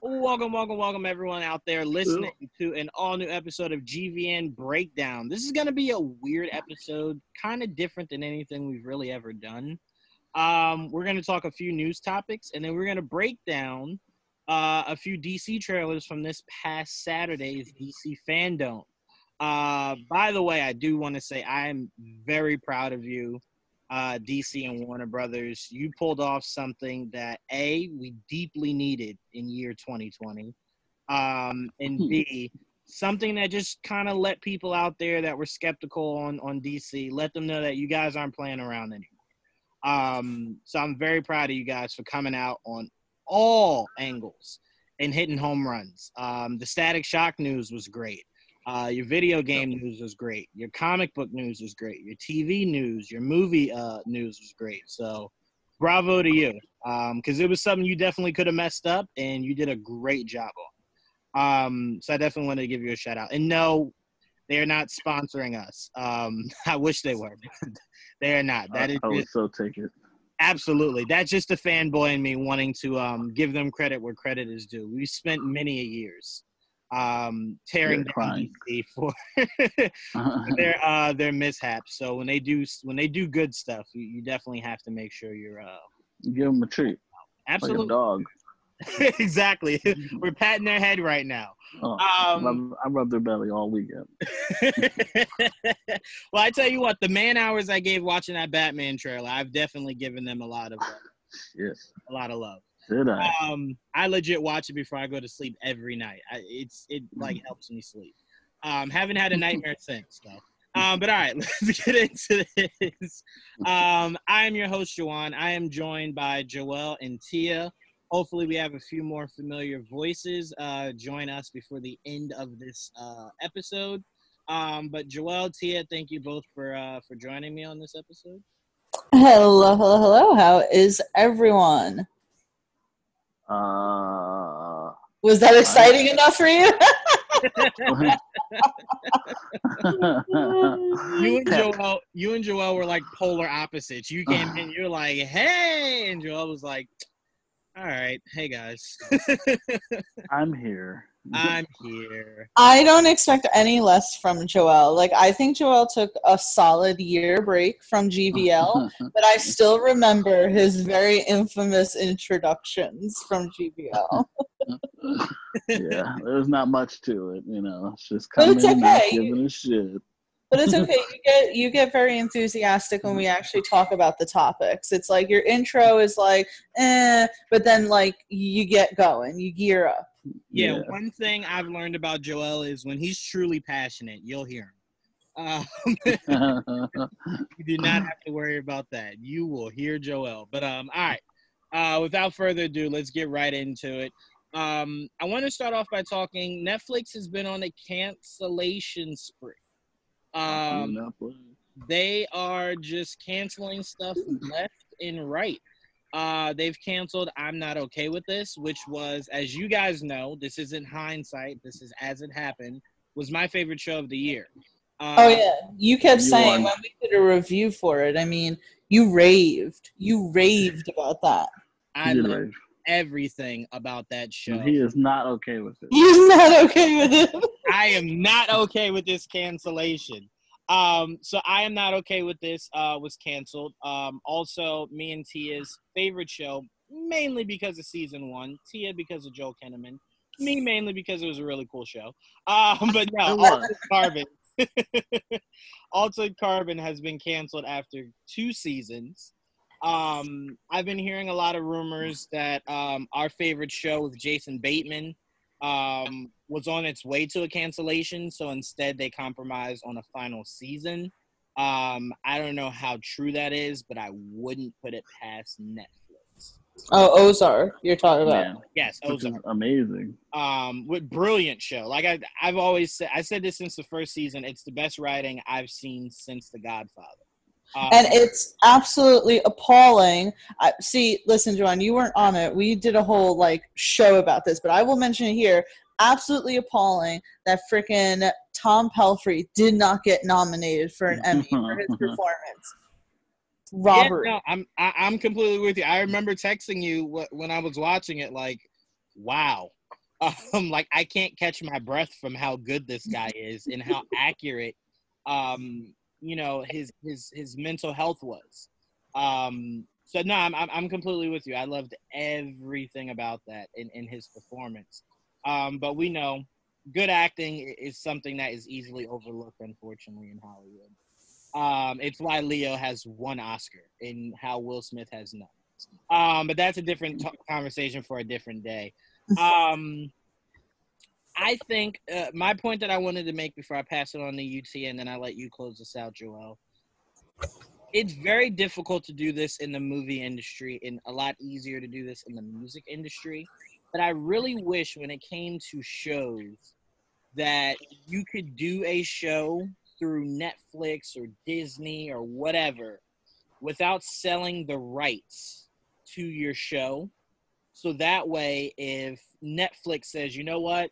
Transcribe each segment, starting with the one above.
Welcome, welcome, welcome, everyone out there listening to an all new episode of GVN Breakdown. This is going to be a weird episode, kind of different than anything we've really ever done. Um, we're going to talk a few news topics, and then we're going to break down uh, a few DC trailers from this past Saturday's DC FanDome. Uh, by the way, I do want to say I am very proud of you uh, DC and Warner Brothers, you pulled off something that A, we deeply needed in year 2020, um, and B, something that just kind of let people out there that were skeptical on, on DC, let them know that you guys aren't playing around anymore. Um, so I'm very proud of you guys for coming out on all angles and hitting home runs. Um, the Static Shock news was great. Uh, your video game news was great. Your comic book news was great. Your TV news, your movie uh, news was great. So, bravo to you, because um, it was something you definitely could have messed up, and you did a great job on. Um, so I definitely wanted to give you a shout out. And no, they are not sponsoring us. Um, I wish they were. they are not. That I, is I would so take it. Absolutely. That's just a fanboy in me wanting to um, give them credit where credit is due. We spent many a years um, tearing down. DC for their uh, their mishaps. So when they do when they do good stuff, you, you definitely have to make sure you're uh, Give them a treat, like a absolutely dog. exactly. We're patting their head right now. Oh, Um, rub, I rubbed their belly all weekend. well, I tell you what, the man hours I gave watching that Batman trailer, I've definitely given them a lot of uh, Shit, a lot of love. Did I? um i legit watch it before i go to sleep every night I, it's it like helps me sleep um haven't had a nightmare since though um but all right let's get into this um i am your host Joanne. i am joined by joel and tia hopefully we have a few more familiar voices uh join us before the end of this uh episode um but joel tia thank you both for uh for joining me on this episode Hello, hello, hello. How is everyone? Uh, Was that exciting enough for you? you and Joel, you and Joel were like polar opposites. You came in, you're like, "Hey," and Joel was like, "All right, hey guys, I'm here. I'm here." I don't expect any less from Joel. Like, I think Joel took a solid year break from GVL, but I still remember his very infamous introductions from GVL. yeah, there's not much to it, you know. It's just But coming it's in, not okay. giving a shit. But it's okay. You get you get very enthusiastic when we actually talk about the topics. It's like your intro is like, eh, but then like you get going, you gear up. Yeah, Yeah. one thing I've learned about Joel is when he's truly passionate, you'll hear him. Um, you do not have to worry about that. You will hear Joel. But um, all right. Uh, without further ado, let's get right into it. Um, I want to start off by talking. Netflix has been on a cancellation spree. Um, they are just canceling stuff left and right. Uh, they've canceled I'm Not Okay with This, which was, as you guys know, this isn't hindsight, this is as it happened, was my favorite show of the year. Uh, Oh yeah, you kept You saying won. when we did a review for it. I mean, you raved, you raved about that. I He did love rave. everything about that show. And he is not okay with it. You're not okay with it. I am not okay with this cancellation. Um, so I am not okay with this. Uh, was canceled. Um, also, me and Tia's favorite show, mainly because of season one. Tia because of Joel Kinnaman. Me mainly because it was a really cool show. Um, but no, It. Altered Carbon. Altered Carbon has been canceled after two seasons. Um, I've been hearing a lot of rumors that um, our favorite show with Jason Bateman um, was on its way to a cancellation. So instead, they compromised on a final season. Um, I don't know how true that is, but I wouldn't put it past Netflix. Oh, Ozark, you're talking about. Man, Yes, which is Ozark. amazing. Um, with brilliant show. Like I, I've always said, I said this since the first season. It's the best writing I've seen since The Godfather. Um, and it's absolutely appalling. I, see, listen, Joanne, you weren't on it. We did a whole like show about this, but I will mention it here. Absolutely appalling that freaking Tom Pelphrey did not get nominated for an Emmy for his performance. Robert, Yeah, no, I'm I, I'm completely with you. I remember texting you wh- when I was watching it, like, wow, um, like I can't catch my breath from how good this guy is and how accurate, um, you know, his his his mental health was. Um, so no, I'm I'm completely with you. I loved everything about that in in his performance. Um, but we know good acting is something that is easily overlooked, unfortunately, in Hollywood. Um, it's why Leo has one Oscar and how Will Smith has none. Um, but that's a different t- conversation for a different day. Um, I think uh, my point that I wanted to make before I pass it on to UT and then I let you close this out, Joel. It's very difficult to do this in the movie industry and a lot easier to do this in the music industry. But I really wish when it came to shows that you could do a show through Netflix or Disney or whatever without selling the rights to your show. So that way, if Netflix says, you know what,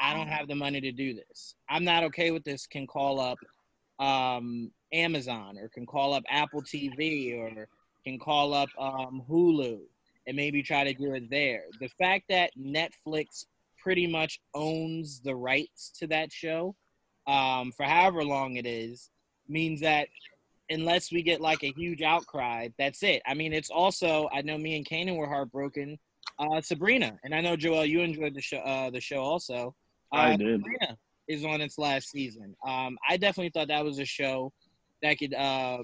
I don't have the money to do this, I'm not okay with this, can call up um, Amazon or can call up Apple TV or can call up um, Hulu and maybe try to do it there. The fact that Netflix pretty much owns the rights to that show um, for however long it is means that unless we get like a huge outcry, that's it. I mean, it's also I know me and Kanan were heartbroken. Uh, Sabrina, and I know Joel, you enjoyed the show. Uh, the show also. Uh, I did. Sabrina is on its last season. Um, I definitely thought that was a show that could uh,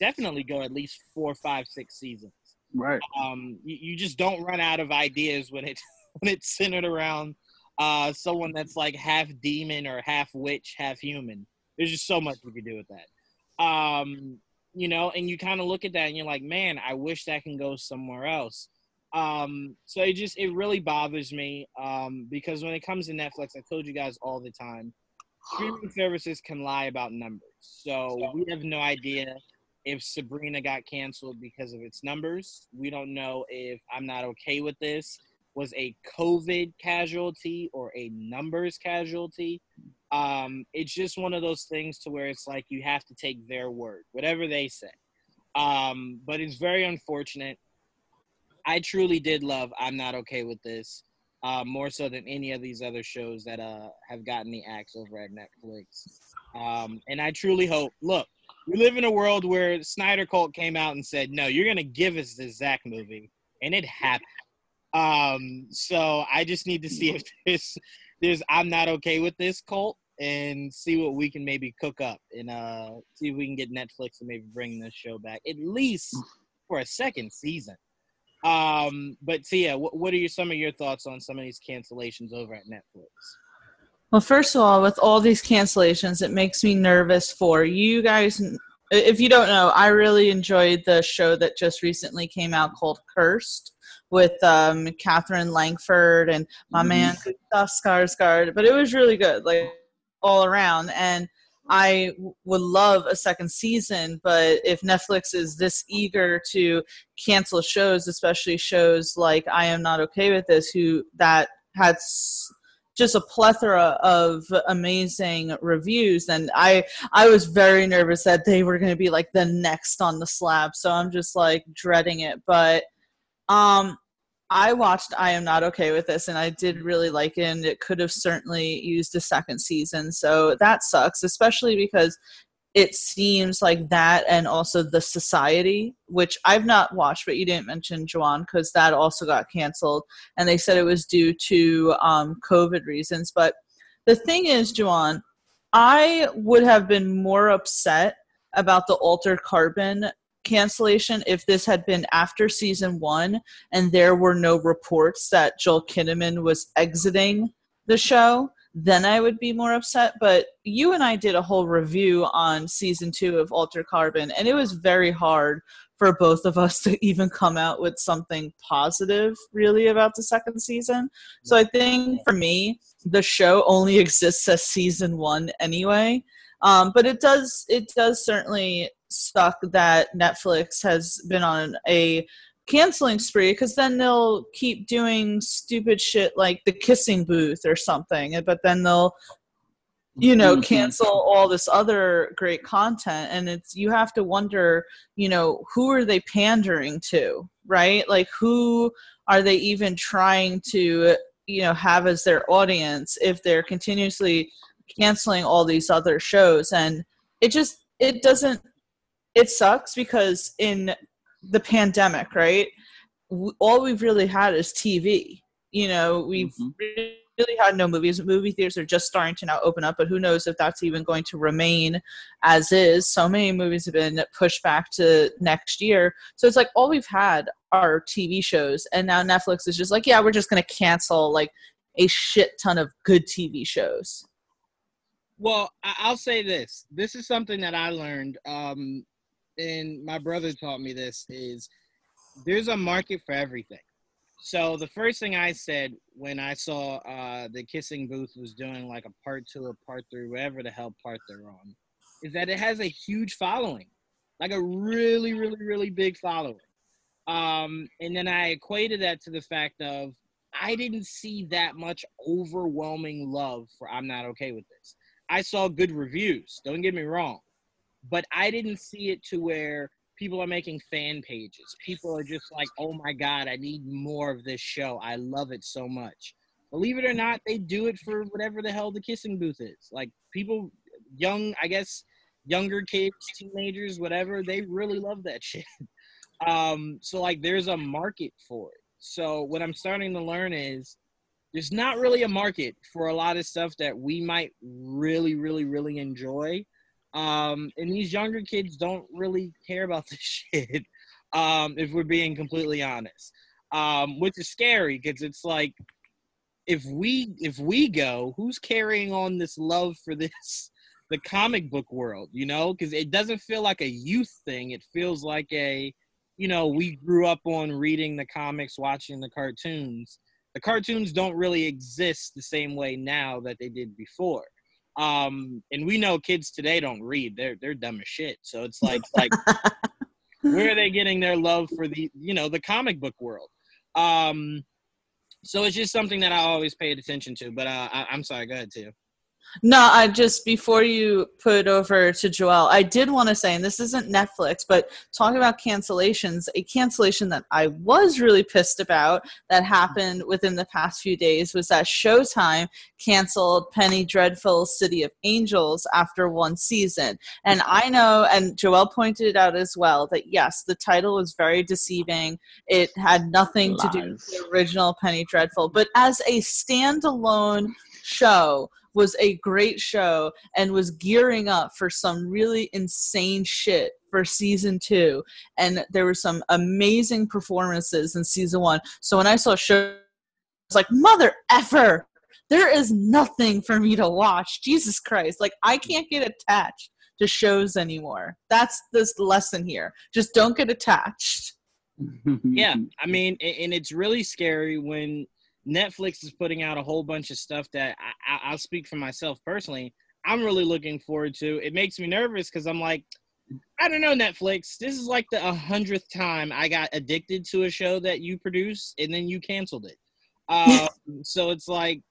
definitely go at least four, five, six seasons. Right. Um, you, you just don't run out of ideas when it when it's centered around uh, someone that's like half demon or half witch, half human. There's just so much we could do with that. Um, you know, and you kind of look at that and you're like, man, I wish that can go somewhere else. Um, so it just it really bothers me um, because when it comes to Netflix, I told you guys all the time, streaming services can lie about numbers. So we have no idea if Sabrina got canceled because of its numbers. We don't know if I'm not okay with this was a COVID casualty or a numbers casualty. Um, it's just one of those things to where it's like you have to take their word, whatever they say. Um, but it's very unfortunate. I truly did love I'm Not Okay with This, uh, more so than any of these other shows that uh, have gotten the axe over at Netflix. Um, and I truly hope, look, we live in a world where Snyder Cult came out and said, no, you're going to give us this Zack movie. And it happened. Um, so I just need to see if there's, there's I'm Not Okay with This cult and see what we can maybe cook up and uh, see if we can get Netflix to maybe bring this show back, at least for a second season. Um, but Tia, what, what are your, some of your thoughts on some of these cancellations over at Netflix? Well, first of all, with all these cancellations, it makes me nervous for you guys. If you don't know, I really enjoyed the show that just recently came out called Cursed with um, Katherine Langford and my Mhm. man Gustaf Skarsgård. But it was really good, like all around. And I would love a second season, but if Netflix is this eager to cancel shows, especially shows like I Am Not Okay with This, who that had just a plethora of amazing reviews, and I I was very nervous that they were going to be like the next on the slab. So I'm just like dreading it, but um I watched I Am Not Okay with This and I did really like it and it could have certainly used a second season. So that sucks, especially because it seems like that and also The Society, which I've not watched, but you didn't mention Joanne because that also got canceled. And they said it was due to um, COVID reasons. But the thing is, Joanne, I would have been more upset about the Altered Carbon cancellation if this had been after season one and there were no reports that Joel Kinnaman was exiting the show, then I would be more upset. But you and I did a whole review on season two of Alter Carbon, and it was very hard for both of us to even come out with something positive really about the second season. So I think for me, the show only exists as season one anyway. Um, but it does it does certainly suck that Netflix has been on a canceling spree because then they'll keep doing stupid shit like the kissing booth or something but then they'll you know Mhm. cancel all this other great content and it's you have to wonder you know who are they pandering to right like who are they even trying to you know have as their audience if they're continuously canceling all these other shows and it just it doesn't it sucks because in the pandemic right all we've really had is tv you know we've Mhm. really had no movies. Movie theaters are just starting to now open up but who knows if that's even going to remain as is. So many movies have been pushed back to next year. So it's like all we've had are tv shows and now netflix is just like yeah we're just going to cancel like a shit ton of good tv shows. Well, I'll say this. This is something that I learned, um, and my brother taught me this: is there's a market for everything. So the first thing I said when I saw uh, the Kissing Booth was doing like a part two or part three, whatever the hell part they're on, is that it has a huge following, like a really, really, really big following. Um, and then I equated that to the fact of I didn't see that much overwhelming love for I'm Not Okay with This. I saw good reviews, don't get me wrong, but I didn't see it to where people are making fan pages. People are just like, oh my God, I need more of this show. I love it so much. Believe it or not, they do it for whatever the hell the kissing booth is. Like people, young, I guess, younger kids, teenagers, whatever, they really love that shit. Um, so like there's a market for it. So what I'm starting to learn is there's not really a market for a lot of stuff that we might really, really, really enjoy. Um, and these younger kids don't really care about this shit, um, if we're being completely honest. Um, which is scary because it's like if we if we go, who's carrying on this love for this the comic book world, you know? Because it doesn't feel like a youth thing. It feels like a you know, we grew up on reading the comics, watching the cartoons. The cartoons don't really exist the same way now that they did before. Um, and we know kids today don't read; they're they're dumb as shit. So it's like like where are they getting their love for the you know the comic book world? Um, so it's just something that I always paid attention to. But uh, I, I'm sorry, go ahead, too. No, I just before you put it over to Joelle, I did want to say, and this isn't Netflix, but talking about cancellations, a cancellation that I was really pissed about that happened within the past few days was that Showtime canceled Penny Dreadful's City of Angels after one season. And I know, and Joelle pointed it out as well, that yes, the title was very deceiving. It had nothing to do with the original Penny Dreadful, but as a standalone show, was a great show and was gearing up for some really insane shit for season two. And there were some amazing performances in season one. So when I saw show, I was like, mother effer, there is nothing for me to watch. Jesus Christ. Like, I can't get attached to shows anymore. That's this lesson here. Just don't get attached. yeah i mean and it's really scary when netflix is putting out a whole bunch of stuff that I, I, i'll speak for myself personally I'm really looking forward to. It makes me nervous because I'm like, I don't know, Netflix. This is like the hundredth time I got addicted to a show that you produce and then you canceled it. Um, so it's like,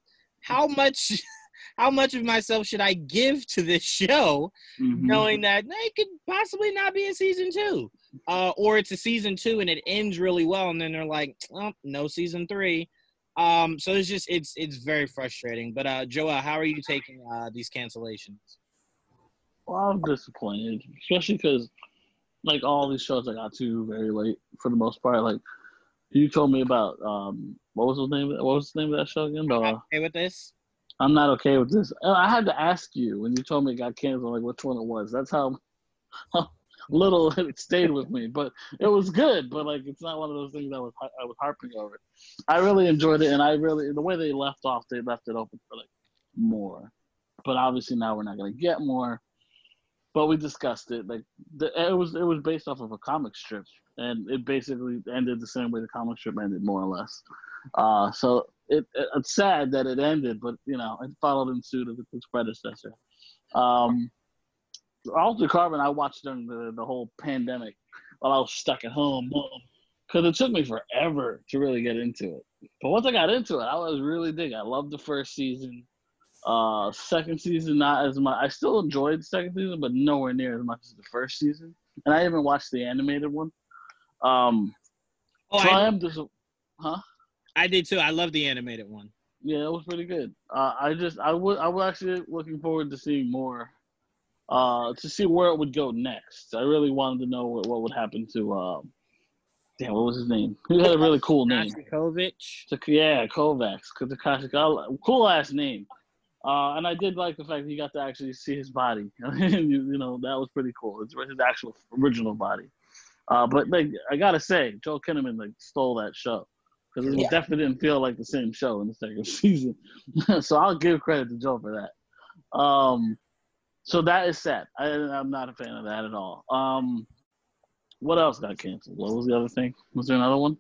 how much, how much of myself should I give to this show, Mhm. knowing that it could possibly not be a season two, uh, or it's a season two and it ends really well, and then they're like, oh, no season three. Um, so it's just it's it's very frustrating. But uh, Joel, how are you taking uh, these cancellations? Well, I'm disappointed, especially because like all these shows I got to very late for the most part. Like you told me about um, what was the name? Of, what was the name of that show again? The, uh, Okay with this? I'm not okay with this. Uh, I had to ask you when you told me it got canceled, like which one it was. That's how, how little it stayed with me. But it was good. But like, it's not one of those things I was I was harping over. I really enjoyed it, and I really the way they left off, they left it open for like more. But obviously now we're not gonna get more. But we discussed it. Like the, it was it was based off of a comic strip, and it basically ended the same way the comic strip ended, more or less. Uh, so it, it it's sad that it ended, but you know it followed in suit of its predecessor. Um, Altered Carbon, I watched during the the whole pandemic while I was stuck at home because it took me forever to really get into it. But once I got into it, I was really dig. I loved the first season. Uh, second season not as much. I still enjoyed the second season, but nowhere near as much as the first season. And I even watched the animated one. Um, Oh, so I I, am just, huh? I did too. I love the animated one. Yeah, it was pretty good. Uh, I just I would I was actually looking forward to seeing more, uh, to see where it would go next. I really wanted to know what, what would happen to um, damn, what was his name? He had a really cool name. Kovic. To, yeah, Kovacs, Takashi, cool ass name. Uh, and I did like the fact that he got to actually see his body. you, you know, that was pretty cool. It's his actual original body. Uh, but like, I gotta say, Joel Kinnaman like stole that show because it Yeah. definitely didn't feel like the same show in the second season. so I'll give credit to Joe for that. Um, so that is sad. I, I'm not a fan of that at all. Um, what else got canceled? What was the other thing? Was there another one?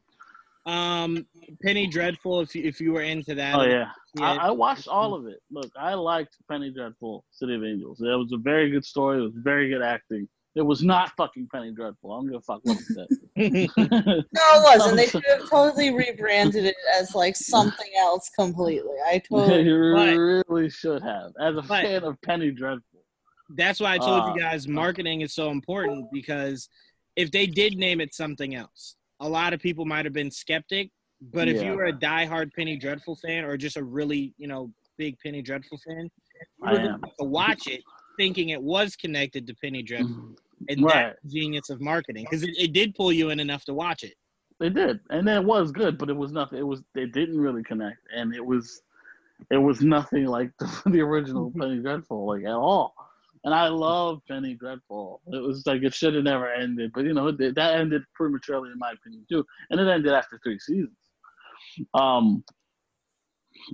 Um, Penny Dreadful. If you, if you were into that. Oh yeah, Yeah. I, I watched all of it. Look, I liked Penny Dreadful, City of Angels. It was a very good story. It was very good acting. It was not fucking Penny Dreadful. I'm gonna fuck what you said. No, it wasn't. They should have totally rebranded it as like something else completely. I totally. you really should have. As a But- fan of Penny Dreadful, That's why I told Uh, you guys marketing is so important because if they did name it something else, a lot of people might have been skeptic. But if Yeah. you were a diehard Penny Dreadful fan or just a really, you know, big Penny Dreadful fan, you I would am. to watch it thinking it was connected to Penny Dreadful. And Mm-hmm. Right. that's the genius of marketing because it, it did pull you in enough to watch it. It did, and it was good, but it was nothing. It was they didn't really connect, and it was it was nothing like the, the original Penny Dreadful, like at all. And I love Penny Dreadful. It was like it should have never ended, but you know that ended prematurely, in my opinion, too. And it ended after three seasons. Um,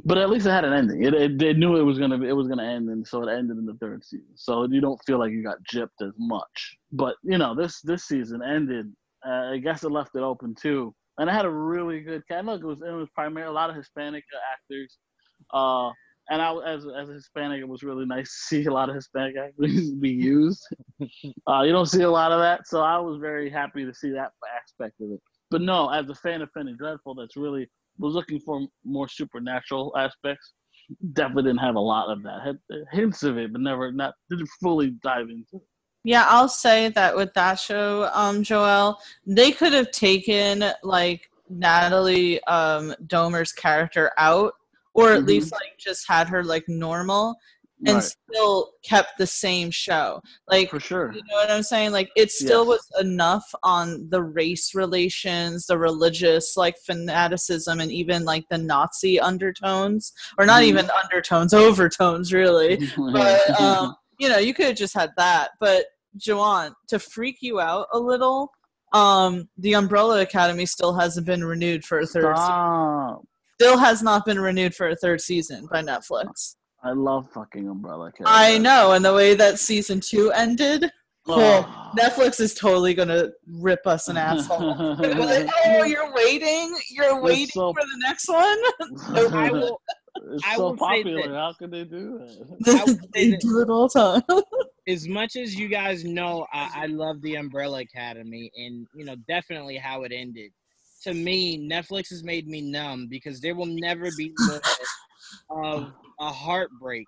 but at least it had an ending. It, it they knew it was gonna it was gonna end, and so it ended in the third season. So you don't feel like you got gypped as much. But you know this this season ended. Uh, I guess it left it open too, and it had a really good cast. Look, it was it was primarily a lot of Hispanic actors. Uh, and I, as as a Hispanic, it was really nice to see a lot of Hispanic actors be used. uh, you don't see a lot of that, so I was very happy to see that aspect of it. But no, as a fan of Penny Dreadful, that's really was looking for more supernatural aspects. Definitely didn't have a lot of that. Had hints of it, but never not didn't fully dive into it. Yeah, I'll say that with that show, um, Joel, they could have taken like Natalie um Dormer's character out, or at Mhm. least like just had her like normal and Right, still kept the same show. Like for sure. you know what I'm saying? Like it still Yes. was enough on the race relations, the religious like fanaticism, and even like the Nazi undertones, or not Mhm. even undertones, overtones, really. But um, you know, you could have just had that. But Joanne, to freak you out a little, um, the Umbrella Academy still hasn't been renewed for a third. Stop. Still has not been renewed for a third season by Netflix. I love fucking Umbrella Academy. I know, and the way that season two ended. Oh. Netflix is totally gonna rip us an asshole. Like, oh, you're waiting? You're waiting so- for the next one? I will, It's I so will say popular. How could they do that? I would say they that- do it all the time. as much as you guys know, I, I love the Umbrella Academy, and you know definitely how it ended. To me, Netflix has made me numb because there will never be more of a heartbreak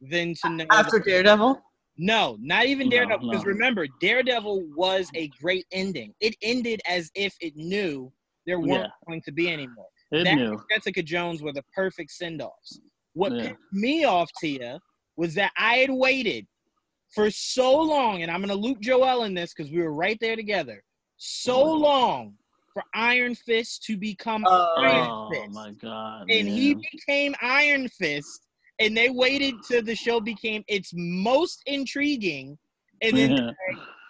than to know. After Daredevil? no, not even No, Daredevil. Because no. remember, Daredevil was a great ending. It ended as if it knew there weren't Yeah. going to be anymore. It that knew. Jessica Jones were the perfect send offs. What Yeah. pissed me off, Tia, was that I had waited for so long, and I'm gonna loop Joel in this because we were right there together. So mm. long for Iron Fist to become Iron Oh my god. and he became Iron Fist, and they waited till the show became its most intriguing, and then Yeah.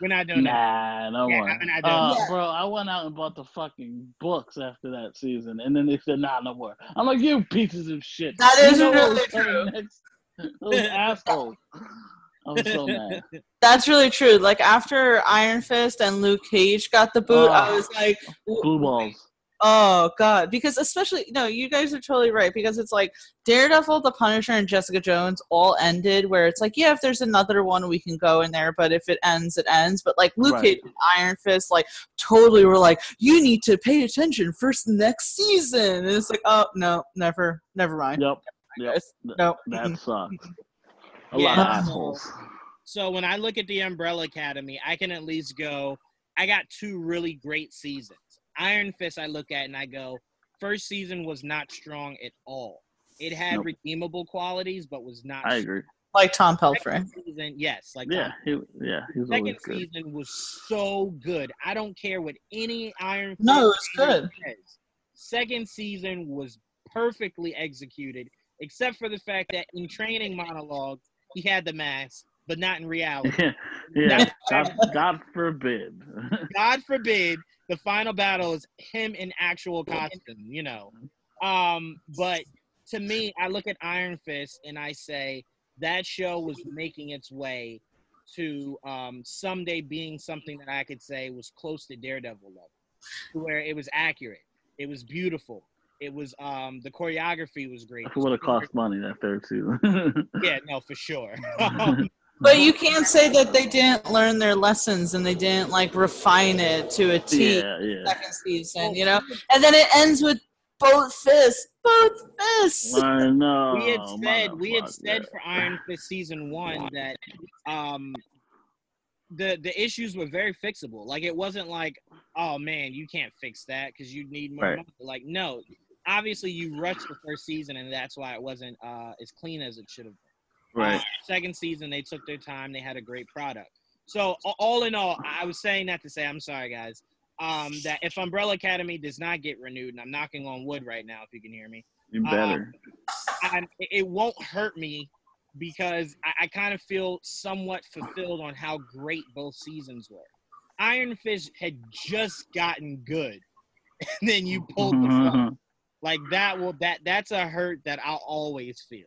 we're not doing that. Nah, no Yeah, more. Not Uh, that. Bro, I went out and bought the fucking books after that season, and then they said, "Nah, no more." I'm like, "You pieces of shit!" That You is know what really was coming Next? Those assholes. I'm so mad. That's really true. Like after Iron Fist and Luke Cage got the boot, I Oh. was like, Blue balls. oh god. Because especially no, you guys are totally right. Because it's like Daredevil, The Punisher, and Jessica Jones all ended where it's like, yeah, if there's another one, we can go in there. But if it ends, it ends. But like Luke Right. Cage and Iron Fist, like totally were like, you need to pay attention first next season. And it's like, oh no, never, never mind. Yep. Yep. guys. Th- No. That sucks. A Yeah. lot of assholes. So when I look at the Umbrella Academy, I can at least go, I got two really great seasons. Iron Fist, I look at and I go, first season was not strong at all. It had Nope. redeemable qualities, but was not. I strong. agree. Like Tom Pelphrey. Season, yes, like Yeah, he, yeah, he was Second always good. season was so good. I don't care what any Iron Fist No, it's good. says. Second season was perfectly executed, except for the fact that in training monologue he had the mask, but not in reality. Yeah. God, God forbid. God forbid the final battle is him in actual costume, you know. Um, but to me, I look at Iron Fist and I say that show was making its way to um, someday being something that I could say was close to Daredevil level, where it was accurate, it was beautiful, it was um, the choreography was great. It would have cost money that third season. Yeah, no, for sure. But you can't say that they didn't learn their lessons and they didn't like refine it to a T yeah, yeah. second season, you know? And then it ends with both fists. Both fists. I know. we had said we had motherfucker. said for Iron Fist season one that um the the issues were very fixable. Like it wasn't like, oh man, you can't fix that because you need more Right. money. Like no, obviously you rushed the first season and that's why it wasn't uh as clean as it should have been. Right. Uh, second season they took their time. They had a great product. So all in all, I was saying that to say I'm sorry guys. Um, that if Umbrella Academy does not get renewed, and I'm knocking on wood right now, if you can hear me, You better. I, it won't hurt me because I, I kind of feel somewhat fulfilled on how great both seasons were. Iron Fist had just gotten good, and then you pulled the plug. Like that will that that's a hurt that I'll always feel.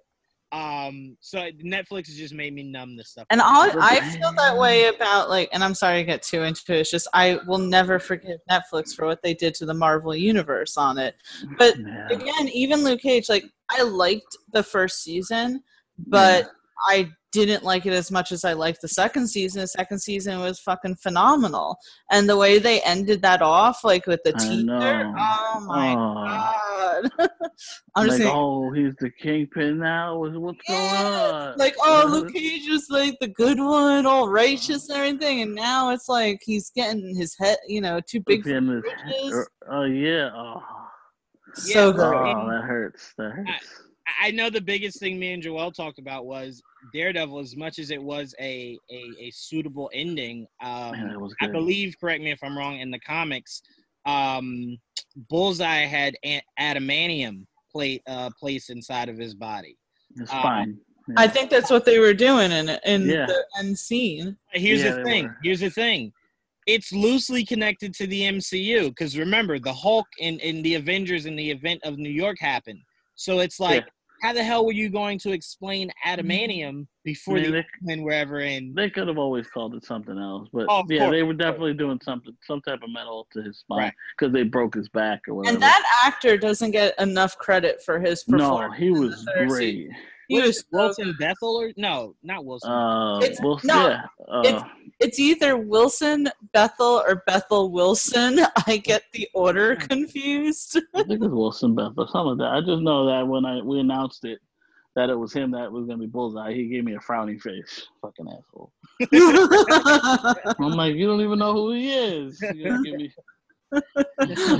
Um, so Netflix has just made me numb this stuff. And I, I feel that way about like, and I'm sorry to get too into it. It's just I will never forgive Netflix for what they did to the Marvel universe on it. But yeah. again, even Luke Cage, like I liked the first season, but I didn't like it as much as I liked the second season. The second season was fucking phenomenal, and the way they ended that off, like with the I teaser, oh my Oh. god! I'm just like, saying, oh, he's the kingpin now. What's, what's going on? like oh, Luke Cage was like the good one, all righteous and everything, and now it's like he's getting his head, you know, too big for Him is- britches. Er, oh yeah. Oh, So Yeah, good. oh, that hurts. That hurts. I- I know the biggest thing me and Joel talked about was Daredevil. As much as it was a a, a suitable ending, um, Man, I believe, correct me if I'm wrong, in the comics, um, Bullseye had adamantium plate uh, placed inside of his body. It's uh, fine. I think that's what they were doing in in Yeah. the end scene. Here's Yeah, the thing. were. Here's the thing. It's loosely connected to the MCU because remember the Hulk in, in the Avengers in the event of New York happened. So it's like how the hell were you going to explain adamantium before Yeah, the they- X-Men were ever in? They could have always called it something else, but Oh, yeah, course, they were definitely doing something, some type of metal to his spine Right. because they broke his back or whatever. And that actor doesn't get enough credit for his performance. no, performance. he was great. season. He Which- was so Wilson Bethel or no, not Wilson. Uh, It's- well, no, yeah, uh, it's- It's either Wilson Bethel or Bethel Wilson. I get the order confused. I think it's Wilson Beth or something like that. I just know that when I we announced it that it was him that was gonna be Bullseye, he gave me a frowny face. Fucking asshole. I'm like, you don't even know who he is. You gonna give me-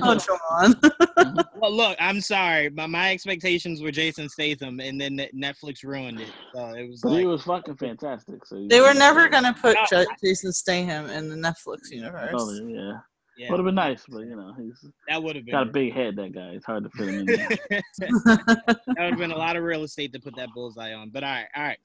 oh, John. well, look, I'm sorry, but my expectations were Jason Statham, and then Netflix ruined it. So it was But he was fucking fantastic. So They were never gonna put Oh. J- Jason Statham in the Netflix universe. Oh, yeah, yeah, would have been nice, but you know, he's that would have been. got a big head. That guy. It's hard to fit him in there. that would have been a lot of real estate to put that bullseye on. But all right, all right.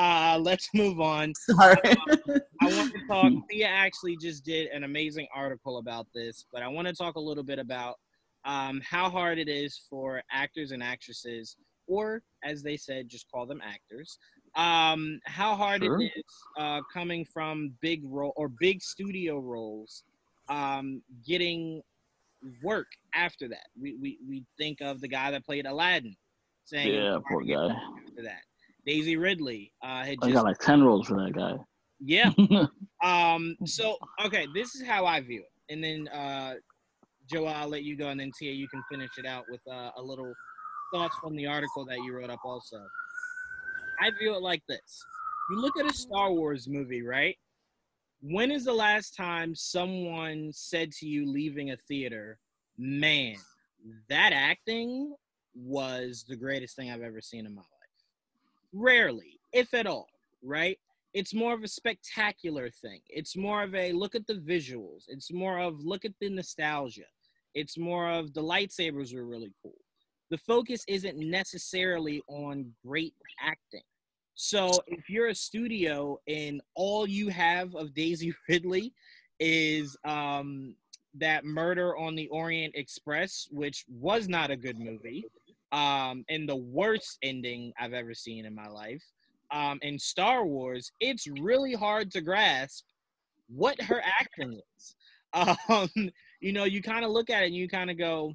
Uh, let's move on. Sorry. I want to talk. Tia actually just did an amazing article about this, but I want to talk a little bit about um, how hard it is for actors and actresses, or as they said, just call them actors. Um, how hard Sure. it is uh, coming from big role or big studio roles, um, getting work after that. We, we we think of the guy that played Aladdin, saying yeah, poor guy. after that. Daisy Ridley uh, had I just got like ten rolls for that guy. yeah. Um. So okay, this is how I view it, and then uh, Joe, I'll let you go, and then Tia, you can finish it out with uh, a little thoughts from the article that you wrote up. Also, I view it like this: you look at a Star Wars movie, right? When is the last time someone said to you leaving a theater, "Man, that acting was the greatest thing I've ever seen in my life"? Rarely, if at all, right? it's more of a spectacular thing. It's more of a look at the visuals. It's more of look at the nostalgia. It's more of the lightsabers were really cool. The focus isn't necessarily on great acting. So if you're a studio and all you have of Daisy Ridley is um, that Murder on the Orient Express, which was not a good movie, um, and the worst ending I've ever seen in my life um, in Star Wars, it's really hard to grasp what her acting is. Um, you know, you kind of look at it and you kind of go,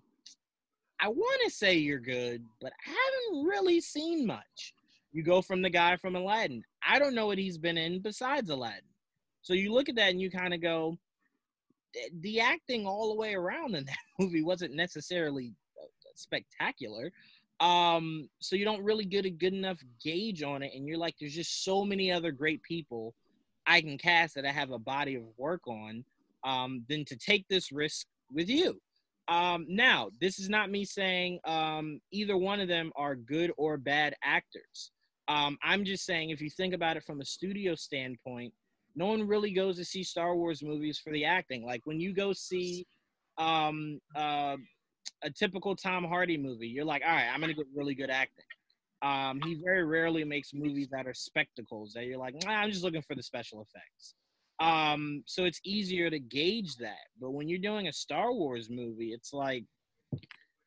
I want to say you're good, but I haven't really seen much. You go from the guy from Aladdin. I don't know what he's been in besides Aladdin. So you look at that and you kind of go, "The- acting all the way around in that movie wasn't necessarily spectacular. Um so you don't really get a good enough gauge on it and you're like there's just so many other great people i can cast that i have a body of work on um than to take this risk with you. Um now this is not me saying um either one of them are good or bad actors. Um i'm just saying if you think about it from a studio standpoint no one really goes to see star wars movies for the acting. Like when you go see um uh a typical Tom Hardy movie, you're like, all right, I'm gonna get really good acting. Um, he very rarely makes movies that are spectacles that you're like, nah, I'm just looking for the special effects. Um, so it's easier to gauge that. But when you're doing a Star Wars movie, it's like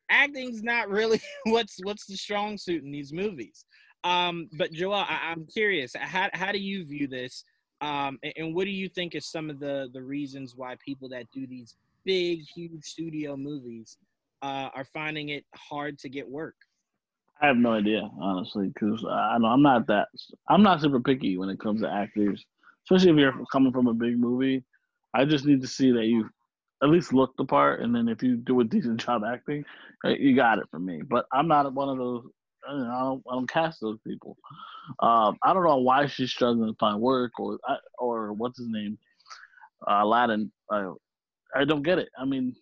acting's not really what's what's the strong suit in these movies. Um, but Joel, I, I'm curious, how how do you view this? Um, and, and what do you think is some of the the reasons why people that do these big, huge studio movies uh, are finding it hard to get work. I have no idea, honestly, because I know I'm not that. I'm not super picky when it comes to actors, especially if you're coming from a big movie. I just need to see that you at least look the part, and then if you do a decent job acting, you got it for me. But I'm not one of those. I don't, I don't, I cast those people. Um, I don't know why she's struggling to find work, or or what's his name, uh, Aladdin. Uh, I don't get it. I mean,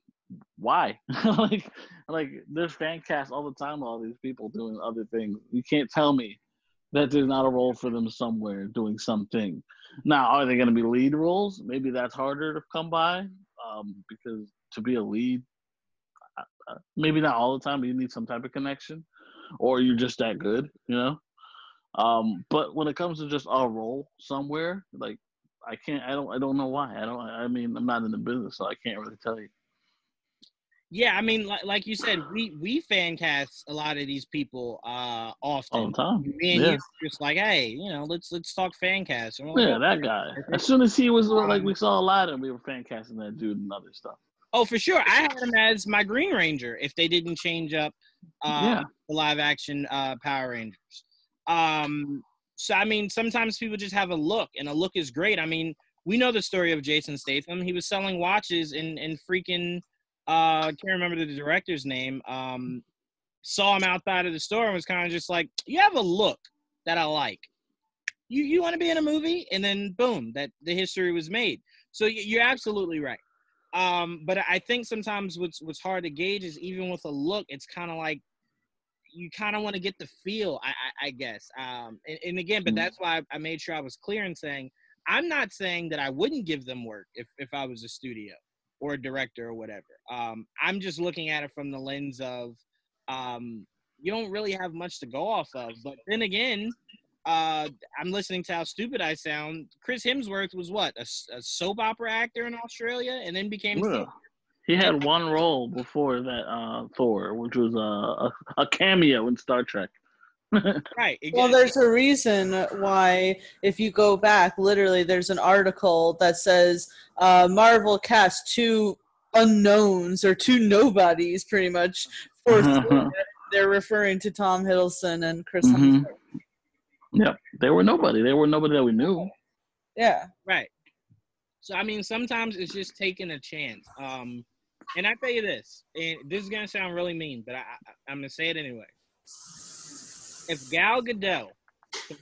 why? like, like there's fan casts all the time. All these people doing other things. You can't tell me that there's not a role for them somewhere doing something. Now, are they going to be lead roles? Maybe that's harder to come by um, because to be a lead, uh, maybe not all the time, but you need some type of connection, or you're just that good, you know. Um, but when it comes to just a role somewhere, like I can't, I don't, I don't know why. I don't. I mean, I'm not in the business, so I can't really tell you. Yeah, I mean, like, like you said, we we fan cast a lot of these people uh often. All the time. Me and Yeah. you just like, hey, you know, let's let's talk fan cast. Like, Yeah, that guy. As soon as he was like, we saw Aladdin, we were fan casting that dude and other stuff. Oh, for sure. I had him as my Green Ranger if they didn't change up uh, Yeah. the live action uh, Power Rangers. Um, so, I mean, sometimes people just have a look, and a look is great. I mean, we know the story of Jason Statham. He was selling watches in, in freaking, uh, I can't remember the director's name. Um, saw him outside of the store and was kind of just like, you have a look that I like. You, you want to be in a movie? And then boom, that the history was made. So you're absolutely right. Um, but I think sometimes what's what's hard to gauge is even with a look, it's kind of like you kind of want to get the feel, I, I, I guess. Um, and, and again, but Mhm. that's why I made sure I was clear in saying I'm not saying that I wouldn't give them work if if I was a studio or a director or whatever. Um, I'm just looking at it from the lens of um, you don't really have much to go off of. But then again, uh, I'm listening to how stupid I sound. Chris Hemsworth was what a soap opera actor in Australia, and then became Yeah. He had one role before that uh, Thor, which was uh, a, a cameo in Star Trek. right. Well, there's a reason why, if you go back, literally, there's an article that says uh, Marvel cast two unknowns or two nobodies, pretty much, for They're referring to Tom Hiddleston and Chris Mhm. Hemsworth. Yep, they were nobody. They were nobody that we knew. Yeah. Right. So I mean, sometimes it's just taking a chance. Um, and I tell you this, and this is gonna sound really mean, but I, I I'm gonna say it anyway. If Gal Gadot could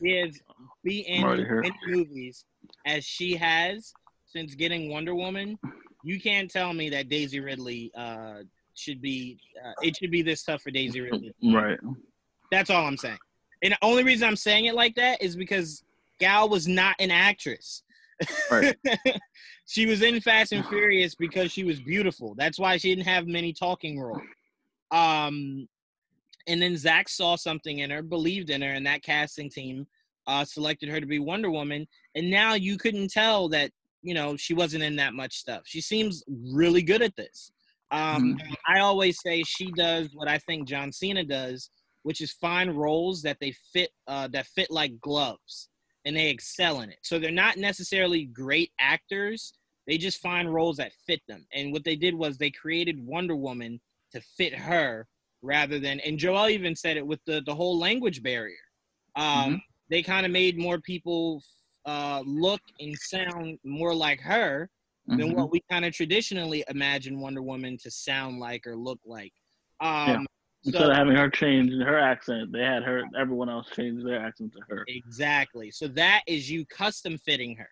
be in I'm already as here. many movies as she has since getting Wonder Woman, you can't tell me that Daisy Ridley uh should be uh, it should be this tough for Daisy Ridley. Right. That's all I'm saying. And the only reason I'm saying it like that is because Gal was not an actress. Right. she was in Fast and Furious because she was beautiful. That's why she didn't have many talking roles. Um, and then Zack saw something in her, believed in her, and that casting team uh, selected her to be Wonder Woman. And now you couldn't tell that you know she wasn't in that much stuff. She seems really good at this. Um, I always say she does what I think John Cena does, which is find roles that they fit uh, that fit like gloves, and they excel in it. So they're not necessarily great actors; they just find roles that fit them. And what they did was they created Wonder Woman to fit her, rather than. And Joel even said it with the the whole language barrier. Um, They kind of made more people uh, look and sound more like her than Mhm. what we kind of traditionally imagine Wonder Woman to sound like or look like. Um, Yeah. Instead so- of having her change her accent, they had her everyone else change their accent to her. Exactly. So that is you custom fitting her.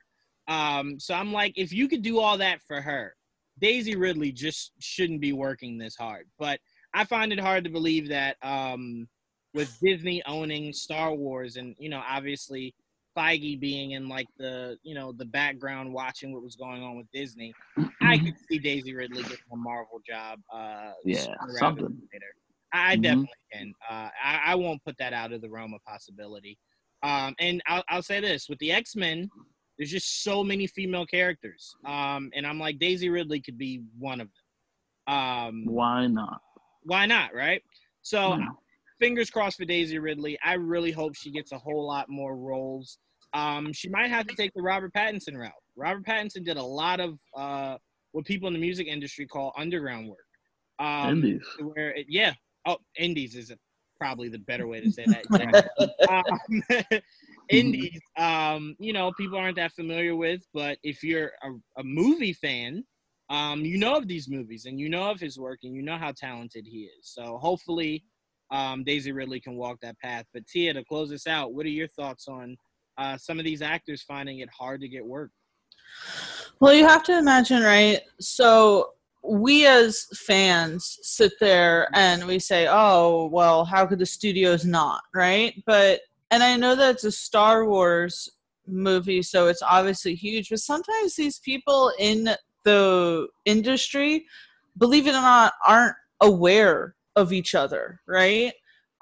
Um, so I'm like, if you could do all that for her, Daisy Ridley just shouldn't be working this hard. But I find it hard to believe that um, with Disney owning Star Wars and you know obviously Feige being in like the you know the background watching what was going on with Disney, I could see Daisy Ridley getting a Marvel job. Uh, Yeah, something. Later. I Mhm. definitely can. Uh, I, I won't put that out of the realm of possibility. Um, and I'll, I'll say this with the X Men, there's just so many female characters. Um, and I'm like, Daisy Ridley could be one of them. Um, Why not? Why not, right? So, fingers crossed for Daisy Ridley. I really hope she gets a whole lot more roles. Um, she might have to take the Robert Pattinson route. Robert Pattinson did a lot of uh, what people in the music industry call underground work. Um, Indies. where it, yeah oh indies is probably the better way to say that um, indies um you know people aren't that familiar with but if you're a, a movie fan um you know of these movies and you know of his work and you know how talented he is so hopefully um daisy ridley can walk that path but tia to close this out what are your thoughts on uh some of these actors finding it hard to get work Well, you have to imagine, right? So we as fans sit there and we say, "Oh, well, how could the studios not?" Right? But and I know that it's a Star Wars movie, so it's obviously huge. But sometimes these people in the industry, believe it or not, aren't aware of each other, right?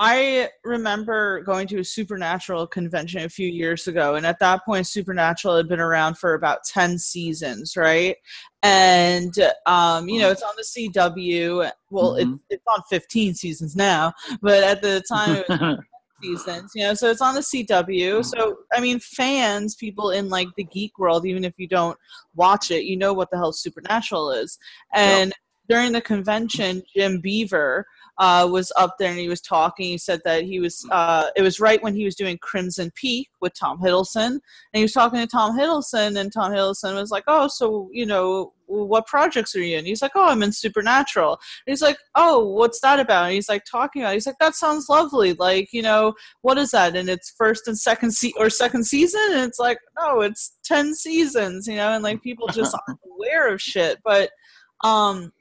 I remember going to a Supernatural convention a few years ago, and at that point, Supernatural had been around for about 10 seasons, right? And, um, you know, it's on the CW. Well, Mhm. it, it's on 15 seasons now, but at the time, it was seasons, you know, so it's on the CW. Mm-hmm. So, I mean, fans, people in like the geek world, even if you don't watch it, you know what the hell Supernatural is. And during the convention, Jim Beaver uh, was up there and he was talking. He said that he was, uh, it was right when he was doing Crimson Peak with Tom Hiddleston. And he was talking to Tom Hiddleston, and Tom Hiddleston was like, Oh, so, you know, what projects are you in? He's like, Oh, I'm in Supernatural. And he's like, Oh, what's that about? And he's like, Talking about it. He's like, That sounds lovely. Like, you know, what is that? And it's first and second se- or second season? And it's like, No, it's 10 seasons, you know, and like people just aren't aware of shit. But, um,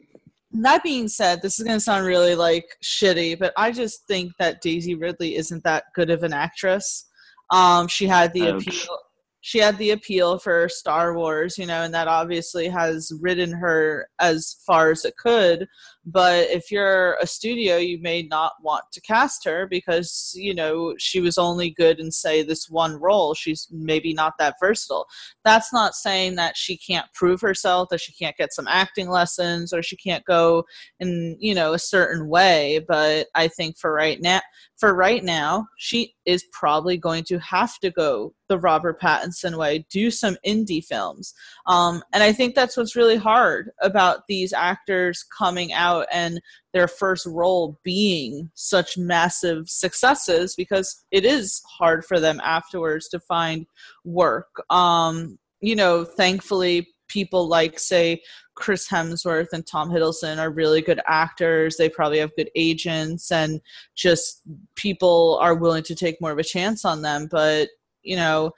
that being said, this is going to sound really like shitty, but I just think that Daisy Ridley isn't that good of an actress. Um, she had the Ouch. appeal. She had the appeal for Star Wars, you know, and that obviously has ridden her as far as it could. But if you're a studio, you may not want to cast her because, you know, she was only good in, say, this one role. She's maybe not that versatile. That's not saying that she can't prove herself, that she can't get some acting lessons, or she can't go in, you know, a certain way. But I think for right now, for right now, she is probably going to have to go the Robert Pattinson way, do some indie films. Um, and I think that's what's really hard about these actors coming out and their first role being such massive successes because it is hard for them afterwards to find work. Um, you know, thankfully, people like, say, Chris Hemsworth and Tom Hiddleston are really good actors. They probably have good agents, and just people are willing to take more of a chance on them. But, you know,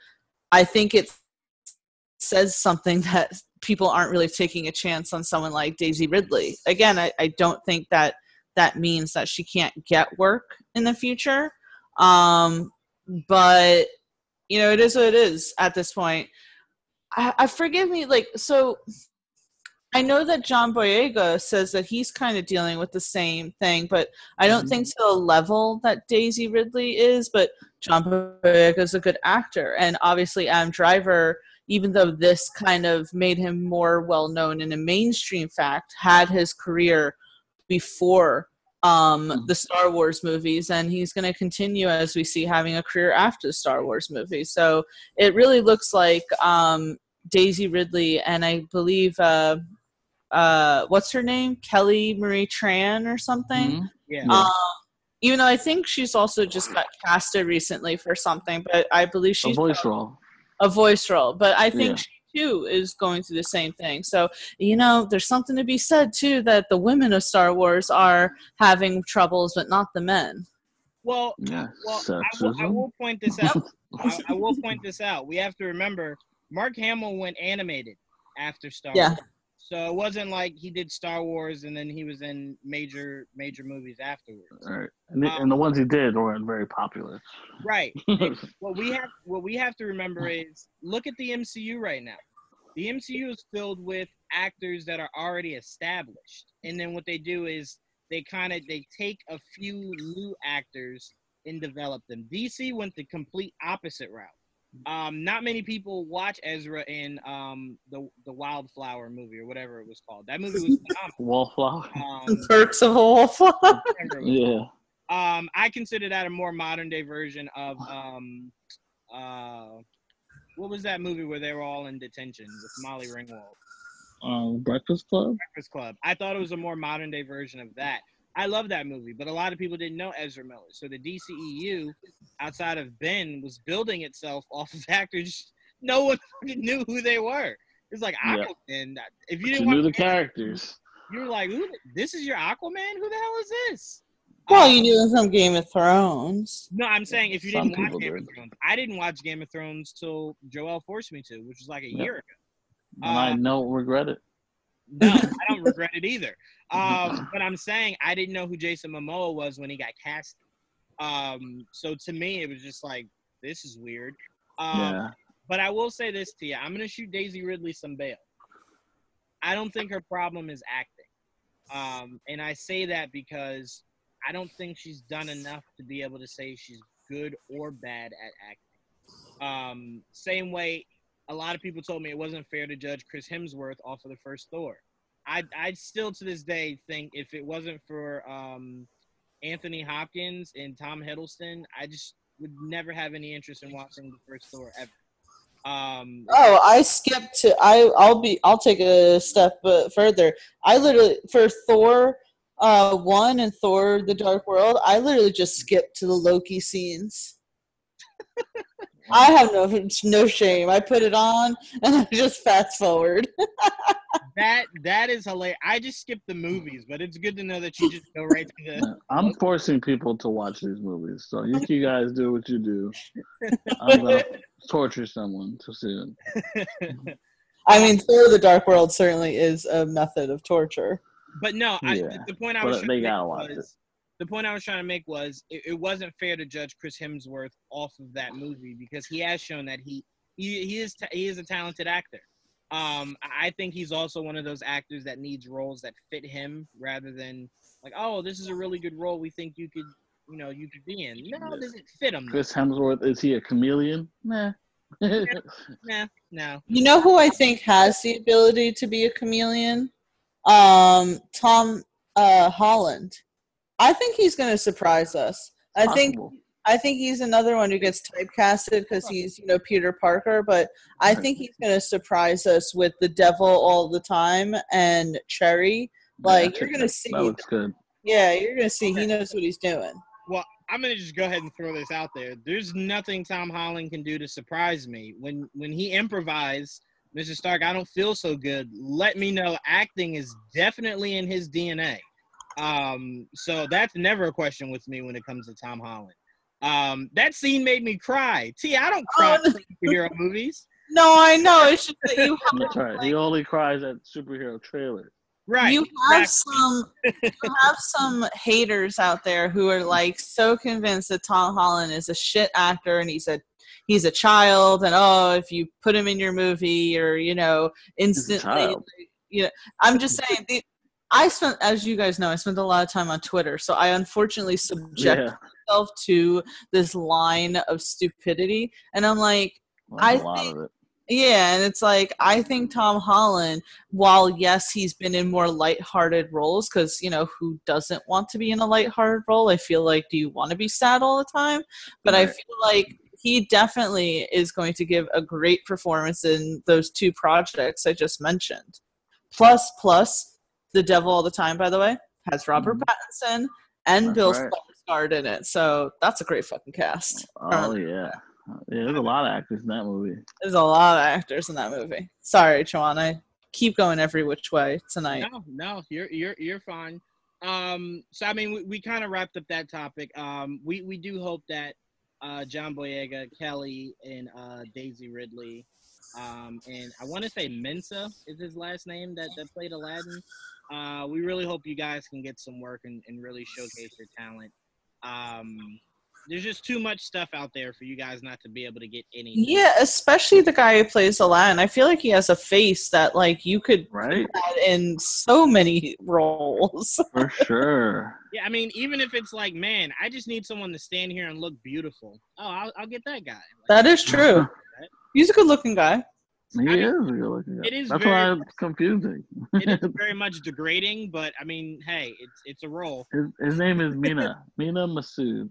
I think it says something that people aren't really taking a chance on someone like Daisy Ridley. Again, I, I don't think that that means that she can't get work in the future. Um, but, you know, it is what it is at this point. I, I forgive me, like, so I know that John Boyega says that he's kind of dealing with the same thing, but I don't think to the level that Daisy Ridley is. But John Boyega is a good actor, and obviously Adam Driver, even though this kind of made him more well known in a mainstream fact, had his career before um, the Star Wars movies, and he's going to continue as we see having a career after the Star Wars movies. So it really looks like um, Daisy Ridley and I believe uh, uh, what's her name, Kelly Marie Tran or something. Mhm. Yeah. Um, even though I think she's also just got casted recently for something, but I believe she's A voice role. A voice role. But I think Yeah. she too is going through the same thing. So you know, there's something to be said too that the women of Star Wars are having troubles, but not the men. Well, Yeah. well, I will, I will point this out. I, I will point this out. We have to remember Mark Hamill went animated after Star Yeah. Wars. So it wasn't like he did Star Wars and then he was in major major movies afterwards. All right. And the, and the um, ones he did weren't very popular. Right. what we have what we have to remember is look at the MCU right now. The MCU is filled with actors that are already established. And then what they do is they kind of they take a few new actors and develop them. DC went the complete opposite route. Um, not many people watch Ezra in um, the the Wildflower movie or whatever it was called. That movie was phenomenal. Wallflower. Um, Perks of a Wallflower. whatever it was Yeah. um, I consider that a more modern day version of um, uh, what was that movie where they were all in detention with Molly Ringwald? Um, Breakfast Club. Breakfast Club. I thought it was a more modern day version of that. I love that movie, but a lot of people didn't know Ezra Miller. So the DCEU, outside of Ben, was building itself off of actors no one knew who they were. It's like Yeah. If you You didn't knew the characters. you were like, Who, "This is your Aquaman? Who the hell is this?" Well, Um, you knew him from Game of Thrones. No, I'm saying if you Some didn't watch people Game did. of Thrones, I didn't watch Game of Thrones till Joel forced me to, which was like a Yeah. year ago. And I Uh, don't regret it. No, I don't regret it either. Um, but I'm saying I didn't know who Jason Momoa was when he got cast. Um, so to me, it was just like this is weird. Um, yeah. But I will say this to you: I'm gonna shoot Daisy Ridley some bail. I don't think her problem is acting, um, and I say that because I don't think she's done enough to be able to say she's good or bad at acting. Um, same way, a lot of people told me it wasn't fair to judge Chris Hemsworth off of the first Thor. I I still to this day think if it wasn't for um, Anthony Hopkins and Tom Hiddleston, I just would never have any interest in watching the first Thor ever. Um, Oh, I skipped to I. I'll be. I'll take a step uh, further. I literally for Thor, uh, one and Thor: The Dark World. I literally just skipped to the Loki scenes. I have no no shame. I put it on and I just fast forward. that that is hilarious. I just skipped the movies, but it's good to know that you just go right to the. I'm forcing people to watch these movies, so you, you guys do what you do. I'm gonna torture someone to see it. I mean, Thor: The Dark World certainly is a method of torture. But no, I, Yeah, the point I was but trying they to gotta make watch was the point I was trying to make was it, it wasn't fair to judge Chris Hemsworth off of that movie because he has shown that he he, he is ta- he is a talented actor. Um, I I think he's also one of those actors that needs roles that fit him rather than like, oh, this is a really good role. We think you could, you know, you could be in. No, does it fit him? Chris Hemsworth is he a chameleon? Nah. Nah, no. You know who I think has the ability to be a chameleon? Um, Tom uh, Holland. I think he's going to surprise us. I think I think he's another one who gets typecasted because he's you know Peter Parker, but I think he's going to surprise us with the Devil all the time and Cherry. Like Yeah, you're going to see, That looks good. yeah, you're going to see he knows what he's doing. Well, I'm gonna just go ahead and throw this out there. There's nothing Tom Holland can do to surprise me. When when he improvised, Mr. Stark, I don't feel so good. Let me know. Acting is definitely in his DNA. Um, so that's never a question with me when it comes to Tom Holland. Um, that scene made me cry. T, I don't cry Oh, superhero movies. No, I know. It's just that you have, That's right. He only cries at superhero trailers. Right. you have exactly. some you have some haters out there who are like so convinced that Tom Holland is a shit actor and he's a he's a child and oh if you put him in your movie or you know instantly child. you know I'm just saying the, I spent as you guys know I spent a lot of time on Twitter so I unfortunately subject Yeah. myself to this line of stupidity and I'm like Well, I think- yeah, and it's like I think Tom Holland, while yes, he's been in more lighthearted roles, because you know who doesn't want to be in a lighthearted role? I feel like, do you want to be sad all the time? But I feel like he definitely is going to give a great performance in those two projects I just mentioned. Plus, plus, The Devil All the Time, by the way, has Robert Pattinson and That's Bill right. Skarsgård in it, so that's a great fucking cast. Oh yeah. Yeah, there's a lot of actors in that movie. There's a lot of actors in that movie. Sorry, Chuan. I keep going every which way tonight. No, no, you're you're you're fine. Um, so I mean, we, we kind of wrapped up that topic. Um, we we do hope that uh, John Boyega, Kelly, and uh, Daisy Ridley, um, and I want to say Mensa is his last name that that played Aladdin. Uh, we really hope you guys can get some work and, and really showcase your talent. Um, there's just too much stuff out there for you guys not to be able to get any. Yeah, especially the guy who plays Aladdin. I feel like he has a face that like you could Right? add in so many roles. For sure. Yeah, I mean, even if it's like, man, I just need someone to stand here and look beautiful. Oh, I'll, I'll get that guy. Like, that is true. He's a good looking guy. He I is a good looking guy. it is That's very- why it's confusing. it is very much degrading, but I mean, hey, it's it's a role. his, his name is Mena. Mena Massoud.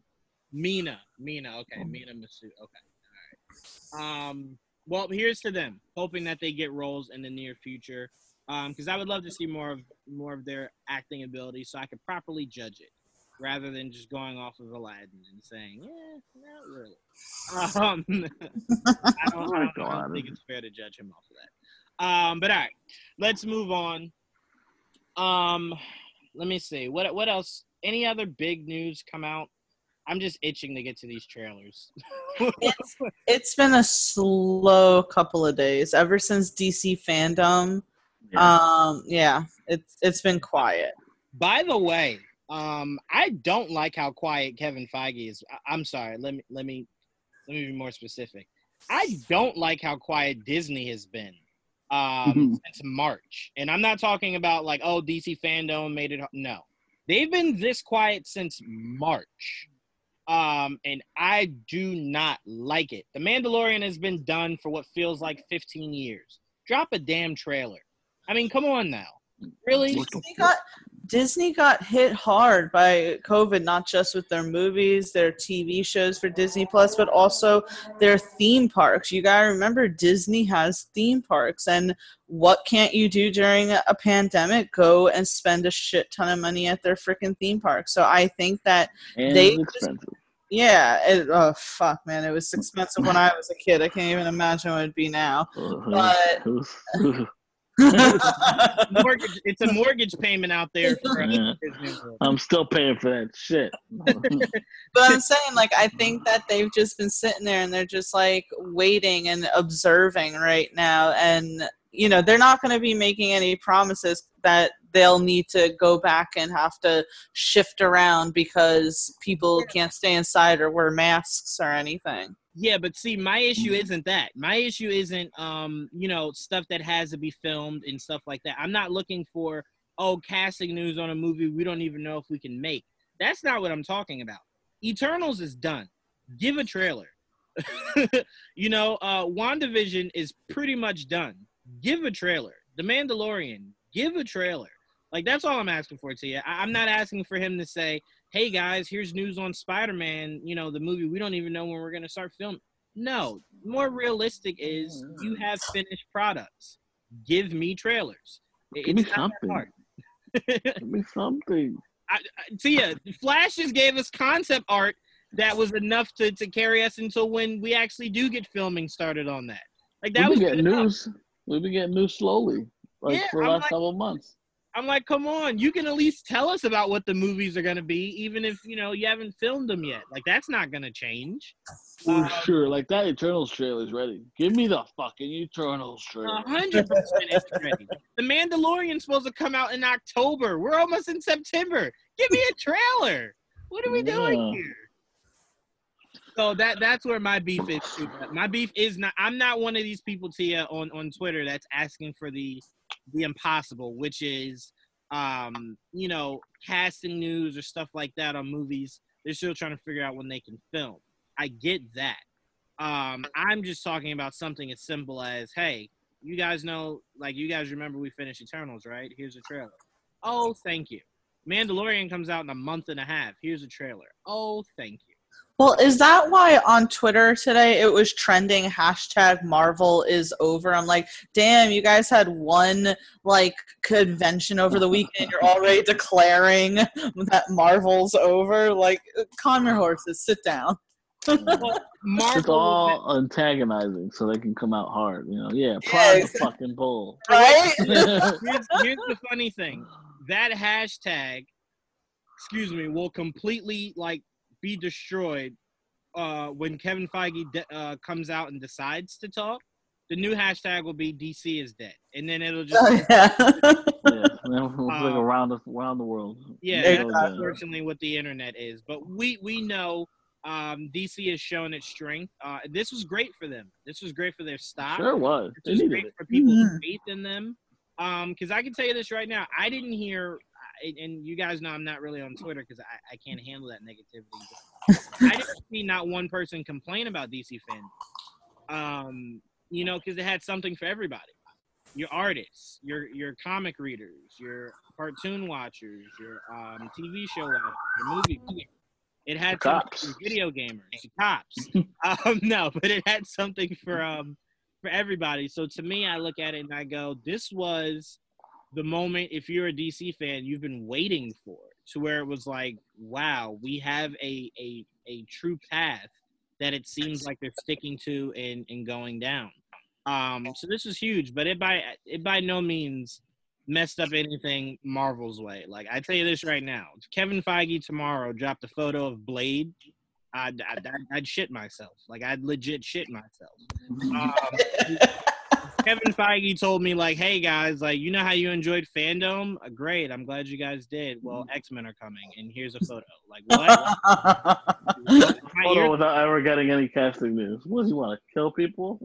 Mena, Mena, okay, Mena Massoud, okay, all right. Um, well, here's to them, hoping that they get roles in the near future. Um, because I would love to see more of more of their acting ability, so I could properly judge it, rather than just going off of Aladdin and saying, yeah, not really. Um, I don't, I don't, I don't think it's fair to judge him off of that. Um, but all right, let's move on. Um, let me see. What what else? Any other big news come out? I'm just itching to get to these trailers. It's, it's been a slow couple of days ever since DC FanDome. Yeah. Um, yeah, it's it's been quiet. By the way, um, I don't like how quiet Kevin Feige is. I- I'm sorry. Let me let me let me be more specific. I don't like how quiet Disney has been um, since March, and I'm not talking about like oh DC FanDome made it. No, They've been this quiet since March. Um, and I do not like it. The Mandalorian has been done for what feels like 15 years. Drop a damn trailer. I mean, come on now. Really? Disney got Disney got hit hard by COVID, not just with their movies, their TV shows for Disney Plus, but also their theme parks. You gotta remember Disney has theme parks, and what can't you do during a pandemic? Go and spend a shit ton of money at their freaking theme park. So I think that And They just- yeah, it, oh fuck, man, it was expensive when I was a kid. I can't even imagine what it'd be now. But- mortgage, it's a mortgage payment out there for uh, Yeah. I'm still paying for that shit. But I'm saying, like, I think that they've just been sitting there and they're just like waiting and observing right now. And, you know, they're not going to be making any promises that they'll need to go back and have to shift around because people can't stay inside or wear masks or anything. Yeah, but see, my issue isn't that. My issue isn't, um, you know, stuff that has to be filmed and stuff like that. I'm not looking for, oh, casting news on a movie we don't even know if we can make. That's not what I'm talking about. Eternals is done. Give a trailer. you know, uh, WandaVision is pretty much done. Give a trailer. The Mandalorian, give a trailer. Like that's all I'm asking for to you. I- I'm not asking for him to say, "Hey guys, here's news on Spider-Man." You know, the movie. We don't even know when we're gonna start filming. No, more realistic is you have finished products. Give me trailers. It- Give me It's something. Give me something. I, I, Tia, Flash just gave us concept art that was enough to, to carry us until when we actually do get filming started on that. Like that We've was been good getting enough. news. We've been getting news slowly, like Yeah, for the I'm last like- couple of months. I'm like, come on, you can at least tell us about what the movies are gonna be, even if you know you haven't filmed them yet. Like that's not gonna change. For Um, sure, like that Eternals trailer is ready. Give me the fucking Eternals trailer. A hundred percent it's ready. The Mandalorian's supposed to come out in October. We're almost in September. Give me a trailer. What are we doing here? So that that's where my beef is too. My beef is not. I'm not one of these people, Tia, on on Twitter that's asking for the the impossible, which is, um, you know, casting news or stuff like that on movies. They're still trying to figure out when they can film. I get that. Um, I'm just talking about something as simple as, hey, you guys know, like, you guys remember we finished Eternals, right? Here's a trailer. Oh, thank you. Mandalorian comes out in a month and a half. Here's a trailer. Oh, thank you. Well, is that why on Twitter today it was trending hashtag Marvel is over? I'm like, damn, you guys had one like convention over the weekend. You're already declaring that Marvel's over. Like, calm your horses, sit down. Well, It's Marvel, all antagonizing, so they can come out hard. You know, yeah, prime the fucking bull. Right? here's, here's the funny thing. That hashtag, excuse me, will completely like be destroyed uh, when Kevin Feige de- uh, comes out and decides to talk. The new hashtag will be DC is dead, and then it'll just Oh, yeah. yeah, and then we'll flick Uh, around the around the world. Yeah, There that's you unfortunately what the internet is. But we we know um, DC has shown its strength. Uh, this was great for them. This was great for their stock. Sure was. This was great it. for people's Mhm. faith in them. Um, because I can tell you this right now, I didn't hear, and- and you guys know I'm not really on Twitter because I, I can't handle that negativity. I didn't see not one person complain about DC FanDome. Um, you know, because it had something for everybody. Your artists, your your comic readers, your cartoon watchers, your um, TV show watchers, your movie. It had The something cops. for video gamers, the cops. um, no, but it had something for um for everybody. So to me, I look at it and I go, this was the moment. If you're a DC fan, you've been waiting for to where it was like, wow, we have a a a true path that it seems like they're sticking to and and going down. Um, so this is huge, but it by it by no means messed up anything Marvel's way. Like I tell you this right now, Kevin Feige tomorrow dropped a photo of Blade, I'd, I'd, I'd, I'd shit myself. Like I'd legit shit myself. Um, Kevin Feige told me like, "Hey guys, like you know how you enjoyed FanDome? Uh, great, I'm glad you guys did. Well, X Men are coming, and here's a photo. Like what? My Photo ears- without ever getting any casting news. What does he want to kill people?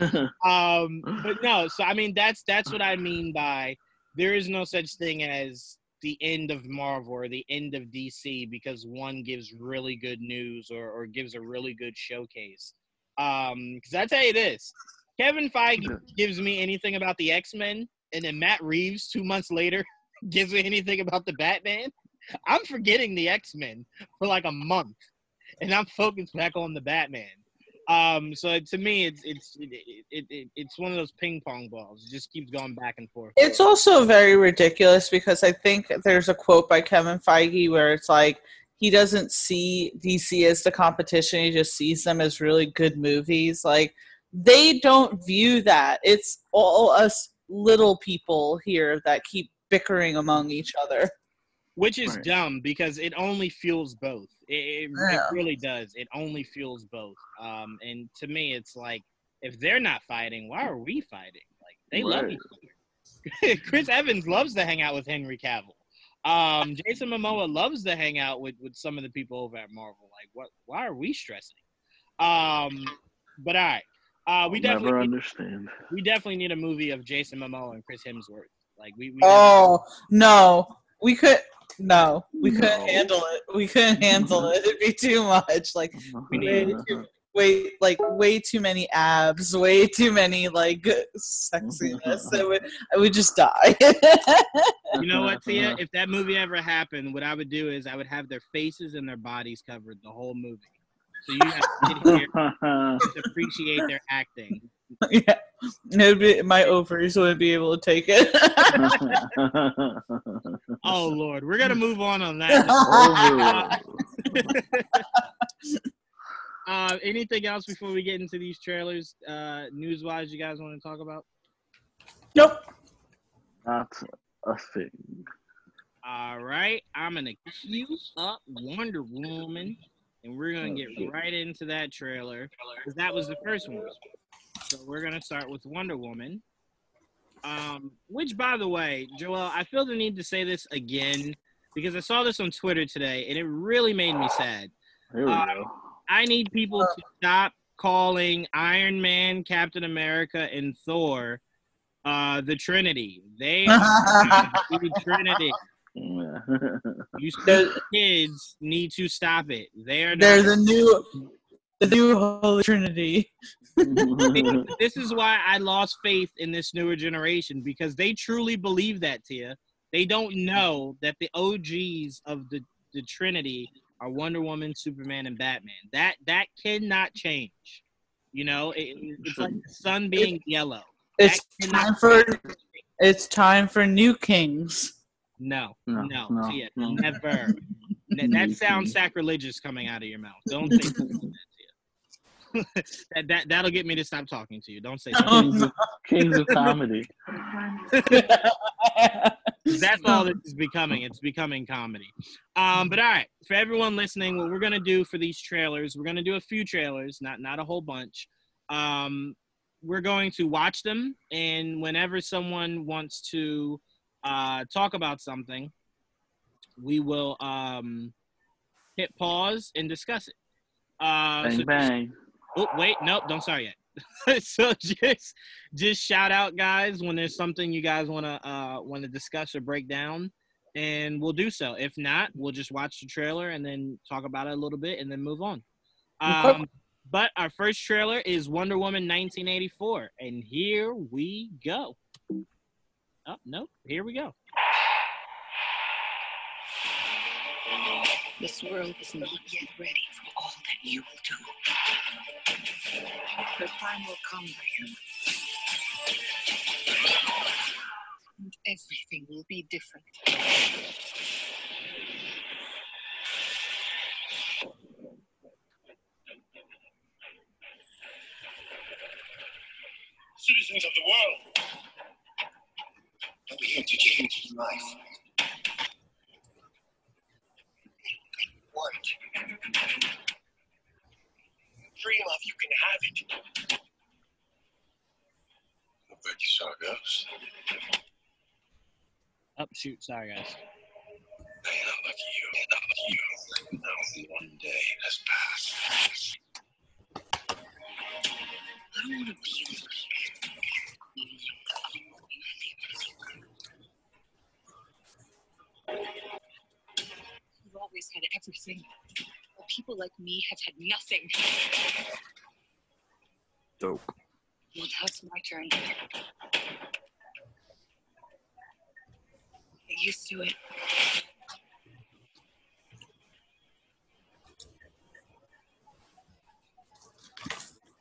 um, but no. So I mean, that's that's what I mean by there is no such thing as the end of Marvel or the end of DC because one gives really good news or, or gives a really good showcase. Um, because I tell you this, Kevin Feige gives me anything about the X Men, and then Matt Reeves two months later gives me anything about the Batman. I'm forgetting the X Men for like a month, and I'm focused back on the Batman. Um, so to me, it's it's it, it, it, it's one of those ping pong balls. It just keeps going back and forth. It's also very ridiculous because I think there's a quote by Kevin Feige where it's like he doesn't see DC as the competition; he just sees them as really good movies. Like they don't view that. It's all us little people here that keep bickering among each other. which is Right. dumb because it only fuels both. It, it, Yeah. it really does. It only fuels both. Um, and to me, it's like if they're not fighting, why are we fighting? Like they love each other. Chris Evans loves to hang out with Henry Cavill. Um, Jason Momoa loves to hang out with, with some of the people over at Marvel. Like, what? Why are we stressing? Um, but all right, uh, we I'll definitely never need, understand. we definitely need a movie of Jason Momoa and Chris Hemsworth. Like we. we Oh no, we could no, we couldn't No. handle it. We couldn't handle it. It'd be too much. Like way too, way like way too many abs, way too many like sexiness. It would, I would just die. You know what, Tia? Uh-huh. If that movie ever happened, what I would do is I would have their faces and their bodies covered the whole movie. So you have to sit here and appreciate their acting. yeah, It'd be, my ovaries wouldn't be able to take it. Oh Lord, we're gonna move on on that. uh, anything else before we get into these trailers? Uh, news wise, you guys want to talk about? nope. Not a thing. All right, I'm gonna cue up Wonder Woman, and we're gonna get right into that trailer because that was the first one. So we're gonna start with Wonder Woman. Um, which, by the way, Joel, I feel the need to say this again because I saw this on Twitter today, and it really made me sad. Here we Uh, go. I need people to stop calling Iron Man, Captain America, and Thor uh, the Trinity. They are the Trinity. You kids need to stop it. They are They're not. the new, the new Holy Trinity. this is why I lost faith in this newer generation because they truly believe that, Tia. They don't know that the OGs of the, the Trinity are Wonder Woman, Superman, and Batman. That that cannot change. You know, it, it's like the sun being yellow. It's time for it's time for new kings. No, No, no, no, Tia, no. never. N- that sounds sacrilegious coming out of your mouth. Don't say that, Tia. that, that that'll get me to stop talking to you. Don't say oh, something. Kings, of, Kings of comedy. That's all this is becoming. It's becoming comedy. Um, but all right, for everyone listening, what we're gonna do for these trailers, we're gonna do a few trailers, not not a whole bunch. Um, we're going to watch them, and whenever someone wants to uh, talk about something, we will um, hit pause and discuss it. Uh, Bang so bang. Oh wait, nope, don't start yet. so just just shout out guys when there's something you guys want to uh want to discuss or break down and we'll do so. If not, we'll just watch the trailer and then talk about it a little bit and then move on. Um but our first trailer is Wonder Woman 1984 and here we go. Oh, no here we go. This world is not yet ready for all that you will do. Her time will come, Diana. And everything will be different. citizens of the world. And we're here to change life. Want dream of, you can have it. I bet you saw a oh, shoot, sorry guys. Man, I love you. I love you. Now one day has passed. I don't want to be You've always had everything. While people like me have had nothing. Dope. Well, that's my turn. Get used to it.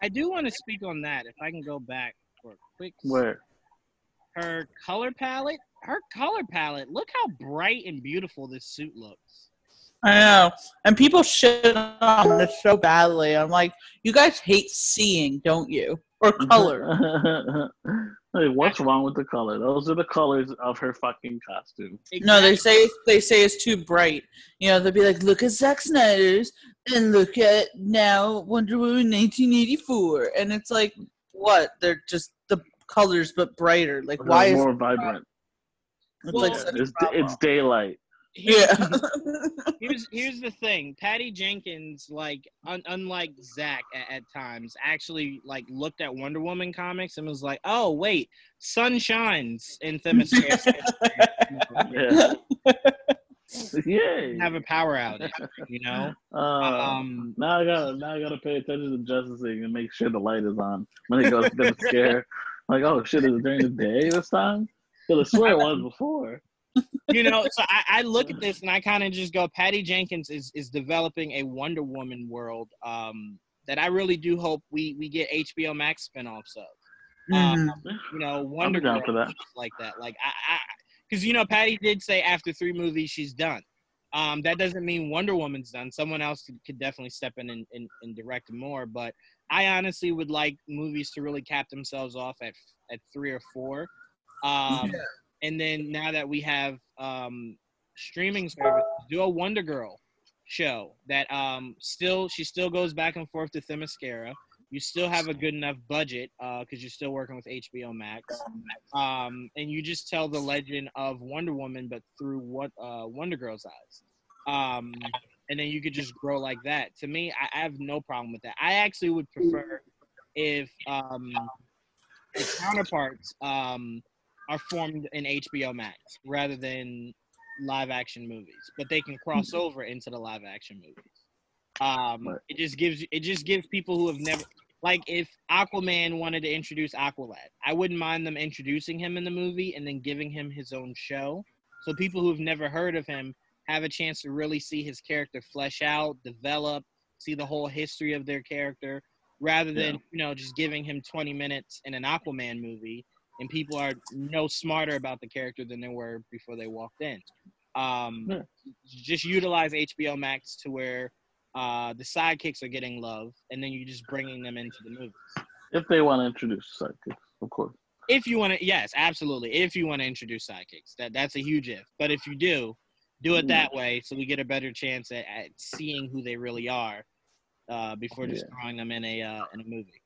I do want to speak on that. If I can go back for a quick. Where? Her color palette. Her color palette. Look how bright and beautiful this suit looks. I know. And people shit on it so badly. I'm like, you guys hate seeing, don't you? Or color. hey, what's wrong with the color? Those are the colors of her fucking costume. No, they say they say it's too bright. You know, they'll be like, look at Zack Snyder's and look at now Wonder Woman 1984, and it's like, what? They're just the colors but brighter. Like, why is more vibrant? it's Well, like It's, it's daylight. Yeah. here's here's the thing patty jenkins like un- unlike zack at, at times actually like looked at wonder woman comics and was like oh wait sun shines in themyscira Yeah. Yay. have a power outage you know Uh, um now I gotta now I gotta pay attention to Justice League and make sure the light is on when it goes to Themyscira. Like, oh shit, is it during the day this time? Because I swear it was before. You know so i, I look at this and i kind of just go patty jenkins is is developing a wonder woman world um that i really do hope we we get hbo max spinoffs of um, you know, Wonder Girl for that. like that. Like I, because you know, Patty did say after three movies she's done. Um, that doesn't mean Wonder Woman's done. Someone else could, could definitely step in and, and, and direct more. But I honestly would like movies to really cap themselves off at at three or four. Um, and then now that we have um, streaming service, do a Wonder Girl show that um still she still goes back and forth to Themyscira. You still have a good enough budget because you're still working with HBO Max, um, and you just tell the legend of Wonder Woman, but through what uh, Wonder Girl's eyes, um, and then you could just grow like that. To me, I, I have no problem with that. I actually would prefer if um, the counterparts um, are formed in HBO Max rather than live action movies, but they can cross over into the live action movies. Um, Right. it just gives it just gives people who have never like if Aquaman wanted to introduce Aqualad, I wouldn't mind them introducing him in the movie and then giving him his own show, so people who have never heard of him have a chance to really see his character flesh out, develop, see the whole history of their character, rather than Yeah. you know just giving him 20 minutes in an Aquaman movie and people are no smarter about the character than they were before they walked in. Um, Yeah. Just utilize HBO Max to where uh, the sidekicks are getting love, and then you're just bringing them into the movies. If they want to introduce sidekicks, of course. If you want to, yes, absolutely. If you want to introduce sidekicks, that that's a huge if. But if you do, do it that way, so we get a better chance at, at seeing who they really are uh, before just Yeah. throwing them in a uh, in a movie.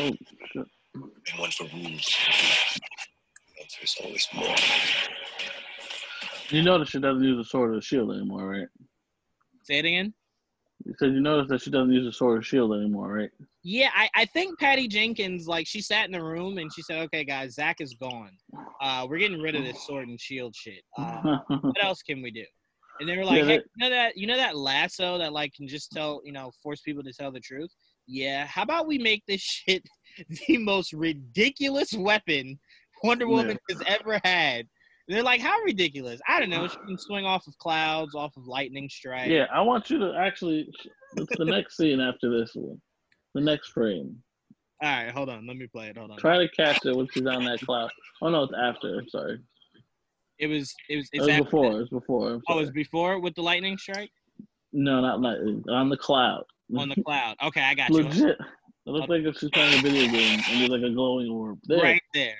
Oh. And one for rules. There's always more. You notice she doesn't use the sword or the shield anymore, right? Say it again. You said you noticed that she doesn't use the sword or shield anymore, right? Yeah, I, I think Patty Jenkins, like, she sat in the room and she said, okay, guys, Zack is gone. Uh, we're getting rid of this sword and shield shit. Uh, what else can we do? And they were like, Yeah, hey, you know that you know that lasso that like can just tell, you know, force people to tell the truth? Yeah, how about we make this shit the most ridiculous weapon Wonder Woman has ever had? And they're like, how ridiculous? I don't know. She can swing off of clouds, off of lightning strike. yeah, I want you to actually. It's the next scene after this one. The next frame. All right, hold on. Let me play it. Hold on. Try to catch it when she's on that cloud. Oh no, it's after. Sorry, It was. It was. it was before. It was before. Oh, it was before with the lightning strike No, not like on the cloud. on the cloud. Okay, I got you. Legit. It looks like if she's playing a video game and there's like a glowing orb. There. Right there.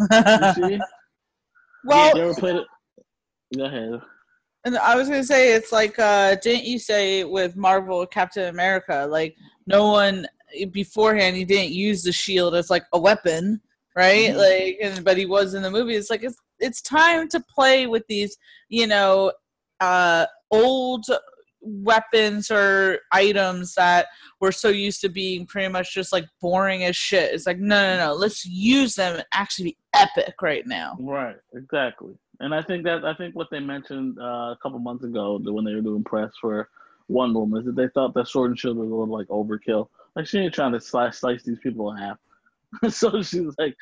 You see? well, you ever played it? Go ahead. And I was gonna say it's like uh didn't you say with Marvel Captain America, like no one beforehand he didn't use the shield as like a weapon, right? Mhm. Like and but he was in the movie. It's like it's it's time to play with these, you know, uh old weapons or items that we're so used to being pretty much just like boring as shit. It's like no no no, let's use them and actually be epic right now. Right, exactly. And I think that I think what they mentioned uh, a couple months ago when they were doing press for Wonder Woman is that they thought that Sword and Shield was a little like overkill. Like she ain't trying to slice slice these people in half. so she's like,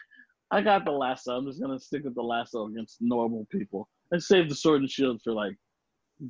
I got the lasso. I'm just gonna stick with the lasso against normal people and save the Sword and Shield for like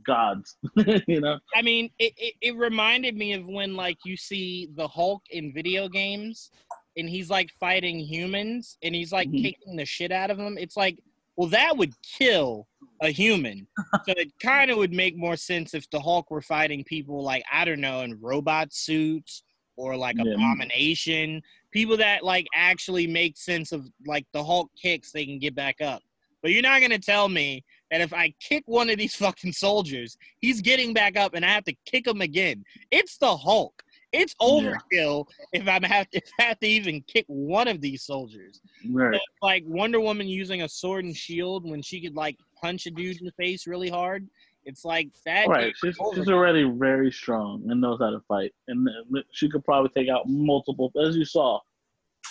gods. you know? I mean, it, it, it reminded me of when like you see the Hulk in video games and he's like fighting humans and he's like Mhm. kicking the shit out of them. It's like, well, that would kill a human. so it kind of would make more sense if the Hulk were fighting people like I don't know in robot suits or like Yeah. Abomination, people that like actually make sense of like the Hulk kicks they can get back up. But you're not gonna tell me that if I kick one of these fucking soldiers, he's getting back up and I have to kick him again. It's the Hulk. It's overkill if I'm have if I have to even kick one of these soldiers. Right. So, like Wonder Woman using a sword and shield when she could like punch a dude in the face really hard. It's like that. Right. She's, she's already very strong and knows how to fight. And uh, she could probably take out multiple, as you saw,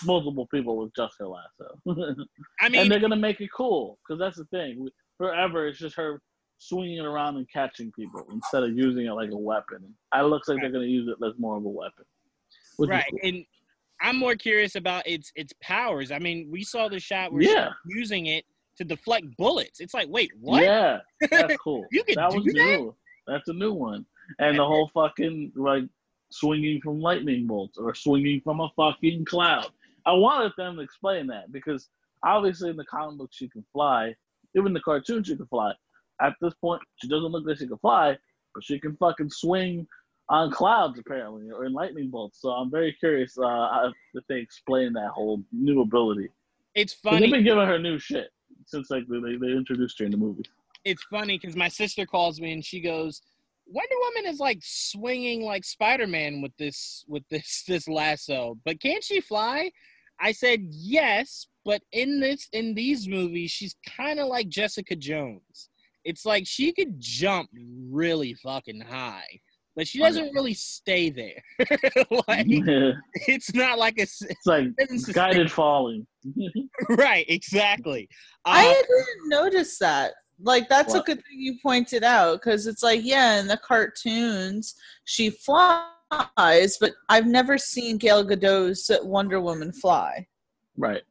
multiple people with just her lasso. I mean, and they're going to make it cool because that's the thing. Forever, it's just her swinging it around and catching people instead of using it like a weapon. It looks like they're going to use it as more of a weapon. right, and I'm more curious about its its powers. I mean, we saw the shot where Yeah. she's using it to deflect bullets. It's like, wait, what? Yeah, that's cool. You can that do was that? new. That's a new one. And the whole fucking like swinging from lightning bolts or swinging from a fucking cloud. I wanted them to explain that because obviously in the comic book she can fly. Even the cartoon she can fly. At this point, she doesn't look like she can fly, but she can fucking swing on clouds apparently or in lightning bolts. So I'm very curious uh, if they explain that whole new ability. It's funny. They've been giving her new shit since like they, they introduced her in the movie. it's funny because my sister calls me and she goes, "Wonder Woman is like swinging like Spider Man with this with this this lasso, but can't she fly?" I said yes, but in this in these movies, she's kind of like Jessica Jones. It's like she could jump really fucking high, but she doesn't really stay there. like it's not like a s- It's like doesn't guided falling. right, exactly. I Uh, didn't notice that. Like that's a good thing you pointed out because it's like yeah, in the cartoons she flies, but I've never seen Gal Gadot's Wonder Woman fly. right.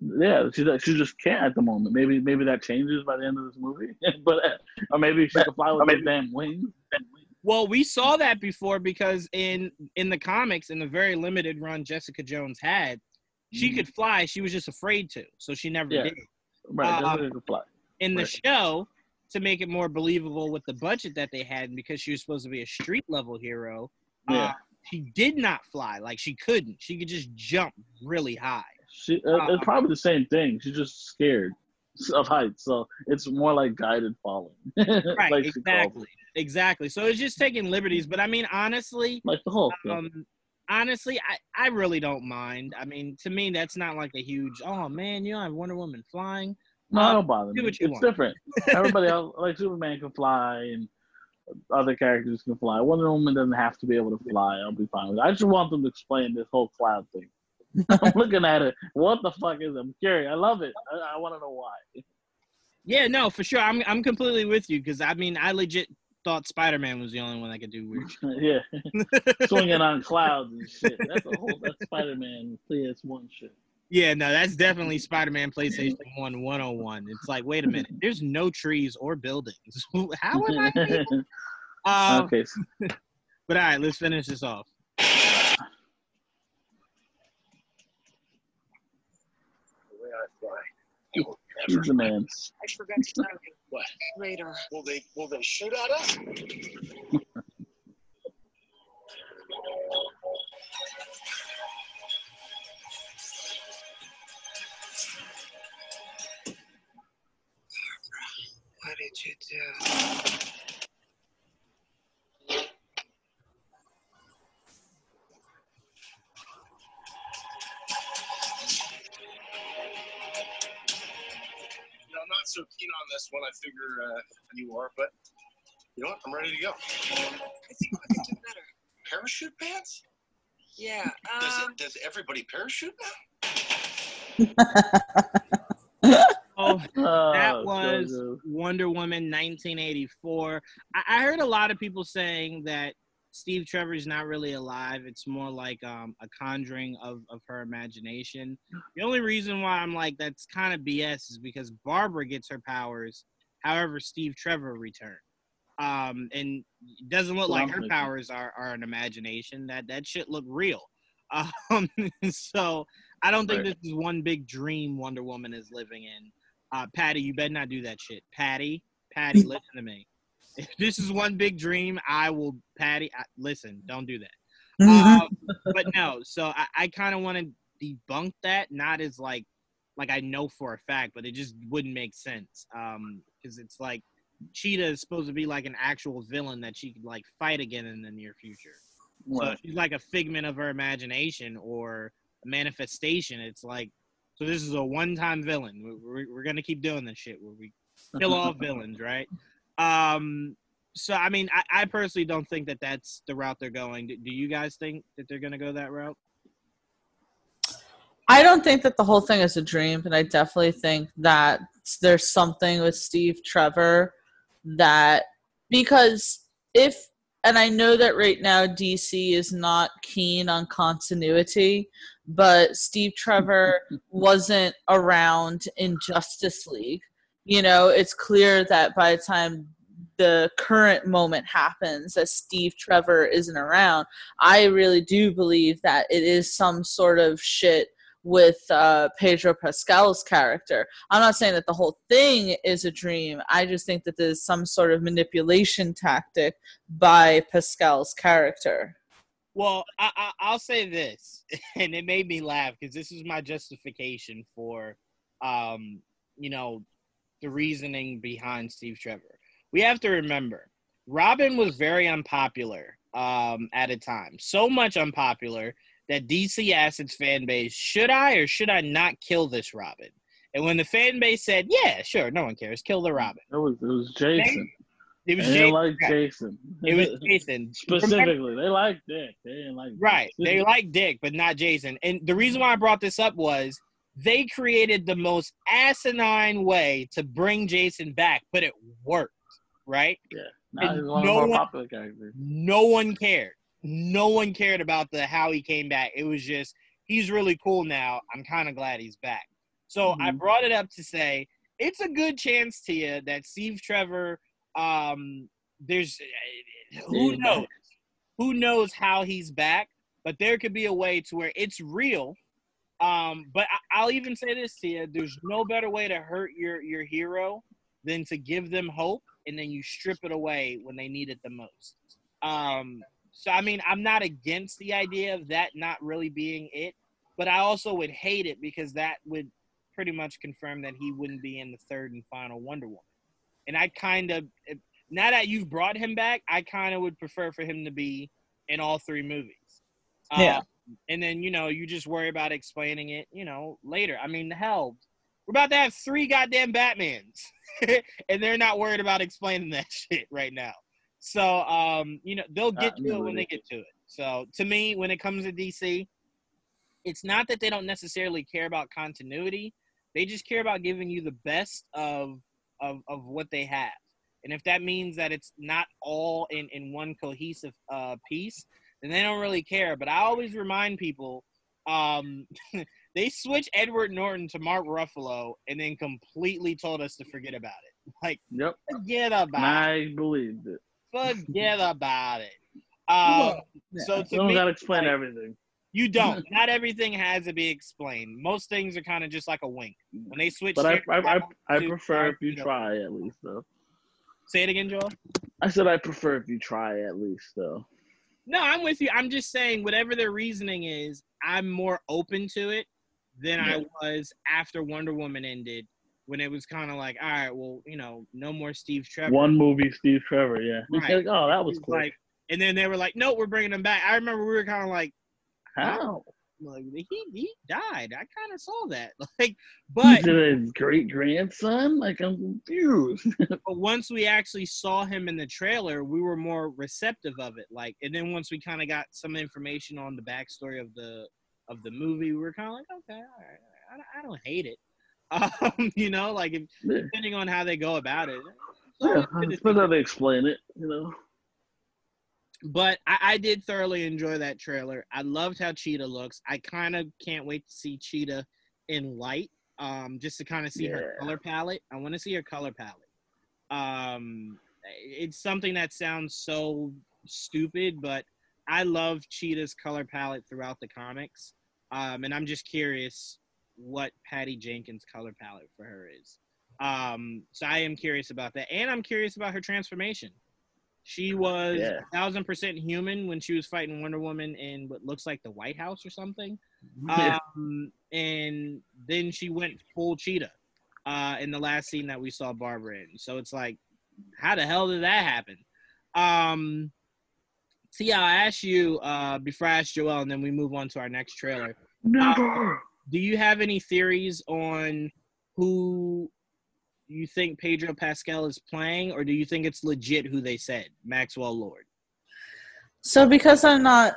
Yeah, she she just can't at the moment. Maybe maybe that changes by the end of this movie. but uh, or maybe she can fly with her damn wings. Well, we saw that before because in in the comics, in the very limited run Jessica Jones had, she could fly. She was just afraid to, so she never Yeah. did. Right, Uh, she can fly. In the show, to make it more believable with the budget that they had, and because she was supposed to be a street level hero, uh, Yeah. she did not fly. Like she couldn't. She could just jump really high. She uh, it's probably the same thing. She's just scared of heights, so it's more like guided falling. Right, like exactly, exactly. So it's just taking liberties. But I mean, honestly, Like the though. um honestly I, I really don't mind i mean to me that's not like a huge oh man you don't have wonder woman flying no, uh, it don't bother do me. what you It's want. different. Everybody else, like Superman, can fly, and other characters can fly. Wonder Woman doesn't have to be able to fly. I'll be fine with it. I just want them to explain this whole cloud thing. I'm looking at it. What the fuck is it? I'm curious. I love it. I, I want to know why. yeah no for sure i'm, I'm completely with you because i mean i legit thought spider-man was the only one that could do weird shit. yeah, swinging on clouds and shit. That's a whole. That's Spider-Man PS1 shit. yeah no that's definitely spider-man playstation 1 101 it's like wait a minute there's no trees or buildings how am i uh, okay. but all right let's finish this off The way I fly, you will He's the man. I forgot to tell you. What? Radar. Will they will they shoot at us? What did you do? so keen on this one. I figure uh, you are, but you know what? I'm ready to go. I think I can do better. Parachute pants? Yeah. Does, it, um, does everybody parachute now? Oh, oh, that was Wonder Woman 1984. I, I, heard a lot of people saying that Steve Trevor is not really alive. It's more like um, a conjuring of, of her imagination. The only reason why I'm like that's kind of BS is because Barbara gets her powers, however Steve Trevor returned. Um, and it doesn't look like her powers are, are an imagination. That that shit look real. Um, so I don't think Right. this is one big dream Wonder Woman is living in. Uh, Patty, you better not do that shit. Patty, Patty, listen to me. If this is one big dream, I will. Patty, I, listen, don't do that. Um, but no, so I, I kind of want to debunk that, not as like, like I know for a fact, but it just wouldn't make sense. Um, because it's like Cheetah is supposed to be like an actual villain that she could like fight again in the near future. So she's like a figment of her imagination or a manifestation. It's like, so this is a one-time villain. We're, we're, we're gonna keep doing this shit where we kill all villains, right? Um. So I mean, I, I personally don't think that that's the route they're going. Do, do you guys think that they're gonna go that route? I don't think that the whole thing is a dream, but I definitely think that there's something with Steve Trevor that because if and I know that right now DC is not keen on continuity, but Steve Trevor wasn't around in Justice League. You know, it's clear that by the time the current moment happens that Steve Trevor isn't around, I really do believe that it is some sort of shit with uh, Pedro Pascal's character. I'm not saying that the whole thing is a dream. I just think that there's some sort of manipulation tactic by Pascal's character. Well, I, I, I'll say this, and it made me laugh because this is my justification for, um, you know, the reasoning behind Steve Trevor. We have to remember, Robin was very unpopular um, at a time, so much unpopular that DC asked its fan base, "Should I or should I not kill this Robin?" And when the fan base said, "Yeah, sure, no one cares, kill the Robin," It was it was Jason. it was They Jason. like Jason. It was Jason. Specifically, they like Dick. They didn't like Right. Jason. They like Dick, but not Jason. And the reason why I brought this up was they created the most asinine way to bring Jason back, but it worked. Right? One no one- No one cared. No one cared about the how he came back. It was just he's really cool now. I'm kind of glad he's back. So I Mhm. brought it up to say it's a good chance to you that Steve Trevor. Um, there's who knows who knows how he's back, but there could be a way to where it's real. Um, but I, I'll even say this to you: there's no better way to hurt your your hero than to give them hope, and then you strip it away when they need it the most. Um, so I mean, I'm not against the idea of that not really being it, but I also would hate it because that would pretty much confirm that he wouldn't be in the third and final Wonder Woman. And I kind of, now that you've brought him back, I kind of would prefer for him to be in all three movies. Yeah. And then, you know, you just worry about explaining it, you know, later. I mean, hell, we're about to have three goddamn Batmans. and they're not worried about explaining that shit right now. So, um, you know, they'll get to it when they get to it. So, to me, when it comes to DC, it's not that they don't necessarily care about continuity. They just care about giving you the best of of, of what they have. And if that means that it's not all in, in one cohesive uh, piece, then they don't really care. But I always remind people um, they switched Edward Norton to Mark Ruffalo and then completely told us to forget about it. Like, Yep. forget about it. I believed it. Forget about it. Um, so You to don't me, gotta explain like, everything. you don't. Not everything has to be explained. Most things are kind of just like a wink. When they switch, But I, I, I, I prefer if you try at least, though. Say it again, Joel. I said I prefer if you try at least, though. No, I'm with you. I'm just saying, whatever their reasoning is, I'm more open to it than I was after Wonder Woman ended, when it was kind of like, all right, well, you know, no more Steve Trevor. One movie, Steve Trevor, yeah. Right. like, oh, that was cool. like, and then they were like, no, we're bringing him back. I remember we were kind of like, How? Like he he died. I kind of saw that. Like, but his great grandson? Like, I'm confused. but once we actually saw him in the trailer, we were more receptive of it. Like, and then once we kind of got some information on the backstory of the of the movie, we were kind of like, okay, all right, I, I don't hate it. Um, you know, like if, depending on how they go about it, Yeah, it's good to see depends how they explain it. You know. But I, I did thoroughly enjoy that trailer. I loved how Cheetah looks. I kind of can't wait to see Cheetah in light, um, just to kind of see her color palette. I want to see her color palette. Um, it's something that sounds so stupid, but I love Cheetah's color palette throughout the comics. Um, and I'm just curious what Patty Jenkins' color palette for her is. Um, so I am curious about that, and I'm curious about her transformation. She was Yeah. a thousand percent human when she was fighting Wonder Woman in what looks like the White House or something. Yeah. Um, and then she went full cheetah uh, in the last scene that we saw Barbara in. So it's like, how the hell did that happen? Um, so yeah, I asked you uh, before I asked Joel, and then we move on to our next trailer. Never. Do you have any theories on who you think Pedro Pascal is playing, or do you think it's legit who they said, Maxwell Lord? So because I'm not,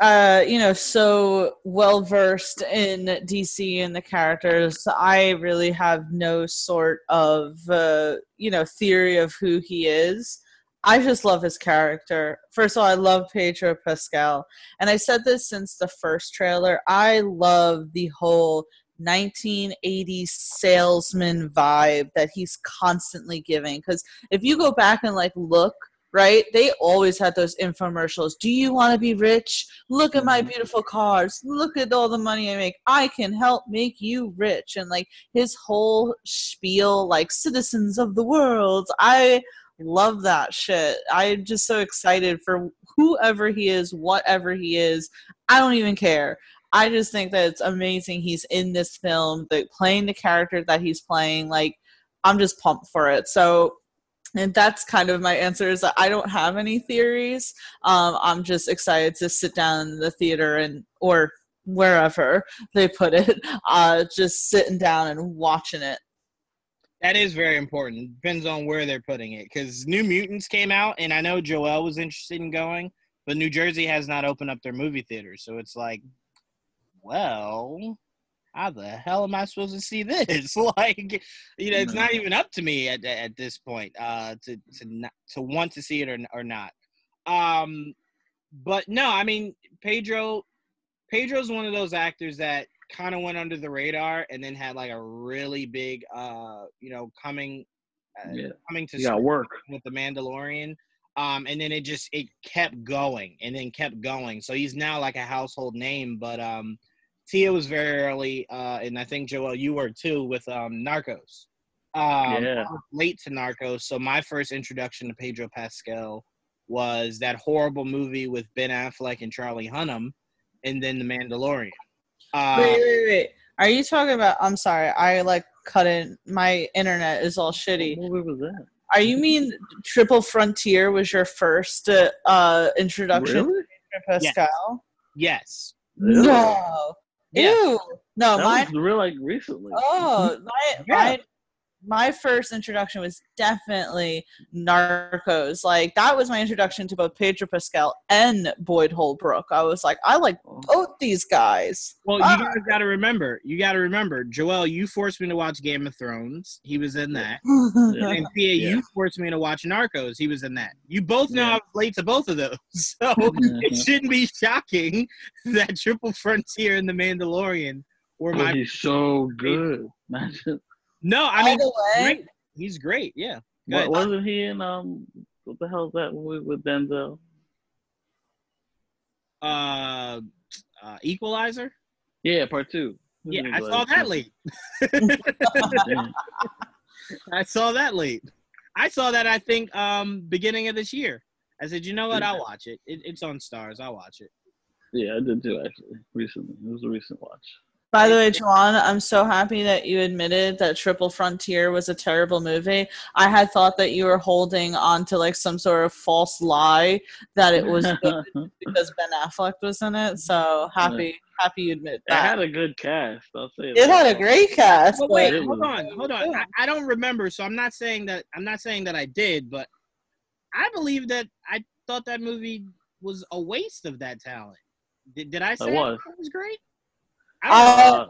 uh, you know, so well versed in DC and the characters, I really have no sort of, uh, you know, theory of who he is. I just love his character. First of all, I love Pedro Pascal, and I said this since the first trailer. I love the whole 1980s salesman vibe that he's constantly giving. Because if you go back and like look right? They always had those infomercials. Do you want to be rich? Look at my mm-hmm. beautiful cars. Look at all the money I make. I can help make you rich. And like his whole spiel, like citizens of the world. I love that shit. I'm just so excited for whoever he is, whatever he is. I don't even care. I just think that it's amazing he's in this film, that playing the character that he's playing. Like, I'm just pumped for it. So and that's kind of my answer is that i don't have any theories um, i'm just excited to sit down in the theater and or wherever they put it uh, just sitting down and watching it That is very important. Depends on where they're putting it. Because New Mutants came out, and I know Joel was interested in going, but New Jersey has not opened up their movie theaters. So it's like, well, how the hell am I supposed to see this? like, you know, it's not even up to me at at this point uh, to to not, to want to see it or or not. Um, but no, I mean Pedro. Pedro's one of those actors that kind of went under the radar and then had like a really big, uh, you know, coming, uh, Yeah. coming to screen work. with the Mandalorian. Um, and then it just it kept going and then kept going. So he's now like a household name. But um, Tia was very early, uh, and I think Joel, you were too with um, Narcos. Um, Yeah. I was late to Narcos, so my first introduction to Pedro Pascal was that horrible movie with Ben Affleck and Charlie Hunnam, and then The Mandalorian. Uh, wait wait wait are you talking about i'm sorry i like cut in my internet is all shitty What movie was that? are you mean triple frontier was your first uh, uh introduction Really? to Pedro pascal yes. no Yeah. ew no That my was real like recently. Oh, my, Yeah. my my first introduction was definitely Narcos. Like that was my introduction to both Pedro Pascal and Boyd Holbrook. I was like, I like Oh. both these guys. Well, you Ah. guys got to remember. You got to remember, Joel. You forced me to watch Game of Thrones. He was in that. Yeah. And Tia, Yeah. you forced me to watch Narcos. He was in that. You both know Yeah. I was late to both of those, so it shouldn't be shocking that Triple Frontier and The Mandalorian were Oh, my. he's so good. Imagine. No, I mean, great. he's great. Yeah. What, wasn't he in um? What the hell is that movie with Denzel? Uh, uh, Equalizer. Yeah, part two. Yeah, I saw that late. I saw that late. I saw that I think um beginning of this year. I said, you know what? I'll watch it. it it's on Starz. I'll watch it. Yeah, I did too. Actually, recently it was a recent watch. By the way, Juan, I'm so happy that you admitted that Triple Frontier was a terrible movie. I had thought that you were holding on to like some sort of false lie that it was good because Ben Affleck was in it. So happy, happy you admit that. It that. had a good cast. I'll say It It had a great cast. But but- wait, hold on, hold on. I, I don't remember, so I'm not saying that. I'm not saying that I did, but I believe that I thought that movie was a waste of that talent. Did, did I say I was. it was great? Uh, don't know if I.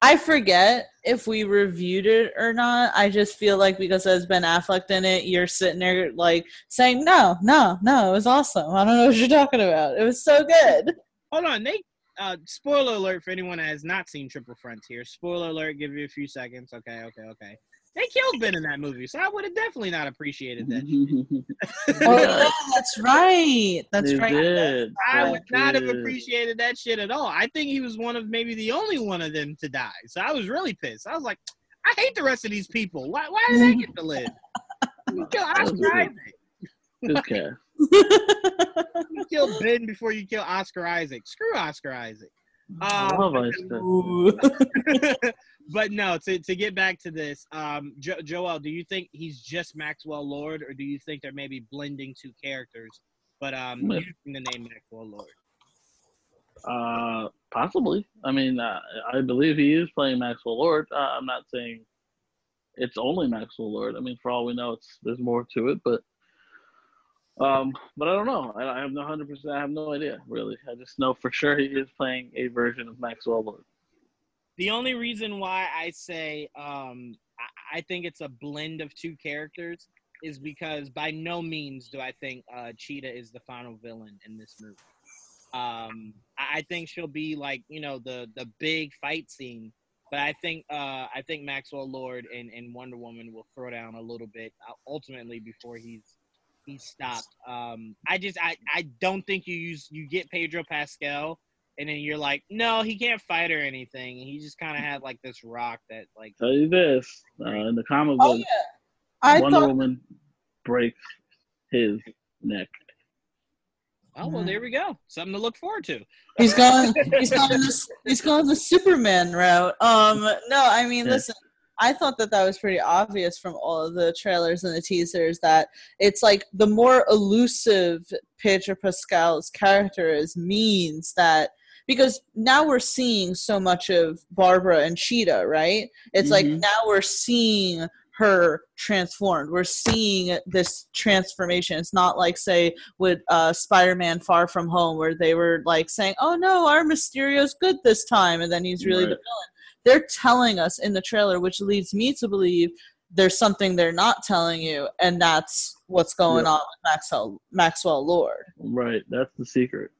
I forget if we reviewed it or not. I just feel like because there's Ben Affleck in it, you're sitting there like saying, "No, no, no, it was awesome." I don't know what you're talking about. It was so good. Hold on, they. Uh, spoiler alert for anyone that has not seen Triple Frontier. Spoiler alert. Give you a few seconds. Okay, okay, okay. They killed Ben in that movie, so I would have definitely not appreciated that. Oh yeah, that's right. That's They right. did. I They would not have appreciated that shit at all. I think he was one of maybe the only one of them to die. So I was really pissed. I was like, I hate the rest of these people. Why? Why do they get to live? You kill Oscar Isaac. Good cast. You kill Ben before you kill Oscar Isaac. Screw Oscar Isaac. I Um, love Ice Cube. Ooh. But no, to, to get back to this, um, jo- Joel, do you think he's just Maxwell Lord, or do you think they're maybe blending two characters, but um, Yeah. using the name Maxwell Lord? Uh, possibly. I mean, uh, I believe he is playing Maxwell Lord. Uh, I'm not saying it's only Maxwell Lord. I mean, for all we know, it's there's more to it, but um, but I don't know. I, I have no hundred percent. I have no idea really. I just know for sure he is playing a version of Maxwell Lord. The only reason why I say um, I, I think it's a blend of two characters is because by no means do I think uh, Cheetah is the final villain in this movie. Um, I I think she'll be like you know the the big fight scene, but I think uh, I think Maxwell Lord and, and Wonder Woman will throw down a little bit uh, ultimately before he's he's stopped. Um, I just I, I don't think you use you get Pedro Pascal and then you're like, no, he can't fight or anything. He just kind of had like this rock that like Tell you this: uh, in the comic Oh book, yeah. I Wonder thought Woman breaks his neck. oh well there we go something to look forward to he's going he's going this he's going the Superman route. Um no, I mean Yeah. listen, I thought that that was pretty obvious from all of the trailers and the teasers that it's like the more elusive Pedro Pascal's character is means that because now we're seeing so much of Barbara and Cheetah, right? It's like Mhm. now we're seeing her transformed. We're seeing this transformation. It's not like say with uh, Spider-Man Far From Home where they were like saying, "Oh no, our Mysterio's good this time," and then he's really the villain. They're telling us in the trailer, which leads me to believe there's something they're not telling you, and that's what's going Yeah. on with Maxwell Maxwell Lord. Right, that's the secret.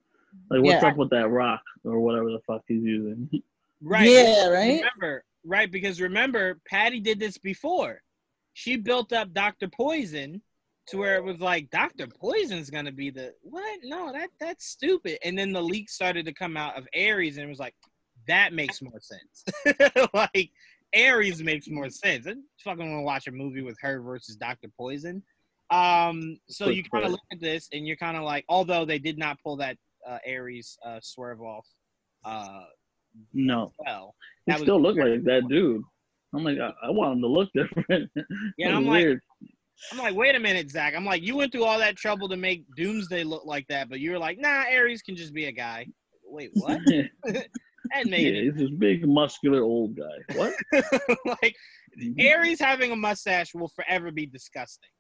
Like, what's Yeah. up with that rock or whatever the fuck he's using? right Yeah, right. remember right because remember patty did this before. She built up dr poison to where it was like dr poison's gonna be the what? No that that's stupid. And then the leak started to come out of Ares and it was like that makes more sense. Like Ares makes more sense. I fucking want to watch a movie with her versus dr poison. Um so you kind of look at this and you're kind of like although they did not pull that uh Ares uh swerve off uh No, well he still looked like that dude. I'm like, I, I want him to look different. Yeah, I'm was like- I'm like, wait a minute, Zack. I'm like, you went through all that trouble to make Doomsday look like that, but you were like, nah, Ares can just be a guy. Wait, what? yeah, That made he's this big, muscular old guy. What? like, Ares having a mustache will forever be disgusting.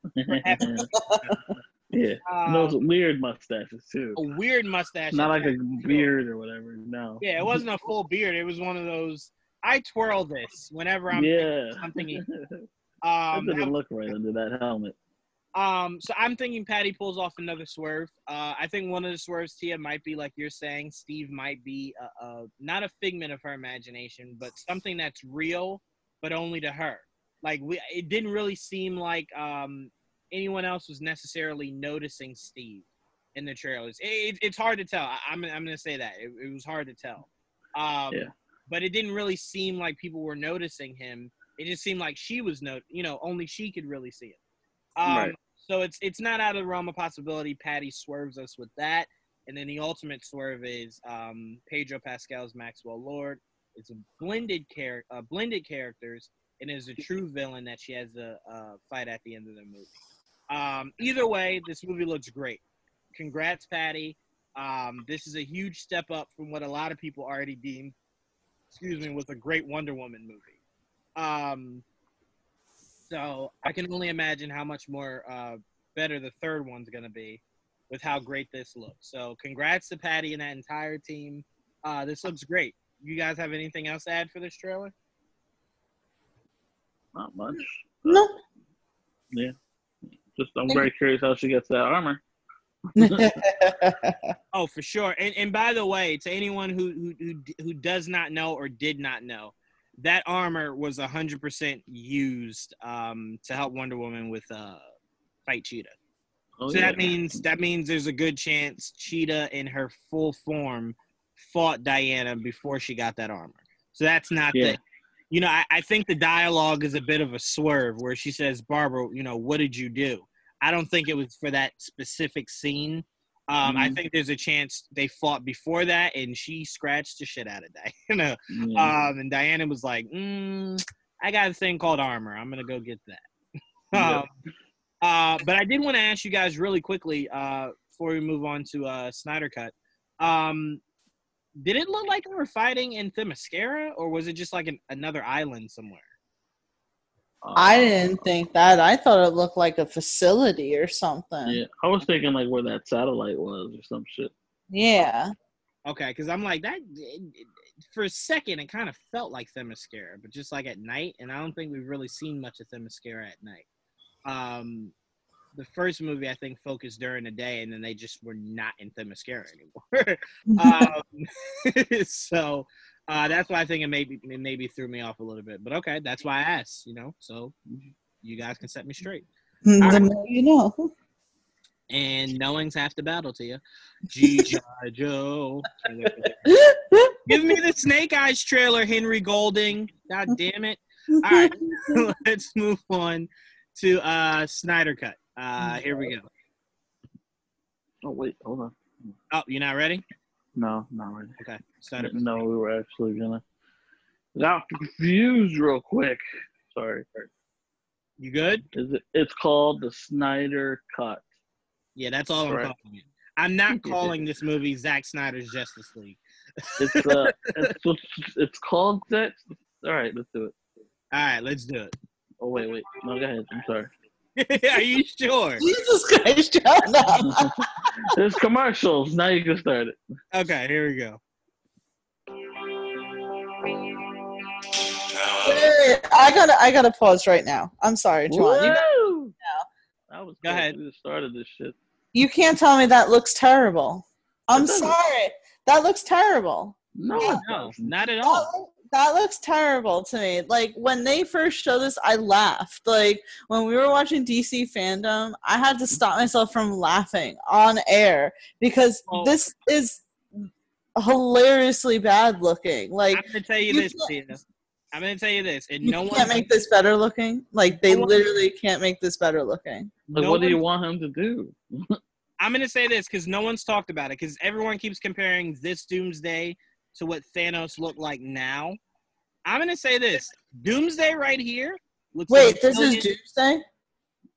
Yeah, Um, those weird mustaches too. a weird mustache. Not like a beard or whatever. No. Yeah, it wasn't a full beard. It was one of those. I twirl this whenever I'm yeah. something. Um, that doesn't look right under that helmet. Um, so I'm thinking Patty pulls off another swerve. Uh, I think one of the swerves, Tia, might be like you're saying. Steve might be a, a, not a figment of her imagination, but something that's real, but only to her. Like we, it didn't really seem like um, anyone else was necessarily noticing Steve in the trailers. It, it, it's hard to tell. I, I'm, I'm gonna say that it, it was hard to tell. Um, Yeah. But it didn't really seem like people were noticing him. It just seemed like she was no, you know, only she could really see it. Um, Right. So it's it's not out of the realm of possibility. Patty swerves us with that, and then the ultimate swerve is um, Pedro Pascal's Maxwell Lord. It's a blended char- uh, blended characters, and is a true villain that she has to uh, fight at the end of the movie. Um, either way, this movie looks great. Congrats, Patty. Um, this is a huge step up from what a lot of people already deemed, excuse me, was a great Wonder Woman movie. Um, so I can only imagine how much more uh, better the third one's going to be with how great this looks. So congrats to Patty and that entire team. Uh, this looks great. you guys have anything else to add for this trailer? Not much. No. Yeah. Just I'm very curious how she gets that armor. Oh, for sure. And and by the way, to anyone who who who, who does not know or did not know, that armor was hundred percent used um, to help Wonder Woman with uh, fight Cheetah. Oh, so yeah. that means that means there's a good chance Cheetah in her full form fought Diana before she got that armor. So that's not Yeah. the you know, I, I think the dialogue is a bit of a swerve where she says, Barbara, you know, what did you do? I don't think it was for that specific scene. Um, I Mhm. think there's a chance they fought before that and she scratched the shit out of Diana. Yeah. Um, and Diana was like, mm, I got a thing called armor. I'm going to go get that. Um, uh, but I did want to ask you guys really quickly uh, before we move on to uh, Snyder Cut. Um, did it look like they were fighting in Themyscira, or was it just like an, another island somewhere? I didn't think that. I thought it looked like a facility or something. Yeah, I was thinking like where that satellite was or some shit. Yeah. Okay, because I'm like that. it- it- for a second, it kind of felt like Themyscira, but just like at night, and I don't think we've really seen much of Themyscira at night. Um, the first movie I think focused during the day, and then they just were not in Themyscira anymore. um, so uh, that's why I think it maybe it maybe threw me off a little bit. But okay, that's why I asked. You know, so you guys can set me straight. the more you know. And knowing's half the battle to you. G.I. Joe. Can't wait for that. Give me the Snake Eyes trailer, Henry Golding. God damn it. All right, let's move on to uh Snyder Cut. Uh here we go. Oh wait, hold on. Oh, you're not ready? No, not ready. Okay. Cut. No, we were actually gonna. Got confused real quick. Sorry. You good? Is it? It's called the Snyder Cut. Yeah, that's all I'm Correct. calling it. I'm not calling this movie Zack Snyder's Justice League. It's uh, it's, it's called that. All right, let's do it. All right, let's do it. Oh wait, wait. No, go ahead. I'm sorry. Are you sure? Jesus Christ, shut up. There's commercials. Now you can start it. Okay, here we go. Wait, I gotta I gotta pause right now. I'm sorry, Juwan. You, Woo! That was Go good. ahead. We just started this shit. you can't tell me that looks terrible. I'm sorry. That looks terrible. No, Yeah. No, doesn't. not at all. That, that looks terrible to me. Like when they first showed this, I laughed. Like when we were watching DC FanDome, I had to stop myself from laughing on air because Well- this is hilariously bad looking. Like I'm gonna tell you you this, Tia. I'm gonna tell you this, and you no one can't make this better looking. Like they No one- literally can't make this better looking. Like, no what do you want him to do? I'm gonna say this because no one's talked about it because everyone keeps comparing this Doomsday to what Thanos looked like now. I'm gonna say this: Doomsday right here looks. Wait, like this is million- Doomsday.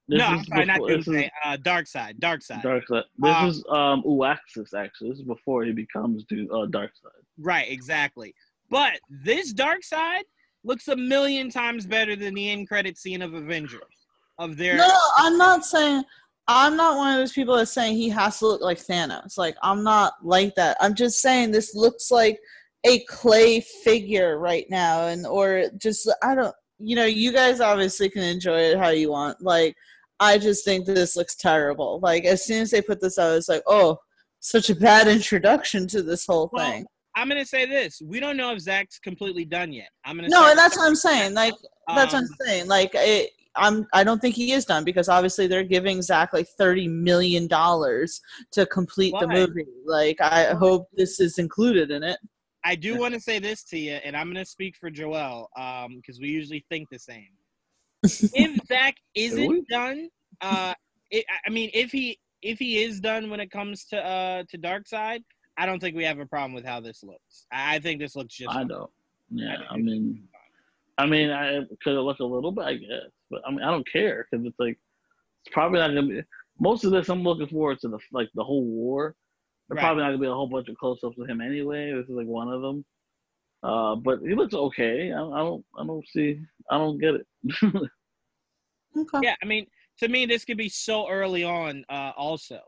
This no, I'm is sorry, not before- this is Doomsday. Uh, Darkseid, Dark Side. Darkseid. This Um, is um Uxas actually. This is before he becomes do uh, Dark Side. Right, exactly. But this Darkseid looks a million times better than the end credit scene of Avengers. Of their No, I'm not saying. I'm not one of those people that's saying he has to look like Thanos. Like I'm not like that. I'm just saying this looks like a clay figure right now, and or just I don't. You know, you guys obviously can enjoy it how you want. Like I just think this looks terrible. Like as soon as they put this out, it's like, oh, such a bad introduction to this whole Well, thing. I'm gonna say this: we don't know if Zack's completely done yet. I'm gonna No, say- and that's what I'm saying. Like that's what Um, I'm saying. Like it, I'm I don't think he is done because obviously they're giving Zack like thirty million dollars to complete the movie. Like I hope this is included in it. I do want to say this to you, and I'm going to speak for Joel because we usually think the same. if Zack isn't done, uh, it, I- I mean, if he if he is done when it comes to uh to Darkseid, I don't think we have a problem with how this looks. I, I think this looks just. I don't. Yeah, think I mean, I mean, I could have looked a little bit, I guess, but I mean, I don't care because it's like it's probably not gonna be. Most of this, I'm looking forward to the like the whole war. There's Right. probably not gonna be a whole bunch of close-ups of him anyway. This is like one of them. Uh, but he looks okay. I, I don't. I don't see. I don't get it. Okay. Yeah, I mean, to me, this could be so early on. Uh, also,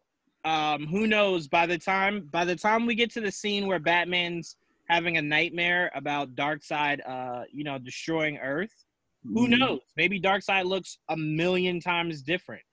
um, who knows? By the time by the time we get to the scene where Batman's having a nightmare about Darkseid, uh, you know, destroying Earth. Who Mhm. knows? Maybe Darkseid looks a million times different.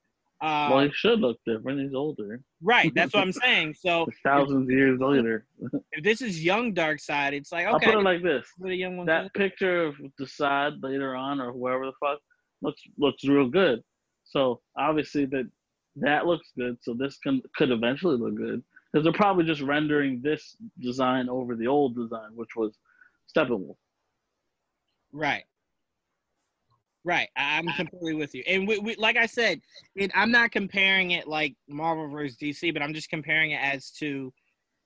Uh, Well, he should look different. He's older. right. That's what I'm saying. So Thousands of years later. if this is young Darkseid, it's like okay. I'll put it like this: for young one. that picture of the side later on, or whoever the fuck, looks looks real good. So obviously that that looks good. So this can could eventually look good because they're probably just rendering this design over the old design, which was Steppenwolf. Right. Right. I'm completely with you. And we, we like I said, it, I'm not comparing it like Marvel versus DC, but I'm just comparing it as to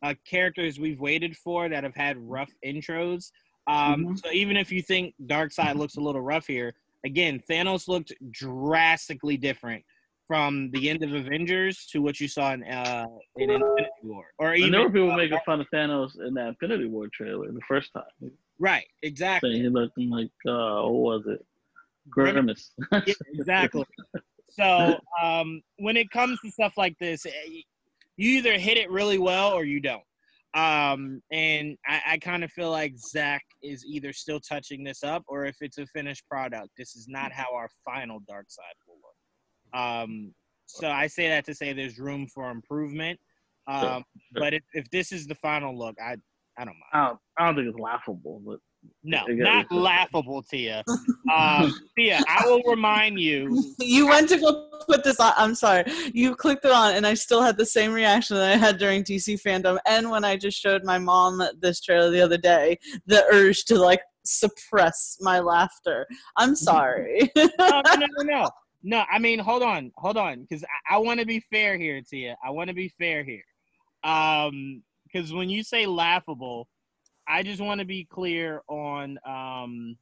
uh, characters we've waited for that have had rough intros. Um, So even if you think Darkseid looks a little rough here, again, Thanos looked drastically different from the end of Avengers to what you saw in uh, in Infinity War, or And even there were people making fun of Thanos in that Infinity War trailer the first time, right, exactly. saying he looked like uh, what was it, Grimace. Yeah, exactly. So um, when it comes to stuff like this, eh, you either hit it really well or you don't. Um, and I, I kind of feel like Zack is either still touching this up or if it's a finished product, this is not how our final Darkseid will look. Um, so I say that to say there's room for improvement. Um, Sure, sure. But if, if this is the final look, I I don't mind. I don't, I don't think it's laughable, but No, not what you're saying. laughable, Tia. Um, Tia, I will remind you You went to go put this on. I'm sorry. You clicked it on, and I still had the same reaction that I had during DC FanDome, and when I just showed my mom this trailer the other day. The urge to like suppress my laughter. I'm sorry. no, no, no, no, no. No, I mean, hold on, hold on, because I, I want to be fair here, Tia. I want to be fair here. Um, because when you say laughable, I just want to be clear on um,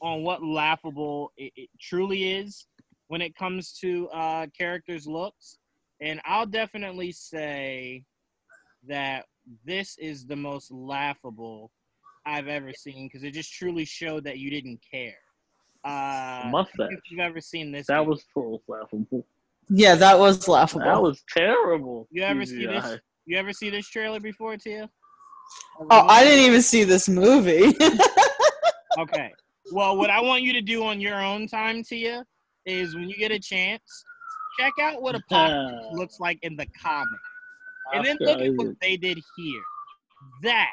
on what laughable it, it truly is when it comes to uh characters' looks, and I'll definitely say that this is the most laughable I've ever seen because it just truly showed that you didn't care. Uh, mustache. if you've ever seen this, That movie. was full laughable. yeah, that was laughable. That was terrible. You ever see this? You ever see this trailer before, Tia? Oh, I didn't even see this movie. Okay. Well, what I want you to do on your own time, Tia, is when you get a chance, check out what Apocalypse looks like in the comic, and then look at what they did here. That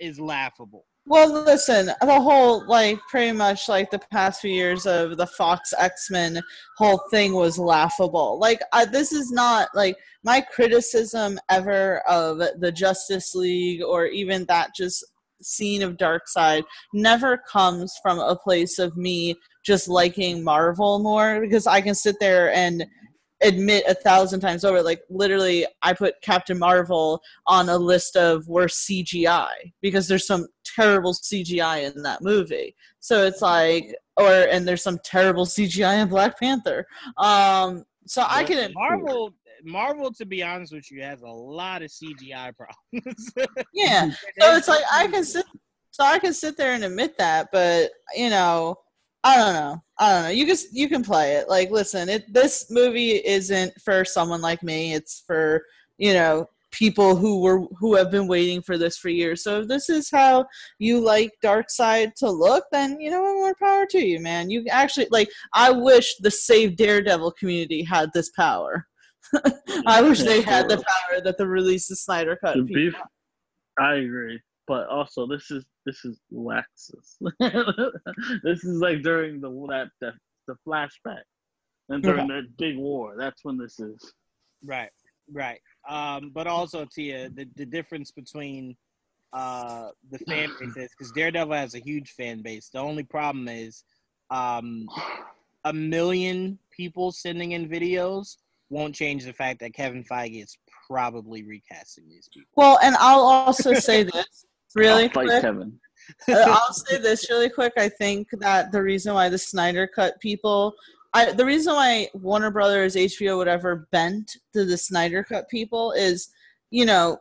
is laughable. Well, listen, the whole like pretty much like the past few years of the Fox X Men whole thing was laughable. Like I, this is not like my criticism ever of the Justice League or even that just scene of Darkseid never comes from a place of me just liking Marvel more because I can sit there and admit a thousand times over like literally I put Captain Marvel on a list of worst CGI because there's some terrible CGI in that movie. So it's like or and there's some terrible CGI in Black Panther. Um so I can Marvel. Marvel, to be honest with you, has a lot of CGI problems. yeah. So it's like I can sit so I can sit there and admit that, but you know, I don't know. I don't know. You can you can play it. Like listen, it this movie isn't for someone like me. It's for, you know, people who were who have been waiting for this for years. So if this is how you like Darkseid to look, then you know more power to you, man. You actually like I wish the Save Daredevil community had this power. I wish they had the power that the release of Snyder cut. To people be, I agree, but also this is this is Laxus. this is like during the that the, the flashback and during that big war. That's when this is. Right, right. Um, but also, Tia, the, the difference between uh, the fan bases, because Daredevil has a huge fan base. The only problem is um, a million people sending in videos won't change the fact that Kevin Feige is probably recasting these people. Well, and I'll also say this really I'll fight quick. Kevin. Uh, I'll say this really quick. I think that the reason why the Snyder cut people, I the reason why Warner Brothers, HBO, whatever, bent to the Snyder cut people is, you know,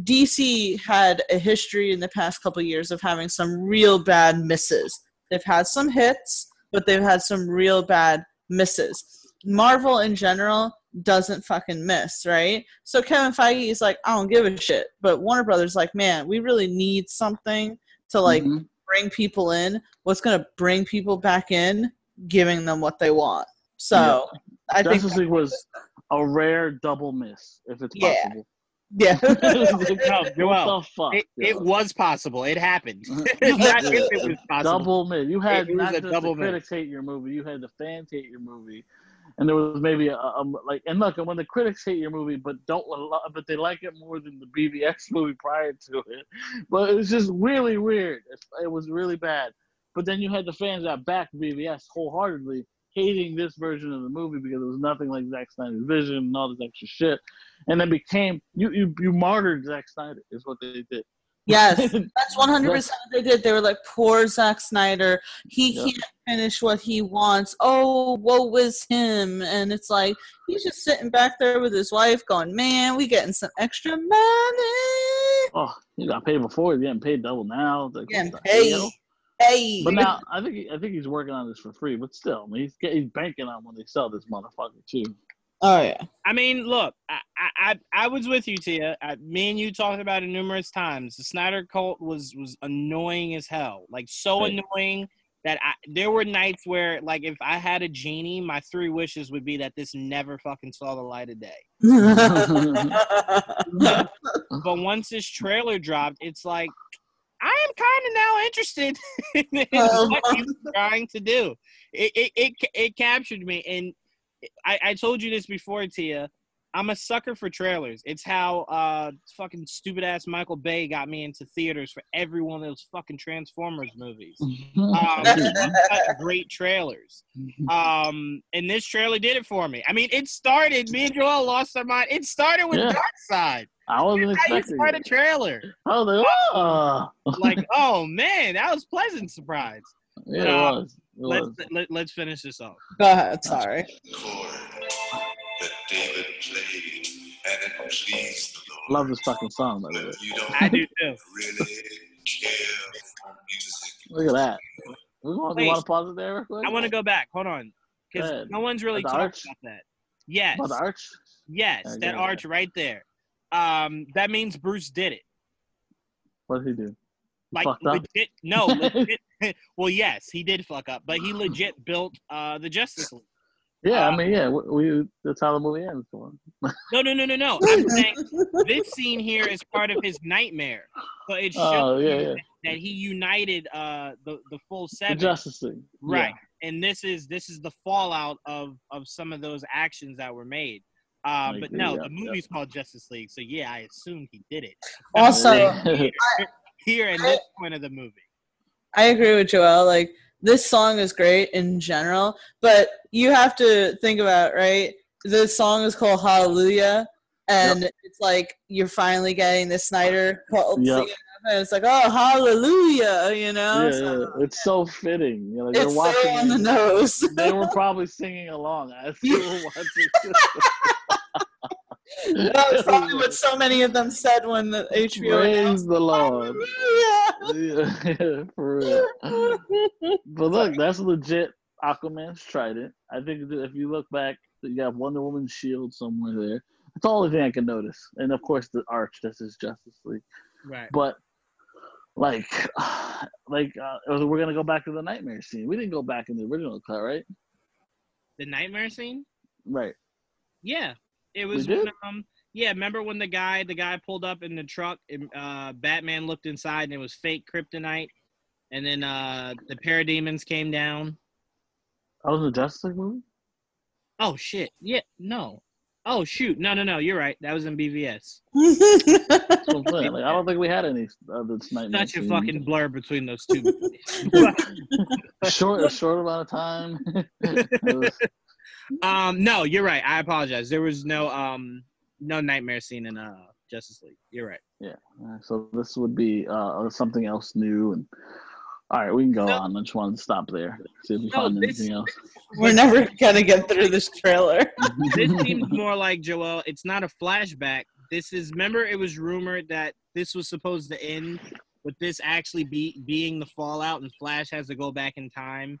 DC had a history in the past couple years of having some real bad misses. They've had some hits, but they've had some real bad misses. Marvel in general doesn't fucking miss, right? So Kevin Feige is like, I don't give a shit. But Warner Brothers like, man, we really need something to like Mhm. bring people in. What's gonna bring people back in? Giving them what they want. So Yeah. I think Justice League was a rare double miss, if it's Yeah. possible. yeah. No, what the fuck? It, yo? it was possible. It happened. It's not if it was possible. double miss. You had It was not a just double the miss. critics hate your movie, you had the fans hate your movie, and there was maybe a, a like. And look, and when the critics hate your movie, but don't but they like it more than the BVS movie prior to it, but it was just really weird. It, it was really bad. But then you had the fans that backed BVS wholeheartedly, hating this version of the movie because it was nothing like Zack Snyder's vision and all this extra shit, and then became you you you martyred Zack Snyder is what they did. Yes, that's one hundred percent what they did. They were like, "Poor Zack Snyder, he Yeah. can't finish what he wants. Oh, woe is him!" And it's like he's just sitting back there with his wife, going, "Man, we getting some extra money, Oh, he got paid before. He's getting paid double now. Like, getting what the hell? paid, hey." But now I think he, I think he's working on this for free. But still, I mean, he's he's banking on when they sell this motherfucker too. Oh yeah, I mean, look, I, I, I was with you, Tia. I, me and you talked about it numerous times. The Snyder cult was was annoying as hell, like so Right. annoying that I, there were nights where, like, if I had a genie, my three wishes would be that this never fucking saw the light of day. But once this trailer dropped, it's like I am kind of now interested in what he's trying to do. It it it, it captured me, and I, I told you this before, Tia. I'm a sucker for trailers. It's how uh fucking stupid ass Michael Bay got me into theaters for every one of those fucking Transformers movies. Um, great trailers. Um, and this trailer did it for me. I mean, it started. Me and Joel lost our mind. It started with Yeah. Dark Side. I wasn't How you expecting. start a trailer? I was like, oh, Like, oh man, that was pleasant surprise. yeah, it uh, was. It Let's let, let's finish this off. Go ahead. Sorry. chord that David played, and it pleased the Lord. Love this fucking song, by the way. You don't I do too. really care for music. Look at that. We want, Wait. you want to pause it there real quick? I want to go back. Hold on, because no one's really About the talking arch? about that. Yes, About the arch? yes, Yeah, that go arch right there. Um, that means Bruce did it. What did he do? He Like legit. No, legit. well, yes, he did fuck up, but he legit built uh the Justice League. Yeah, Uh, I mean, yeah, we, we that's how the movie ends. For him. No, no, no, no, no. I'm saying this scene here is part of his nightmare. but it shows Oh, yeah, yeah. that he united uh the the full The seven. Justice League. Yeah. right and this is this is the fallout of of some of those actions that were made uh, I but no yeah, the movie's called justice league so yeah i assume he did it Also, here, here in this point of the movie I agree with Joel. Like this song is great in general, but you have to think about right. This song is called Hallelujah, and it's like you're finally getting the Snyder cult Yep. and it's like oh Hallelujah, you know. yeah, So yeah, it's so fitting. You know, like it's you're so on the nose. They were probably singing along as they were watching. that was probably what so many of them said when the HBO announced Praise the Lord. Hallelujah. yeah, for real. But look, that's legit Aquaman's trident. I think that if you look back, you have Wonder Woman's shield somewhere there. That's the only thing I can notice. And of course, the arch. This is Justice League. right But like, like uh, we're gonna go back to the nightmare scene. We didn't go back in the original cut, right? the nightmare scene Right. yeah it was when, um yeah remember when the guy the guy pulled up in the truck and uh batman looked inside and it was fake kryptonite and then uh the parademons came down That was a Justice League movie. oh shit yeah no oh shoot no no no you're right that was in bvs I'm. Like, I don't think we had any of this nightmare. such a scenes. fucking blur between those two. short, a short amount of time. It was- um, no, you're right. I apologize. There was no um no nightmare scene in uh Justice League. You're right. Yeah. so this would be uh, something else new. And all right, we can go No. on. I just wanted to stop there. See if we No, find this- anything else. We're never gonna get through this trailer. This seems more like Joel. It's not a flashback. This is remember it was rumored that this was supposed to end with this actually be being the fallout and Flash has to go back in time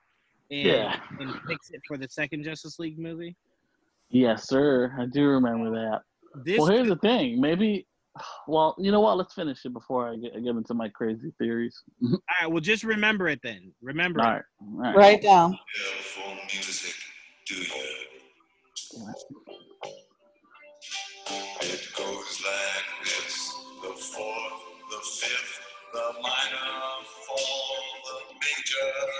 and, Yeah. and fix it for the second Justice League movie. Yes, sir. I do remember that. This well, here's the thing. Maybe. Well, you know what? Let's finish it before I get, I get into my crazy theories. all right. Well, just remember it then. Remember. All it. right. All right. Write down. Music, do? It goes like this: the fourth, the fifth, the minor fall, the major lift.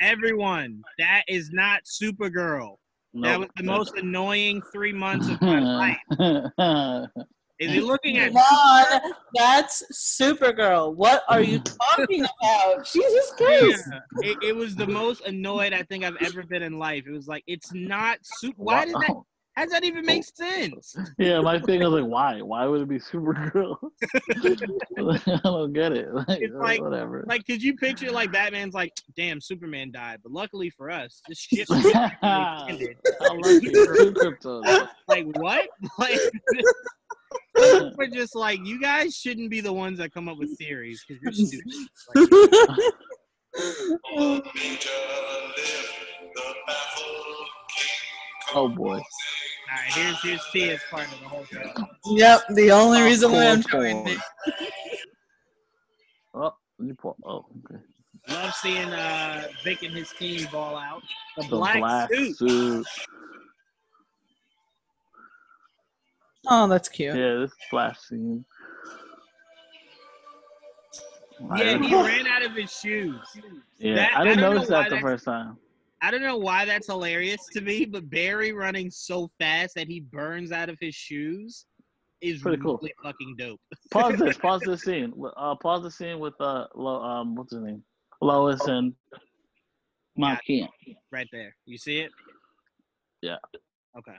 Everyone, that is not Supergirl. That was the most annoying three months of my life. Is he looking at? Ron, that's Supergirl. What are you talking about? Jesus Christ. Yeah, it, it was the most annoyed I think I've ever been in life. It was like it's not super. Why did that? Wow. How does that even make sense? Yeah, my thing was like, why? Why would it be Supergirl? I don't get it. Like, It's like- whatever. Like, could you picture like Batman's like, damn, Superman died, but luckily for us, this shit ended. lucky. Two Krypton. Like what? Like we're just like you guys shouldn't be the ones that come up with theories because you're stupid. Like, Oh boy. all right, here's here's Tia's part of the whole thing. Yep, the only reason why I'm Popcorn doing it. Oh, you pull. Oh, okay. Love seeing uh Vic and his team ball out. The, The black, black suit. suit. Oh, that's cute. Yeah, this flash scene. Yeah, he ran out of his shoes. Yeah, That- I I didn't don't notice that the that's- first time. I don't know why that's hilarious to me, but Barry running so fast that he burns out of his shoes is Pretty cool. really fucking dope. Pause this. Pause this scene. Uh, pause the scene with uh, Lo, um, what's his name? Lois and Mark Kent. Right there. You see it? Yeah. Okay.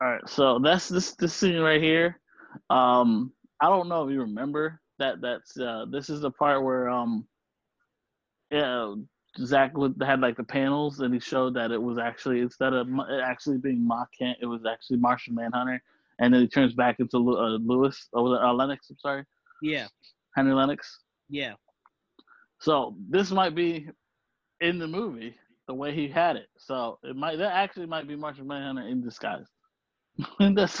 All right, so that's this this scene right here. Um, I don't know if you remember that. That's uh, this is the part where um, yeah, Zack had like the panels, and he showed that it was actually instead of it actually being Ma Kent, it was actually Martian Manhunter, and then he turns back into uh, Lewis or uh, Lennix. I'm sorry, Yeah. Henry Lennix. Yeah. So this might be in the movie the way he had it. So it might that actually might be Martian Manhunter in disguise. That's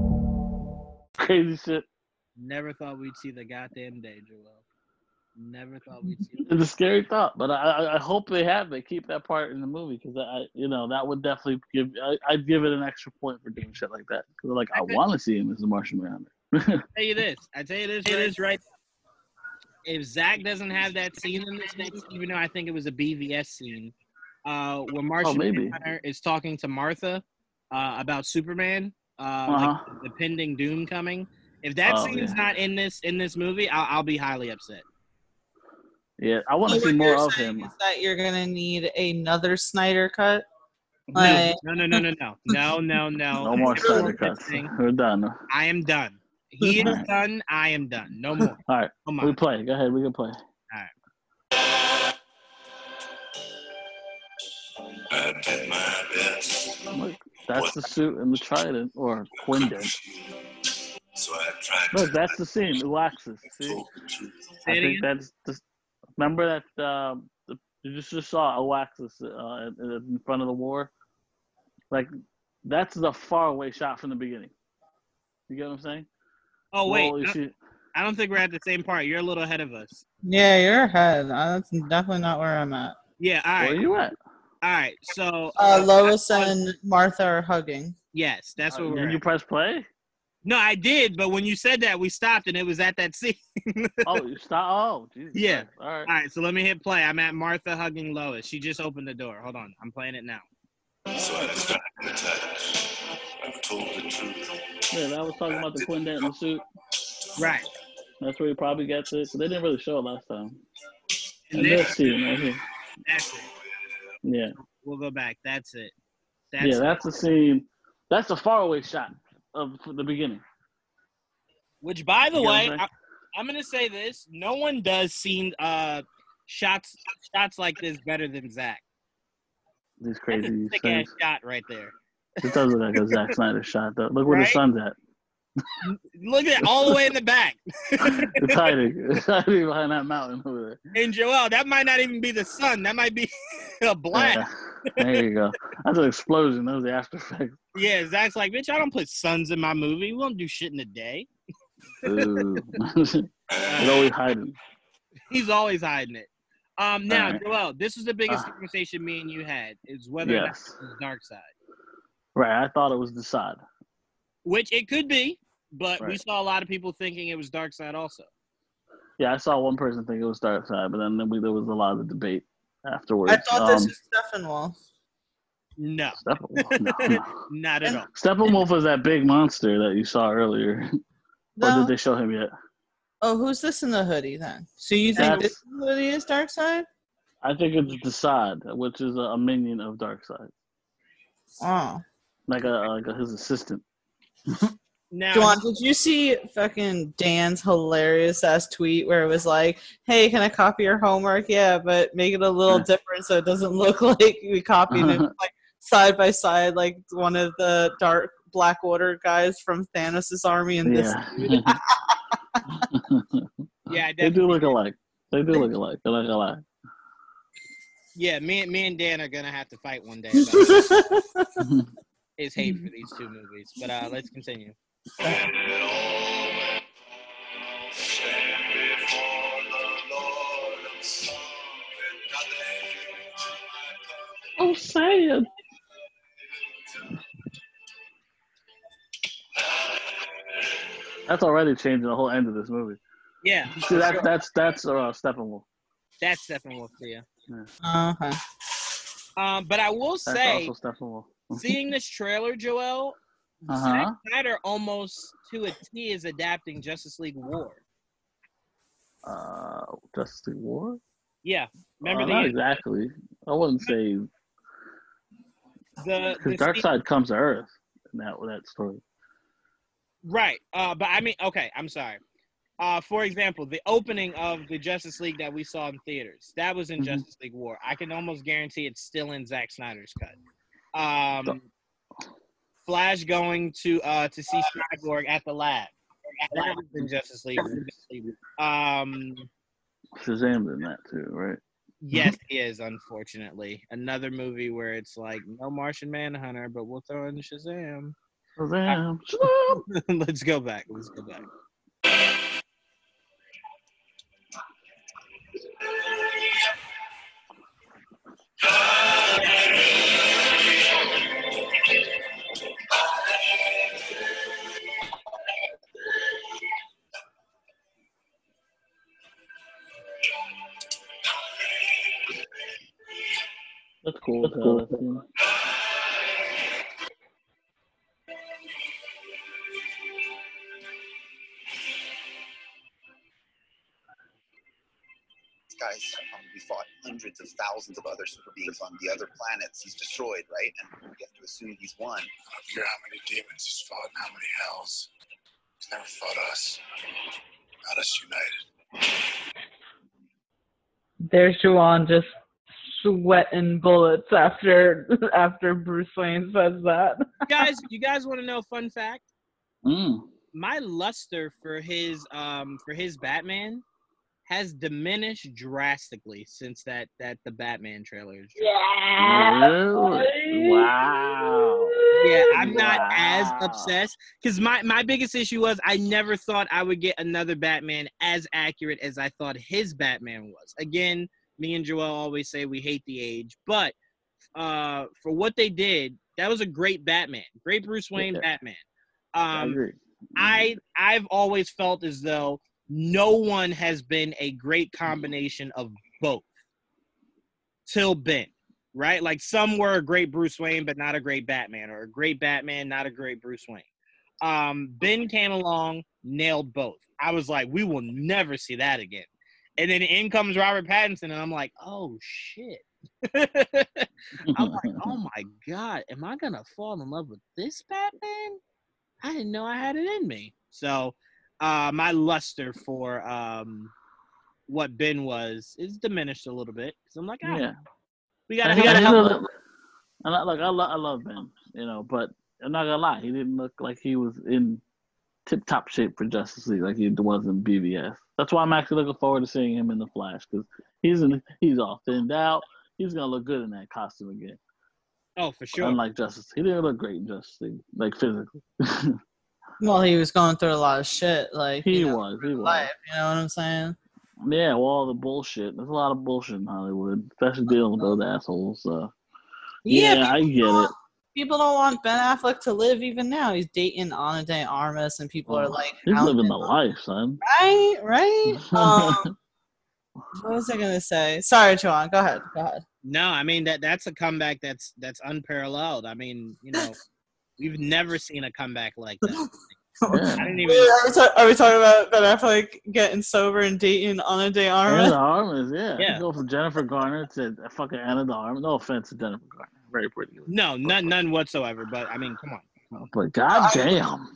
Crazy shit. Never thought we'd see the goddamn day, Joel. Never thought we'd see. It's a scary thought, but I, I, I hope they have they keep that part in the movie because I, you know, that would definitely give I, I'd give it an extra point for doing shit like that because like I want to see him as the Martian Manhunter. tell you this. I tell you this. It is right. If Zack doesn't have that scene in this movie, even though I think it was a BVS scene, uh, where Martian maybe. Manhunter is talking to Martha uh, about Superman, uh, Uh-huh. like the pending doom coming. If that Oh, scene's yeah. not in this in this movie, I'll, I'll be highly upset. yeah, I want So to see more of him. Is that you're gonna need another Snyder cut? No, Like- no, no, no, no, no, no, no, no. No more Snyder cuts. We're done. I am done. He is Alright. done. I am done. No more. All right, Come on. we play. Go ahead, we can play. I did my best. Look, That's the suit and the trident, or Quindent. So I tried Look, that's the scene. Uxas. See, I think that's the. Remember that um, the, you just just saw Uxas uh, in, in front of the war. Like that's the far away shot from the beginning. You get what I'm saying? Oh wait, Well, no, she- I don't think we're at the same part. You're a little ahead of us. Yeah, you're ahead. Uh, That's definitely not where I'm at. Yeah. All right. Where you at? All right. So Uh, Lois and Martha are hugging. yes, that's what Uh, we're. Did you press play? No, I did, but when you said that, we stopped, and it was at that scene. Oh, you stop. Oh, Jesus. Yeah. Christ. All right. All right, so let me hit play. I'm at Martha hugging Lois. She just opened the door. Hold on, I'm playing it now. So I started to touch. I've told the truth. Yeah, that was talking about the Quindent in the suit. Right. That's where he probably gets it. 'cause they didn't really show it last time. And And this, this scene right here. that's it. Yeah. We'll go back. That's it. That's yeah, that's the scene. That's a faraway shot of the beginning. Which, by the You way, I'm I, I'm gonna say this: no one does scene uh shots shots like this better than Zack. A crazy sick ass shot right there. It does look like a Zack Snyder shot, though. Look where Right? the sun's at. Look at it all the way in the back. It's hiding. It's hiding behind that mountain over there. And Joel, that might not even be the sun. That might be a blast. Yeah. There you go. That's an explosion. That was the after effects. Yeah, Zack's like, bitch, I don't put suns in my movie. We don't do shit in the day. It's always hiding. He's always hiding it. Um, now, Alright. Joel, this was the biggest Uh, conversation me and you had is whether or not Yes. it was Darkseid, Right. I thought it was DeSaad. Which it could be, but we saw a lot of people thinking it was Darkseid also. Yeah, I saw one person think it was Darkseid, but then we, there was a lot of debate afterwards. I thought this Um, was Steppenwolf. No, Steppenwolf. No, no. not at all. Steppenwolf was that big monster that you saw earlier. or did they show him yet? Oh, who's this in the hoodie then? So you think That's- this hoodie is Darkseid? I think it's DeSaad, which is a, a minion of Darkseid. Oh. like a like a, his assistant. Now, Juwan, did you see fucking Dan's hilarious ass tweet where it was like, "Hey, can I copy your homework? Yeah, but make it a little different so it doesn't look like we copied it like side by side, like one of the Dark Blackwater guys from Thanos' army and this Yeah, dude." yeah, I they do look alike. They do look alike. They look alike. yeah, me, and me and Dan are gonna have to fight one day about his hate for these two movies. But uh, let's continue. Stand before the Lord of song and nothing Oh, sad. That's already changing the whole end of this movie. Yeah, See, that's that's that's uh, Steppenwolf. that's Steppenwolf for you. okay. Um, but I will That's say, also Steppenwolf. Seeing this trailer, Joel, Uh Zack. Snyder almost to a T is adapting Justice League War. Uh, Justice League War. Yeah, remember Uh, the not exactly. I wouldn't say the, because the Darkseid comes to Earth in that that story. Right. Uh, but I mean, okay, I'm sorry. Uh, for example, the opening of the Justice League that we saw in theaters, that was in Mhm. Justice League War. I can almost guarantee it's still in Zack Snyder's cut. Um, Flash going to uh, to see Cyborg at the lab. That was in Justice League. Um, Shazam's in that too, right? yes, he is. Unfortunately, another movie where it's like no Martian Manhunter, but we'll throw in Shazam. Shazam! Shazam! Let's go back. Let's go back. Thousands of other super beings on the other planets he's destroyed, right? And you have to assume he's won. I don't care how many demons he's fought and how many hells. He's never fought us. Not us united. There's Juwan just sweating bullets after after Bruce Wayne says that. guys, you guys want to know a fun fact? Mm. My luster for his um for his Batman has diminished drastically since that that the Batman trailers. Really? Wow. Yeah, I'm not as obsessed because my my biggest issue was I never thought I would get another Batman as accurate as I thought his Batman was. Again, me and Joel always say we hate the age, but uh, for what they did, that was a great Batman, great Bruce Wayne Yeah. Batman. I Um, agree. I I've always felt as though no one has been a great combination of both till Ben, right? Like some were a great Bruce Wayne, but not a great Batman, or a great Batman, not a great Bruce Wayne. Um, ben came along, nailed both. I was like, we will never see that again. And then in comes Robert Pattinson, and I'm like, oh shit. I'm like, oh my god, am I gonna fall in love with this Batman? I didn't know I had it in me. So, uh, my luster for um, what Ben was is diminished a little bit because I'm like, ah, Yeah. we gotta, we gotta he help. doesn't- And I, like I, lo- I love Ben, you know, but I'm not gonna lie, he didn't look like he was in tip top shape for Justice League like he was in BVS. That's why I'm actually looking forward to seeing him in the Flash because he's in, he's all thinned out. He's gonna look good in that costume again. Oh, for sure. Unlike Justice, he didn't look great in Justice League, like physically. Well, he was going through a lot of shit, like he you know, was, he was. life. You know what I'm saying? Yeah, well, all the bullshit. There's a lot of bullshit in Hollywood, especially dealing with those assholes. So. Yeah, Yeah, I get it. People don't want Ben Affleck to live even now. He's dating Ana de Armas, and people are like, He's living the life, son. right, right. Um, what was I gonna say? Sorry, Juwan. Go ahead. Go ahead. No, I mean that that's a comeback that's that's unparalleled. I mean, you know, we've never seen a comeback like that. I didn't even. Are we, ta- are we talking about Ben Affleck getting sober and dating Ana de Anna Armas? de Armas, yeah. Yeah. Go from Jennifer Garner to fucking Ana de Armas. No offense to Jennifer Garner. Very pretty. No, none, none whatsoever. But I mean, come on. Oh, but goddamn.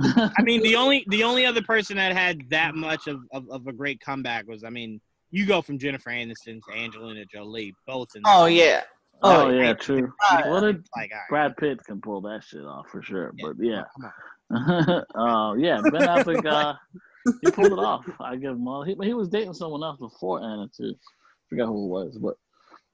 I mean, the only the only other person that had that much of, of, of a great comeback was, I mean, you go from Jennifer Aniston to Angelina Jolie, both in. Oh yeah. Oh, Oh, yeah, true. Right. What did Like, all right. Brad Pitt can pull that shit off for sure. But yeah. Come on. uh, yeah, Ben Affleck, uh, he pulled it off. I give him all. He, he was dating someone else before Ana, too. Forgot who it was, but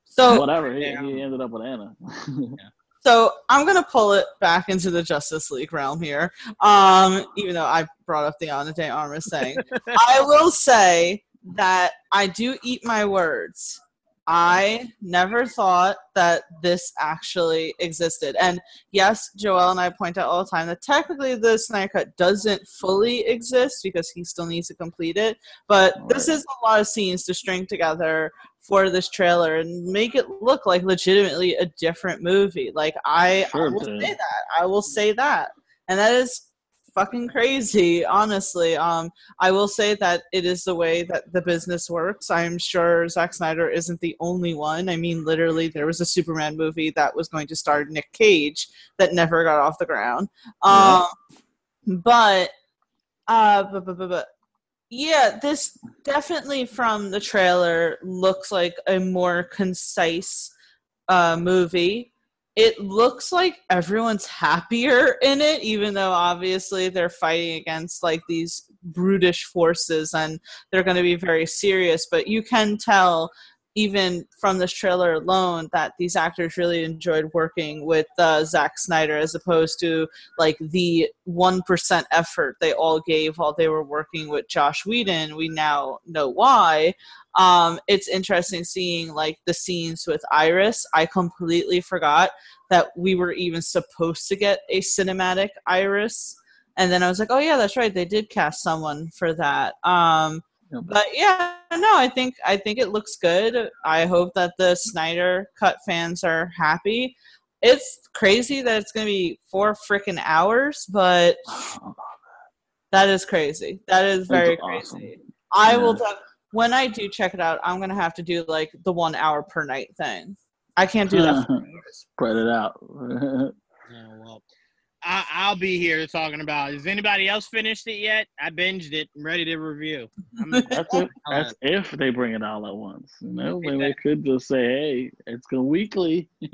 So whatever. He, Yeah. he ended up with Ana. So I'm gonna pull it back into the Justice League realm here. Um, even though I brought up the Ana de Armas thing, I will say that I do eat my words. I never thought that this actually existed. And yes, Joel and I point out all the time that technically the Snyder Cut doesn't fully exist because he still needs to complete it. But this is a lot of scenes to string together for this trailer and make it look like legitimately a different movie. Like I, I will say that. I will say that. And that is fucking crazy, honestly. Um I will say that it is the way that the business works. I'm sure Zack Snyder isn't the only one. I mean, literally, there was a Superman movie that was going to star Nick Cage that never got off the ground. Um, but, uh, but, but, but, but, yeah, this definitely from the trailer looks like a more concise uh, movie it looks like everyone's happier in it even though obviously they're fighting against like these brutish forces and they're going to be very serious but you can tell even from this trailer alone that these actors really enjoyed working with uh, Zack Snyder as opposed to like the 1% effort they all gave while they were working with Joss Whedon. We now know why. Um, it's interesting seeing like the scenes with Iris. I completely forgot that we were even supposed to get a cinematic Iris. And then I was like, oh yeah, that's right. They did cast someone for that. Um, but yeah, no, I think I think it looks good. I hope that the Snyder cut fans are happy. It's crazy that it's gonna be four freaking hours, but that is crazy. That is very That's crazy. awesome. I will. Yeah. def- when I do check it out, I'm gonna have to do like the one hour per night thing. I can't do that. Spread it out. Yeah, well, I, I'll be here talking about. Has anybody else finished it yet? I binged it. I'm ready to review. I'm That's if, that's if they bring it all at once. You know, then they could just say, "Hey, it's going weekly."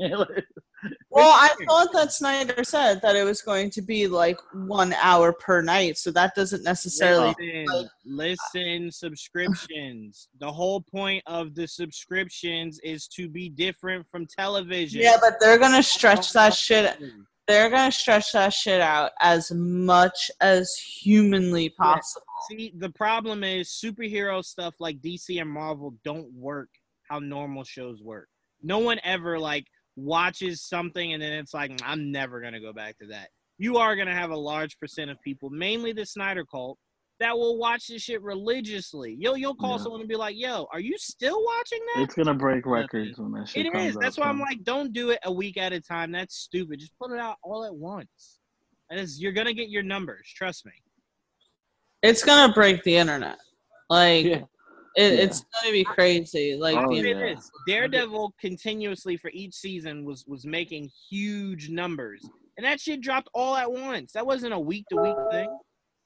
Well, I thought that Snyder said that it was going to be like one hour per night, so that doesn't necessarily. Listen, listen, subscriptions. The whole point of the subscriptions is to be different from television. Yeah, but they're gonna stretch that shit. They're gonna stretch that shit out as much as humanly possible. See, the problem is superhero stuff like DC and Marvel don't work how normal shows work. No one ever like watches something and then it's like mm, I'm never gonna go back to that. You are gonna have a large percent of people, mainly the Snyder cult, that will watch this shit religiously. You'll you'll call Yeah. someone and be like, "Yo, are you still watching that?" it's gonna break records when that shit It comes is. out. That's why I'm like, don't do it a week at a time. That's stupid. Just put it out all at once. And it's, you're gonna get your numbers. Trust me. It's gonna break the internet. Like Yeah. it, it's gonna be crazy. Like Oh, the It yeah. is. Daredevil continuously for each season was was making huge numbers, and that shit dropped all at once. That wasn't a week to week thing.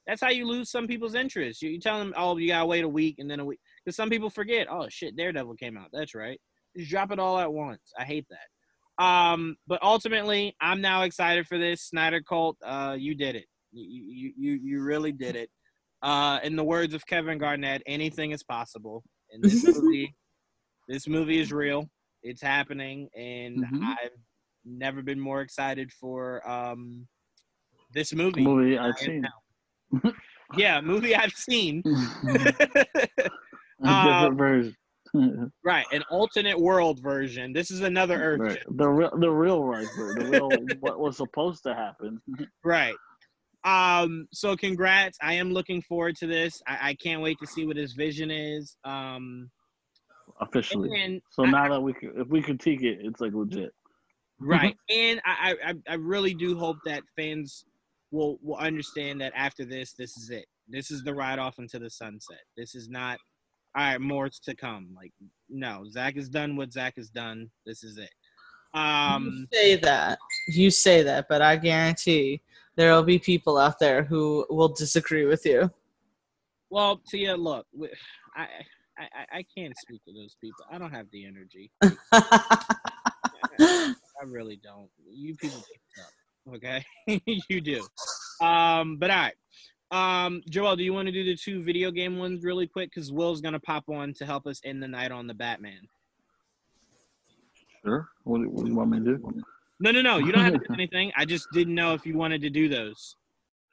That's how you lose some people's interest. You, you tell them, oh, you gotta wait a week and then a week, because some people forget. Oh shit, Daredevil came out. That's right. Just drop it all at once. I hate that. Um, but ultimately, I'm now excited for this Snyder Cult. Uh, you did it. You you you you really did it. Uh, in the words of Kevin Garnett, anything is possible. And this movie, this movie is real. It's happening, and Mhm. I've never been more excited for um this movie. movie I've seen. now. Yeah, movie I've seen. Um, different version. right, an alternate world version. This is another Earth. Right. The real, the real right version. The real what was supposed to happen. Right. Um. So congrats. I am looking forward to this. I, I can't wait to see what his vision is. Um. Officially. And so I- now that we can, if we critique it, it's like legit. Right. and I, I I really do hope that fans will will understand that after this, this is it. This is the ride off into the sunset. This is not all right, more to come. Like, no, Zack has done what Zack has done. This is it. Um you say that. You say that, but I guarantee there will be people out there who will disagree with you. well, Tia, look, I I I- can't speak to those people. I don't have the energy. I really don't. You people up, okay? you do. Um, but all right. Um, Joel, do you want to do the two video game ones really quick? Because Will's gonna pop on to help us end the night on the Batman. Sure. What, do- what do you want me to do? No, no, no. You don't have to do anything. I just didn't know if you wanted to do those.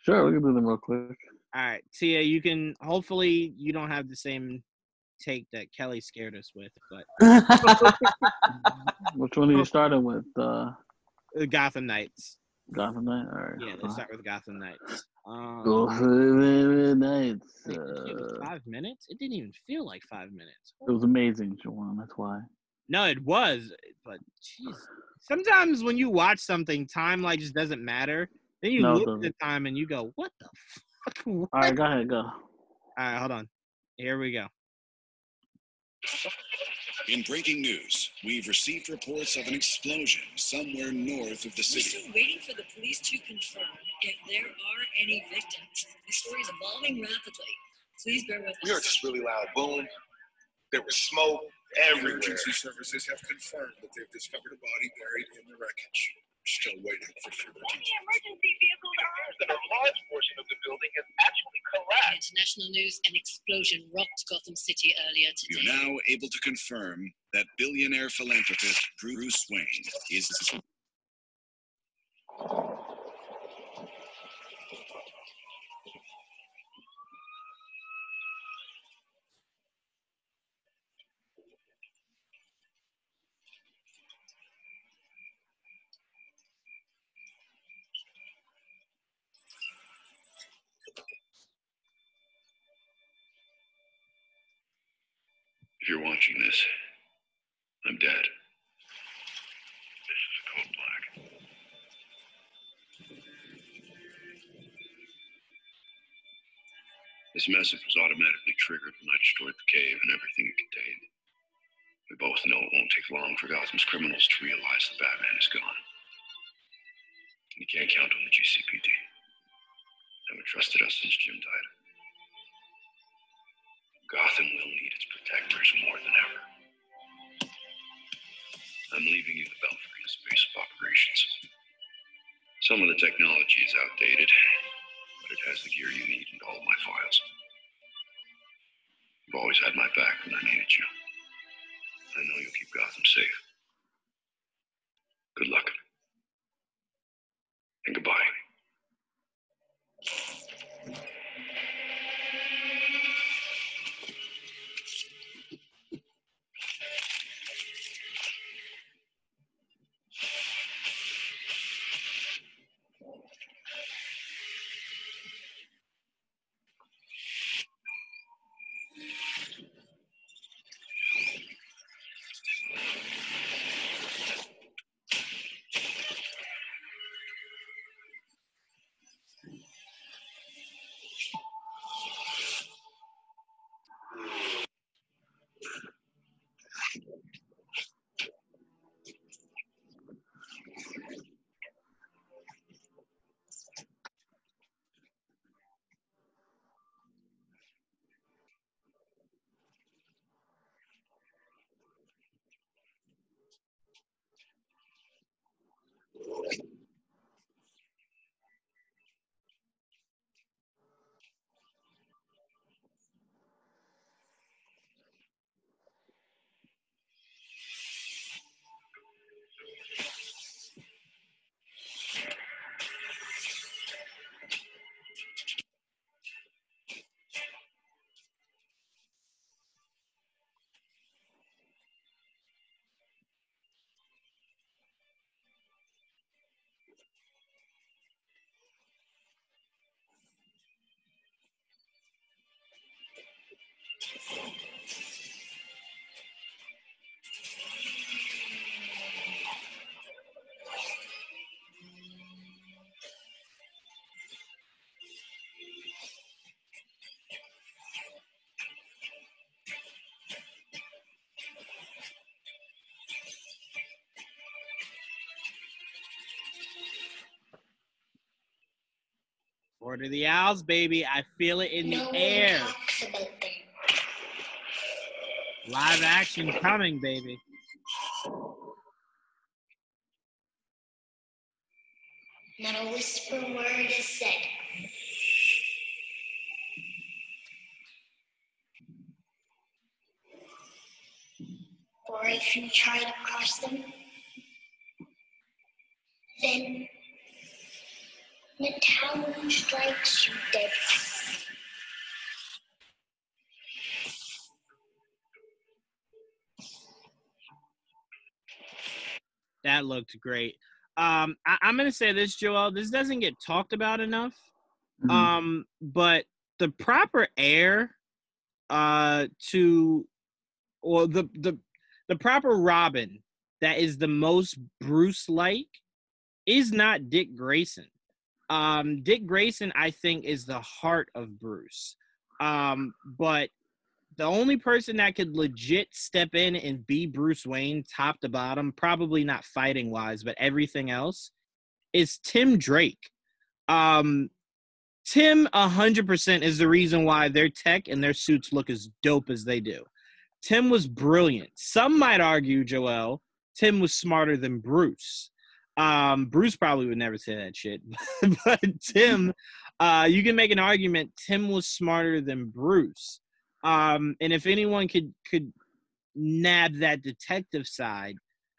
Sure, we can do them real quick. All right, Tia, you can. Hopefully, you don't have the same take that Kelly scared us with, but Which one are you starting with? Uh, uh, Gotham Knights. Gotham Knight. All right. Yeah, let's start with Gotham Knights. Um, Gotham Knights. Wait, this was Uh, five minutes? It didn't even feel like five minutes. it was amazing, Juwan. That's why. No, it was, but jeez. Sometimes when you watch something, time like just doesn't matter. Then you No, look at the time and you go, "What the fuck?" What? All right, go ahead, go. All right, hold on. Here we go. In breaking news, we've received reports of an explosion somewhere north of the city. We're city. still waiting for the police to confirm if there are any victims. The story is evolving rapidly. Please bear with us. We heard us. this really loud boom. There was smoke everywhere. Emergency services have confirmed that they've discovered a body buried in the wreckage. Still waiting for further details. emergency vehicles are The large portion of the building has actually collapsed. International news an explosion rocked Gotham City earlier today. You're now able to confirm that billionaire philanthropist Bruce Wayne is. Won't take long for Gotham's criminals to realize that Batman is gone. And you can't count on the GCPD. They Haven't trusted us since Jim died. Gotham will need its protectors more than ever. I'm leaving you the Belfry as base of operations. Some of the technology is outdated, but it has the gear you need and all of my files. You've always had my back when I needed you. I know you'll keep Gotham safe. Good luck. And goodbye. Order the owls, baby. I feel it in the air. Live action coming, baby. Not a whisper word is said. Or if you try to cross them, then the town strikes you dead. That looked great. Um, I, I'm gonna say this, Joel. This doesn't get talked about enough. Mhm. Um, but the proper heir uh to or the the the proper Robin that is the most Bruce like is not Dick Grayson. Um, Dick Grayson, I think, is the heart of Bruce. Um, but the only person that could legit step in and be Bruce Wayne top to bottom, probably not fighting wise, but everything else, is Tim Drake. Um, Tim, 100% is the reason why their tech and their suits look as dope as they do. Tim was brilliant. Some might argue, Joel, Tim was smarter than Bruce. Um, Bruce probably would never say that shit, but Tim, uh, you can make an argument. Tim was smarter than Bruce. Um, and if anyone could could nab that detective side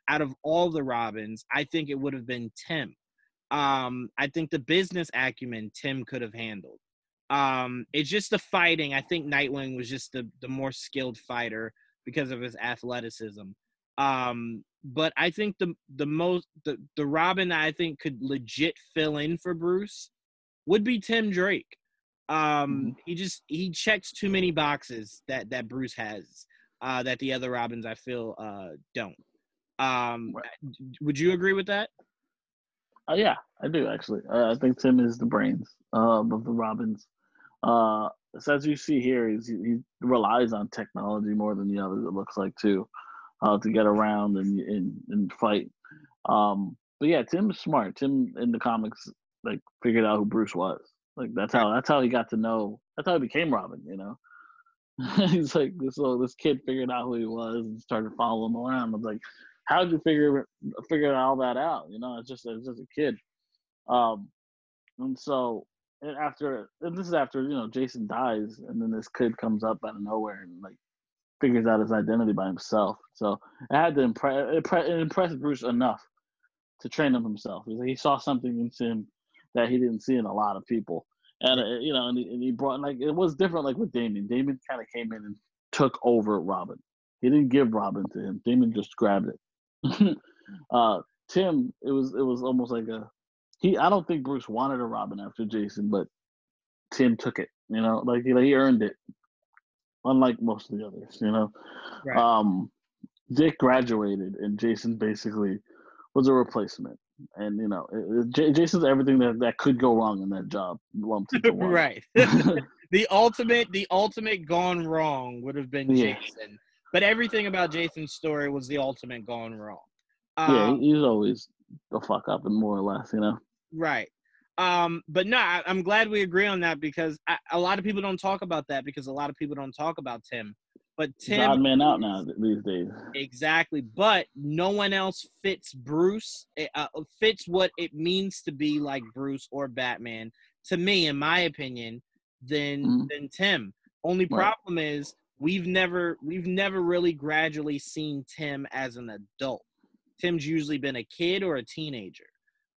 out of all the Robins, I think it would have been Tim. Um, I think the business acumen Tim could have handled. Um, it's just the fighting. I think Nightwing was just the the more skilled fighter because of his athleticism. Um, but I think the the most the the Robin that I think could legit fill in for Bruce would be Tim Drake. Um, he just he checks too many boxes that that Bruce has uh, that the other Robins I feel uh, don't. Um, would you agree with that? Uh, yeah, I do actually. Uh, I think Tim is the brains um, of the Robins. Uh, so as you see here, he's, he relies on technology more than the others. It looks like too, uh, to get around and and, and fight. Um, but yeah, Tim's smart. Tim in the comics like figured out who Bruce was. Like that's how that's how he got to know. That's how he became Robin. You know, He's like this little this kid figured out who he was and started following him around. I was like, how'd you figure figure all that out? You know, it's just it's just a kid. Um, and so and after and this is after you know Jason dies, and then this kid comes up out of nowhere and like figures out his identity by himself. So it had to impress it impressed Bruce enough to train him himself. He saw something in him that he didn't see in a lot of people, and uh, you know, and he, and he brought like it was different. Like with Damian, Damian kind of came in and took over Robin. He didn't give Robin to him. Damian just grabbed it. uh, Tim, it was it was almost like a he. I don't think Bruce wanted a Robin after Jason, but Tim took it. You know, like he, like, he earned it. Unlike most of the others, you know. Right. Um, Dick graduated, and Jason basically was a replacement. And you know, J- Jason's everything that, that could go wrong in that job lumped into one. right. the ultimate, the ultimate gone wrong would have been Yeah. Jason, but everything about Jason's story was the ultimate gone wrong. yeah, Um, he- he's always a fuck up, and more or less, you know. Right. Um, but no, I, I'm glad we agree on that because I, a lot of people don't talk about that because a lot of people don't talk about Tim. But Tim, man out now these days. exactly. But no one else fits Bruce. Uh, fits what it means to be like Bruce or Batman. To me, in my opinion, than Mhm. than Tim. Only Right. problem is we've never we've never really gradually seen Tim as an adult. Tim's usually been a kid or a teenager.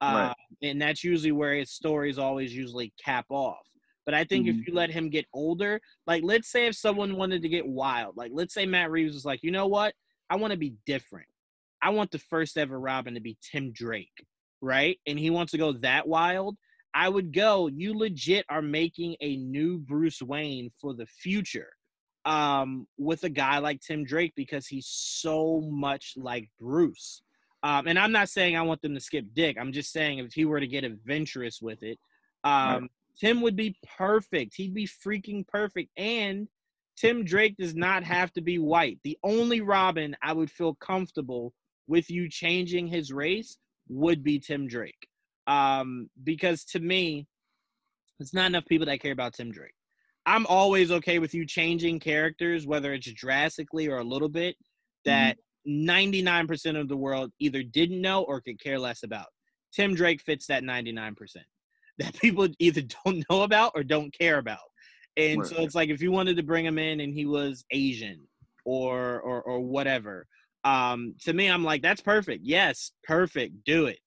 Uh, Right. and that's usually where his stories always usually cap off. But I think Mhm. if you let him get older, like let's say if someone wanted to get wild, like let's say Matt Reeves was like, you know what, I want to be different. I want the first ever Robin to be Tim Drake, right? And he wants to go that wild. I would go. You legit are making a new Bruce Wayne for the future, um, with a guy like Tim Drake because he's so much like Bruce. Um, and I'm not saying I want them to skip Dick. I'm just saying if he were to get adventurous with it, um, Tim would be perfect. He'd be freaking perfect. And Tim Drake does not have to be white. The only Robin I would feel comfortable with you changing his race would be Tim Drake. Um, because to me, it's not enough people that care about Tim Drake. I'm always okay with you changing characters, whether it's drastically or a little bit, that 99% of the world either didn't know or could care less about. Tim Drake fits that 99% that people either don't know about or don't care about. And so it's like if you wanted to bring him in and he was Asian or or or whatever, um, to me I'm like that's perfect. Yes, perfect. Do it.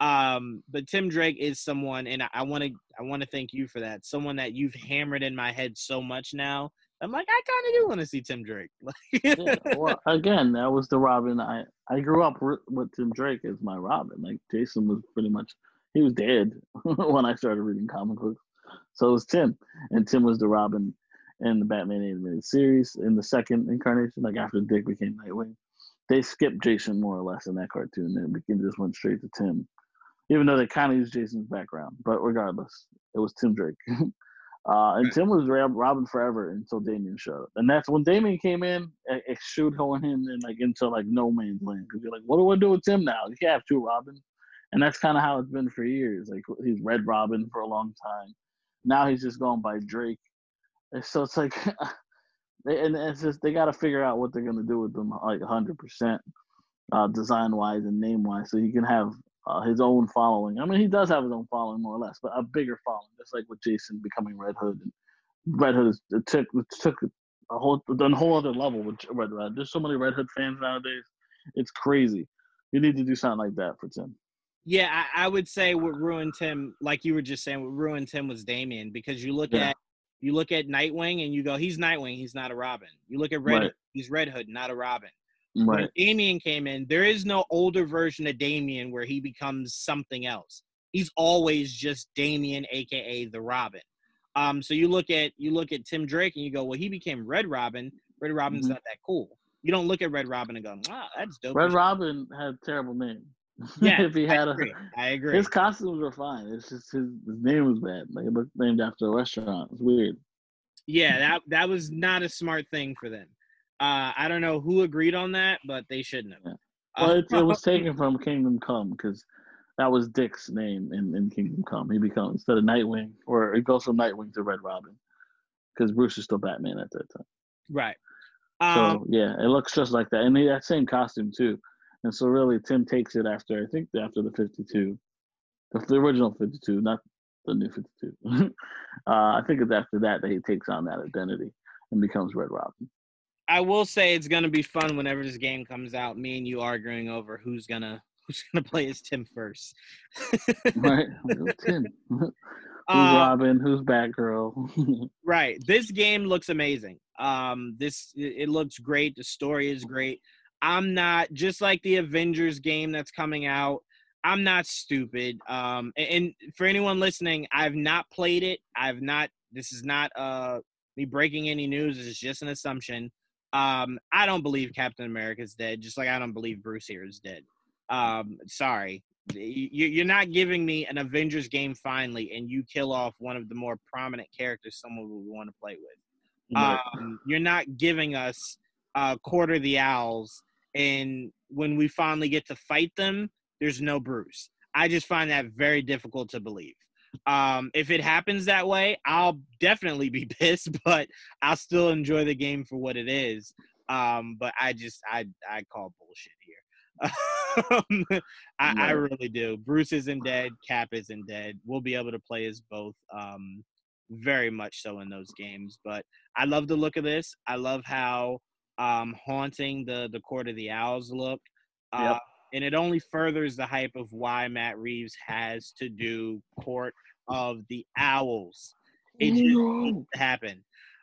Um, but Tim Drake is someone, and I want to I want to thank you for that. Someone that you've hammered in my head so much now. I'm like I kind of do want to see Tim Drake. yeah, well, again, that was the Robin. I I grew up with Tim Drake as my Robin. Like Jason was pretty much he was dead when I started reading comic books. So it was Tim, and Tim was the Robin in the Batman animated series in the second incarnation. Like after Dick became Nightwing, they skipped Jason more or less in that cartoon, and it just went straight to Tim. Even though they kind of used Jason's background, but regardless, it was Tim Drake. Uh, and Tim was Robin forever until Damian showed up, and that's when Damian came in. It, it shoot him and like into like no man's land because you're like, what do I do with Tim now? You can't have two Robins, and that's kind of how it's been for years. Like he's Red Robin for a long time. Now he's just going by Drake, and so it's like, they- and it's just they got to figure out what they're gonna do with them like 100 percent, uh, design wise and name wise, so he can have uh, his own following. I mean, he does have his own following more or less, but a bigger following, just like with Jason becoming Red Hood. And Red Hood it took it took a whole a whole other level with Red Hood. There's so many Red Hood fans nowadays. It's crazy. You need to do something like that for Tim. Yeah, I, I would say what ruined Tim, like you were just saying, what ruined Tim was Damian because you look Yeah. at you look at Nightwing and you go, he's Nightwing, he's not a Robin. You look at Red, Right. Hood, he's Red Hood, not a Robin. When Right. Damian came in, there is no older version of Damian where he becomes something else. He's always just Damian, aka the Robin. Um, so you look at you look at Tim Drake and you go, well, he became Red Robin. Red Robin's Mhm. not that cool. You don't look at Red Robin and go, wow, that's dope. Red Robin had a terrible name. Yeah, if he I had agree. a, I agree. His costumes were fine. It's just his, his name was bad. Like it looked named after a restaurant. It's weird. Yeah, that that was not a smart thing for them. Uh, I don't know who agreed on that, but they shouldn't have. Well, Uh, it, it was taken from Kingdom Come because that was Dick's name in, in Kingdom Come. He becomes instead of Nightwing, or it goes from Nightwing to Red Robin because Bruce is still Batman at that time. Right. So Um, yeah, it looks just like that, and he, that same costume too. And so really, Tim takes it after I think after the fifty-two, the, the original fifty-two, not the new fifty-two. uh, I think it's after that that he takes on that identity and becomes Red Robin. I will say it's gonna be fun whenever this game comes out. Me and you arguing over who's gonna who's gonna play as Tim first. Right? Tim? who's Uh, Robin? Who's Batgirl? Right. This game looks amazing. Um, this it looks great. The story is great. I'm not just like the Avengers game that's coming out. I'm not stupid. Um, and, for anyone listening, I've not played it. I've not. This is not uh me breaking any news. It's just an assumption. Um, I don't believe Captain America's dead. Just like I don't believe Bruce here is dead. Um, sorry. You, you're not giving me an Avengers game finally, and you kill off one of the more prominent characters someone would want to play with. Um, you're not giving us uh, Court of the Owls, and when we finally get to fight them, there's no Bruce. I just find that very difficult to believe. Um, if it happens that way, I'll definitely be pissed, but I'll still enjoy the game for what it is. Um, but I just I I call bullshit here. Um, I, I really do. Bruce isn't dead. Cap isn't dead. We'll be able to play as both. Um, very much so in those games. But I love the look of this. I love how um, haunting the the Court of the Owls look. Uh, Yep. And it only furthers the hype of why Matt Reeves has to do Court of the Owls. It just needs to happen.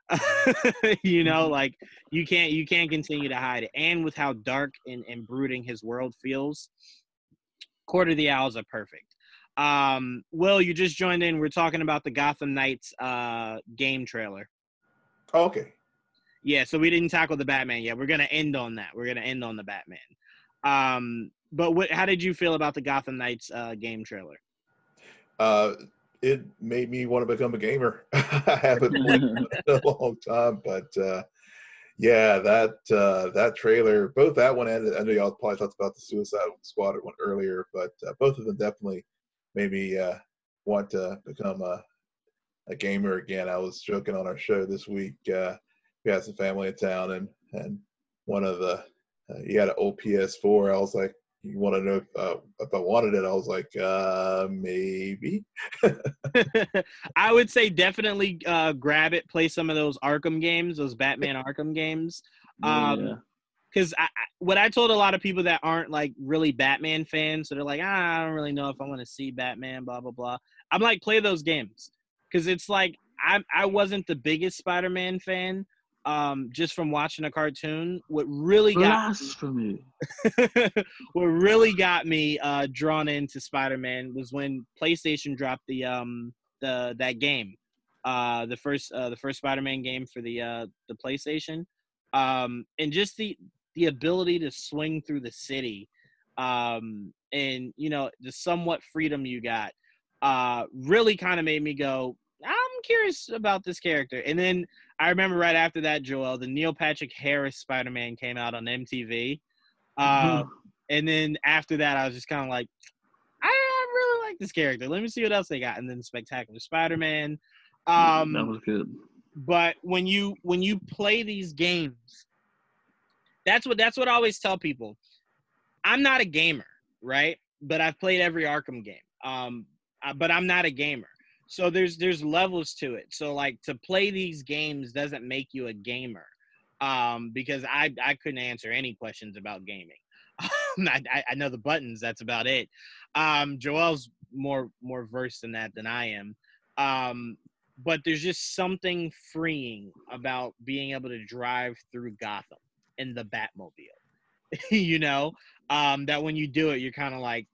you know, like you can't you can't continue to hide it. And with how dark and, and brooding his world feels, Court of the Owls are perfect. Um, Will, you just joined in. We're talking about the Gotham Knights uh, game trailer. Oh, okay. Yeah, so we didn't tackle the Batman yet. We're gonna end on that. We're gonna end on the Batman. Um, but what, how did you feel about the Gotham Knights uh, game trailer? Uh, it made me want to become a gamer. I haven't played in a long time, but uh, yeah, that uh, that trailer, both that one and I know y'all probably talked about the Suicide Squad one earlier, but uh, both of them definitely made me uh, want to become a a gamer again. I was joking on our show this week. Uh, we had some family in town, and and one of the uh, he had an old PS4. I was like, "You want to know if, uh, if I wanted it?" I was like, uh, "Maybe." I would say definitely uh, grab it, play some of those Arkham games, those Batman Arkham games. Um, because I, I, what I told a lot of people that aren't like really Batman fans, so they're like, ah, I don't really know if I want to see Batman, blah blah blah. I'm like, play those games because it's like I I wasn't the biggest Spider-Man fan, um, just from watching a cartoon. What really got Blasphemy. what really got me uh, drawn into Spider-Man was when PlayStation dropped the um the that game, uh the first uh, the first Spider-Man game for the uh the PlayStation, um and just the the ability to swing through the city, um and you know the somewhat freedom you got, uh really kind of made me go. I'm curious about this character, and then I remember right after that, Joel, the Neil Patrick Harris Spider-Man came out on MTV. Uh, and then after that, I was just kind of like, I, I really like this character. Let me see what else they got. And then Spectacular Spider-Man. Um, that was good. but when you when you play these games, that's what that's what I always tell people. I'm not a gamer, right? But I've played every Arkham game. Um, but I'm not a gamer. So there's there's levels to it. So like to play these games doesn't make you a gamer. Um, because I I couldn't answer any questions about gaming. I, I- I know the buttons. That's about it. Um, Joel's more more versed in that than I am. Um, but there's just something freeing about being able to drive through Gotham in the Batmobile. you know, um, that when you do it, you're kind of like,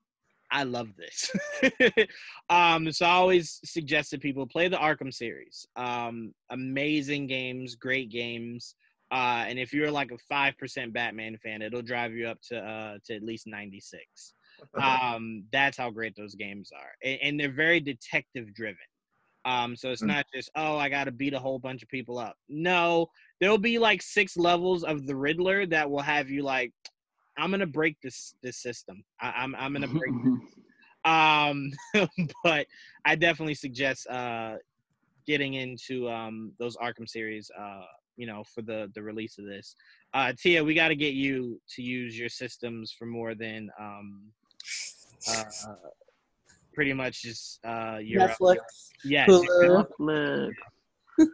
I love this. um, so I always suggest that people play the Arkham series. Um, amazing games, great games. Uh, and if you're like a five percent Batman fan, it'll drive you up to uh, to at least ninety six. Um, that's how great those games are, and, and they're very detective driven. Um, so it's Mm. not just oh I got to beat a whole bunch of people up. No, there'll be like six levels of the Riddler that will have you like, I'm gonna break this this system. I, I'm I'm gonna break. this. Um, but I definitely suggest uh getting into um those Arkham series uh you know, for the the release of this. Uh, Tia, we got to get you to use your systems for more than um, uh, pretty much just uh, your Netflix, yeah, Hulu. Netflix.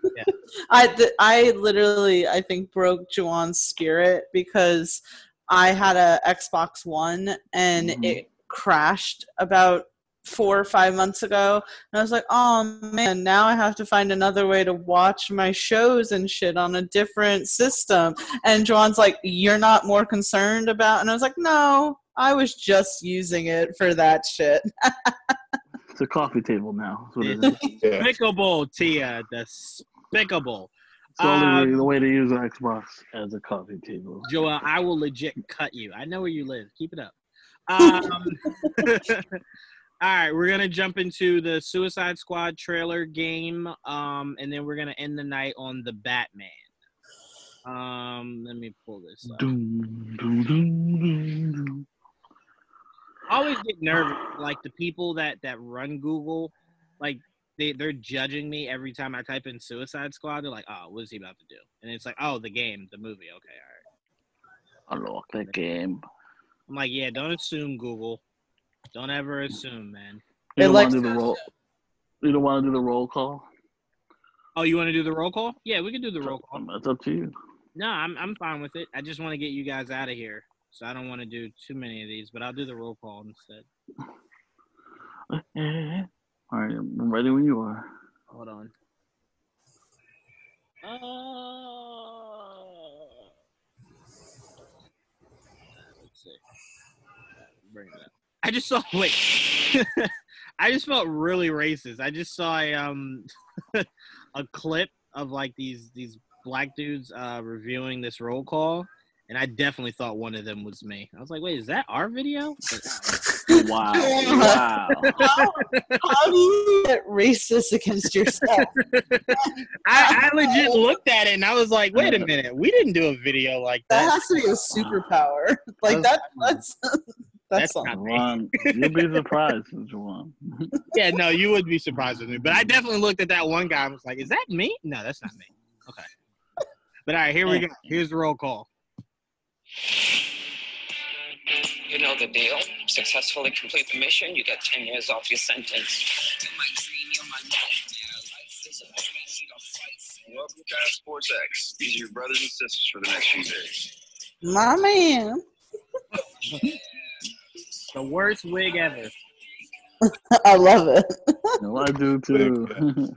I th- I literally I think broke Juwan's spirit because I had a Xbox One and Mhm. it crashed about four or five months ago and I was like, oh man, now I have to find another way to watch my shows and shit on a different system. And Juwan's like, you're not more concerned about and I was like, no, I was just using it for that shit. It's a coffee table now. That's what it is. It's Despicable, Tia. Despicable. The only Um, way, the way to use an Xbox as a coffee table. Joel, I will legit cut you. I know where you live. Keep it up. Um, all right, we're gonna jump into the Suicide Squad trailer game, um, and then we're gonna end the night on the Batman. Um, let me pull this up. Doom, doom, doom, doom, doom. I always get nervous, like the people that that run Google, like they they're judging me every time I type in Suicide Squad. They're like, "Oh, what is he about to do?" And it's like, "Oh, the game, the movie." Okay, all right. I like that game. I'm like, yeah, don't assume Google. Don't ever assume, man. You don't want to do the roll. You don't want to do the roll call. Oh, you want to do the roll call? Yeah, we can do the roll call. That's up to you. No, I'm I'm fine with it. I just want to get you guys out of here, so I don't want to do too many of these. But I'll do the roll call instead. Eh, eh, eh. All right, I'm ready when you are. Hold on. Uh, let's see. Bring it up. I just saw. Wait. I just felt really racist. I just saw a um a clip of like these these black dudes uh reviewing this roll call, and I definitely thought one of them was me. I was like, wait, is that our video? But, Wow. wow. how, how do you get racist against yourself? I, I legit looked at it and I was like, wait a minute, we didn't do a video like That that. has to be a superpower. Like that. That's that's, That's something. not me. Juwan, you'll be surprised, Juwan. Yeah, no, you would be surprised with me. But I definitely looked at that one guy and was like, is that me? No, that's not me. Okay. But all right, here we go. Here's the roll call. You know the deal. Successfully complete the mission, you get 10 years off your sentence. Welcome to Task Force X. These are your brothers and sisters for the next few days. My man. The worst wig ever. I love it. No, I do too.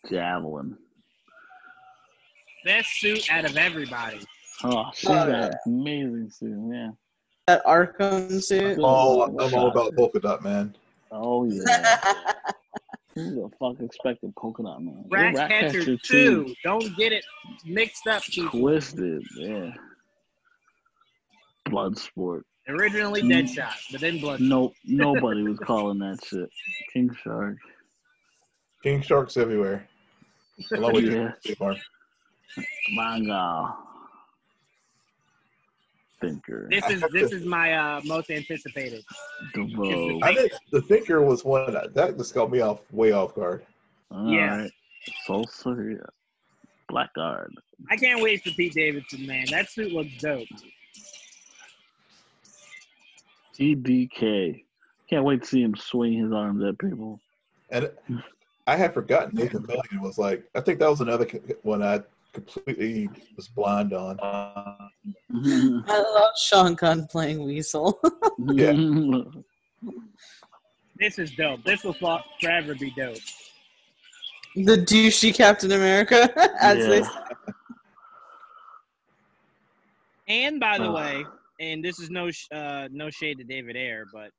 Javelin. Best suit out of everybody. Oh, she's Oh, got yeah. an amazing suit. Yeah. That Arkham suit. Oh, I'm all about polka dot man. Oh yeah. Who the fuck expected polka dot man? Rat Rat Catcher Catcher 2. Don't get it mixed up, people. Twisted, yeah. Bloodsport. Originally Mm. Deadshot, but then Blood. No, nobody was calling that shit. King Shark. King sharks everywhere. Along with Yeah. your State Farm. Mongal. Thinker. This is this is my uh, most anticipated. DeVoe. I think the thinker was one that, that just got me off way off guard. Yeah. Alright. Soul Surya. Blackguard. I can't wait for Pete Davidson, man. That suit looks dope. TDK. Can't wait to see him swing his arms at people. And I had forgotten Nathan Fillion was like. I think that was another one I completely was blind on. I love Sean Gunn playing Weasel. Yeah. This is dope. This will forever be dope. the douchey Captain America, as they Yeah. say. And by the Uh. way, and this is no sh- uh, no shade to David Ayer, but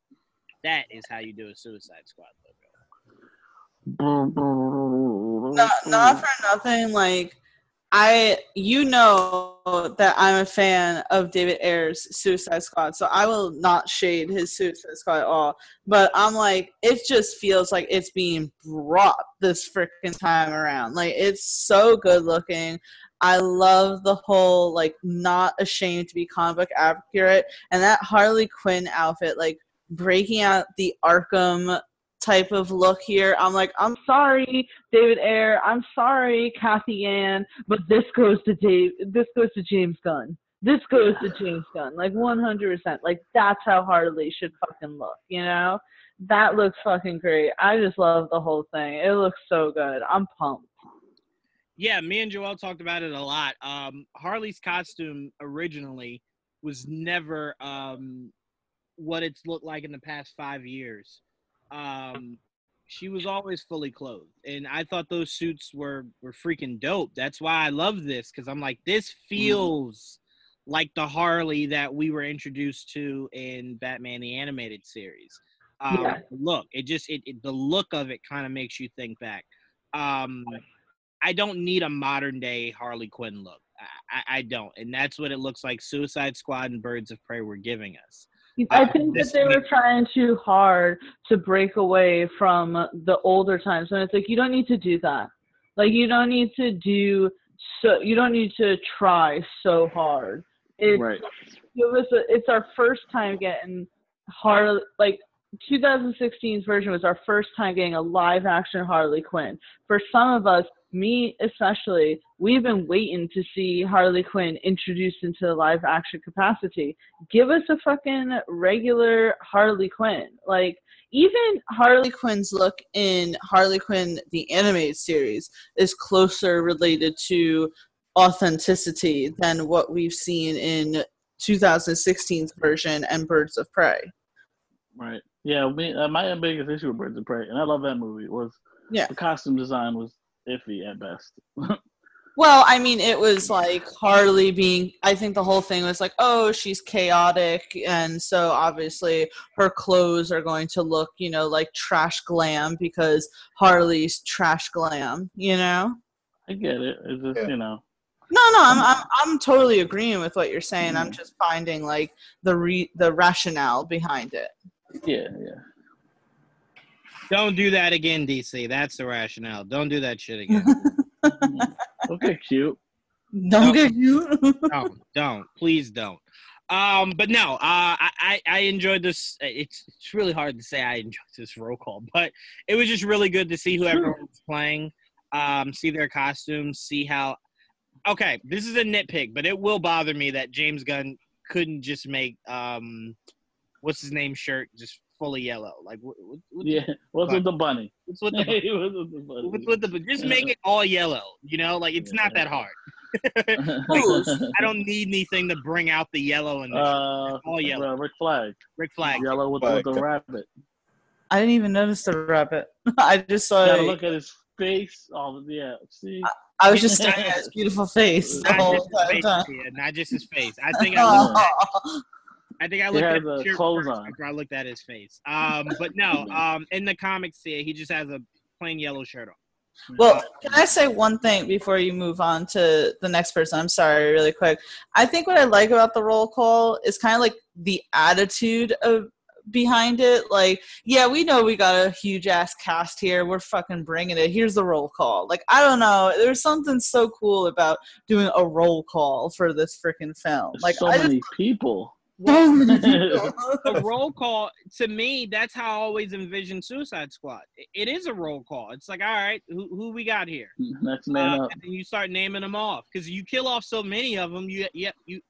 that is how you do a Suicide Squad logo. not, not for nothing like i you know that i'm a fan of david ayer's suicide squad so i will not shade his suicide squad at all. But i'm like it just feels like it's being brought this freaking time around. Like it's so good looking. I love the whole like not ashamed to be comic book accurate and that harley quinn outfit like breaking out the arkham type of look here. I'm like, I'm sorry, David Ayer. I'm sorry, Cathy Yan, but this goes to Dave. This goes to James Gunn. This goes to James Gunn. Like 100%. Like that's how Harley should fucking look. You know, that looks fucking great. I just love the whole thing. It looks so good. I'm pumped. Yeah, me and Joel talked about it a lot. Um, Harley's costume originally was never um, what it's looked like in the past five years. Um, she was always fully clothed, and I thought those suits were were freaking dope. That's why I love this because I'm like, this feels like the Harley that we were introduced to in Batman the Animated Series. Um, Yeah. Look, it just it, it the look of it kind of makes you think back. Um, I don't need a modern day Harley Quinn look. I, I don't, and that's what it looks like. Suicide Squad and Birds of Prey were giving us. I think that they were trying too hard to break away from the older times, and it's like you don't need to do that. Like you don't need to do so. You don't need to try so hard. It's, Right. It was. A, it's our first time getting Harley. Like 2016's version was our first time getting a live action Harley Quinn. For some of us, me especially, we've been waiting to see Harley Quinn introduced into the live action capacity. Give us a fucking regular Harley Quinn. Like even Harley Quinn's look in Harley Quinn the animated series is closer related to authenticity than what we've seen in 2016's version and Birds of Prey. Right. Yeah, me, uh, my biggest issue with Birds of Prey, and I love that movie, was Yeah. the costume design was iffy at best. Well, I mean, it was like Harley being, I think the whole thing was like, oh, she's chaotic. And so obviously her clothes are going to look, you know, like trash glam because Harley's trash glam, you know? I get it. It's just, you know. No, no, I'm, I'm, I'm totally agreeing with what you're saying. I'm mm-hmm. just finding like the re, the rationale behind it. Yeah, yeah. Don't do that again, DC. That's the rationale. Don't do that shit again. okay, cute. Don't get you. don't, don't, please don't. Um, but no, uh, I, I I enjoyed this. It's it's really hard to say I enjoyed this roll call, but it was just really good to see who everyone was playing, um, see their costumes, see how. Okay, this is a nitpick, but it will bother me that James Gunn couldn't just make um, what's his name shirt just fully yellow. Like what? what, what Yeah. What's with the bunny? What's with the bunny? What's with the bunny? What's with the just make it all yellow? You know, like it's not that hard. Like, I don't need anything to bring out the yellow in this. Uh, all yellow. uh, Rick Flag. Rick Flag. Yellow with, with the rabbit. I didn't even notice the rabbit. I just saw You gotta it. look at his face. Oh, yeah. See? I was just staring at his beautiful face the Not whole just his face, time. yeah, not just his face. I think I looked at, I think I He looked at has, his clothes first on. after I looked at his face. Um, but no, um, in the comics here, he just has a plain yellow shirt on. Well, can I say one thing before you move on to the next person? I'm sorry, really quick. I think what I like about the roll call is kind of like the attitude of behind it. Like, yeah, we know we got a huge ass cast here. We're fucking bringing it. Here's the roll call. Like, I don't know. There's something so cool about doing a roll call for this freaking film. Like, so I just many people. a roll call to me that's how i always envision suicide squad It- it is a roll call it's like all right who, who we got here Next man Uh, up. and then you start naming them off because you kill off so many of them you you you,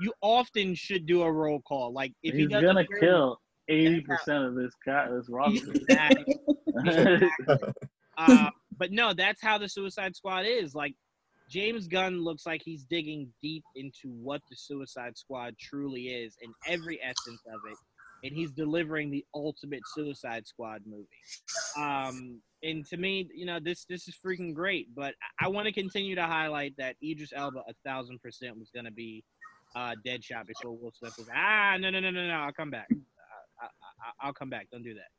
you often should do a roll call like if he He's doesn't gonna kill kill eighty percent of this cat this roster. Exactly. uh, but no, that's how the Suicide Squad is. Like James Gunn looks like he's digging deep into what the Suicide Squad truly is and every essence of it, and he's delivering the ultimate Suicide Squad movie. Um, and to me, you know, this this is freaking great. But I, want to continue to highlight that Idris Elba a thousand percent was going to be uh, Deadshot before Will Smith was ah no no no no no I'll come back. I, I, I'll come back. Don't do that.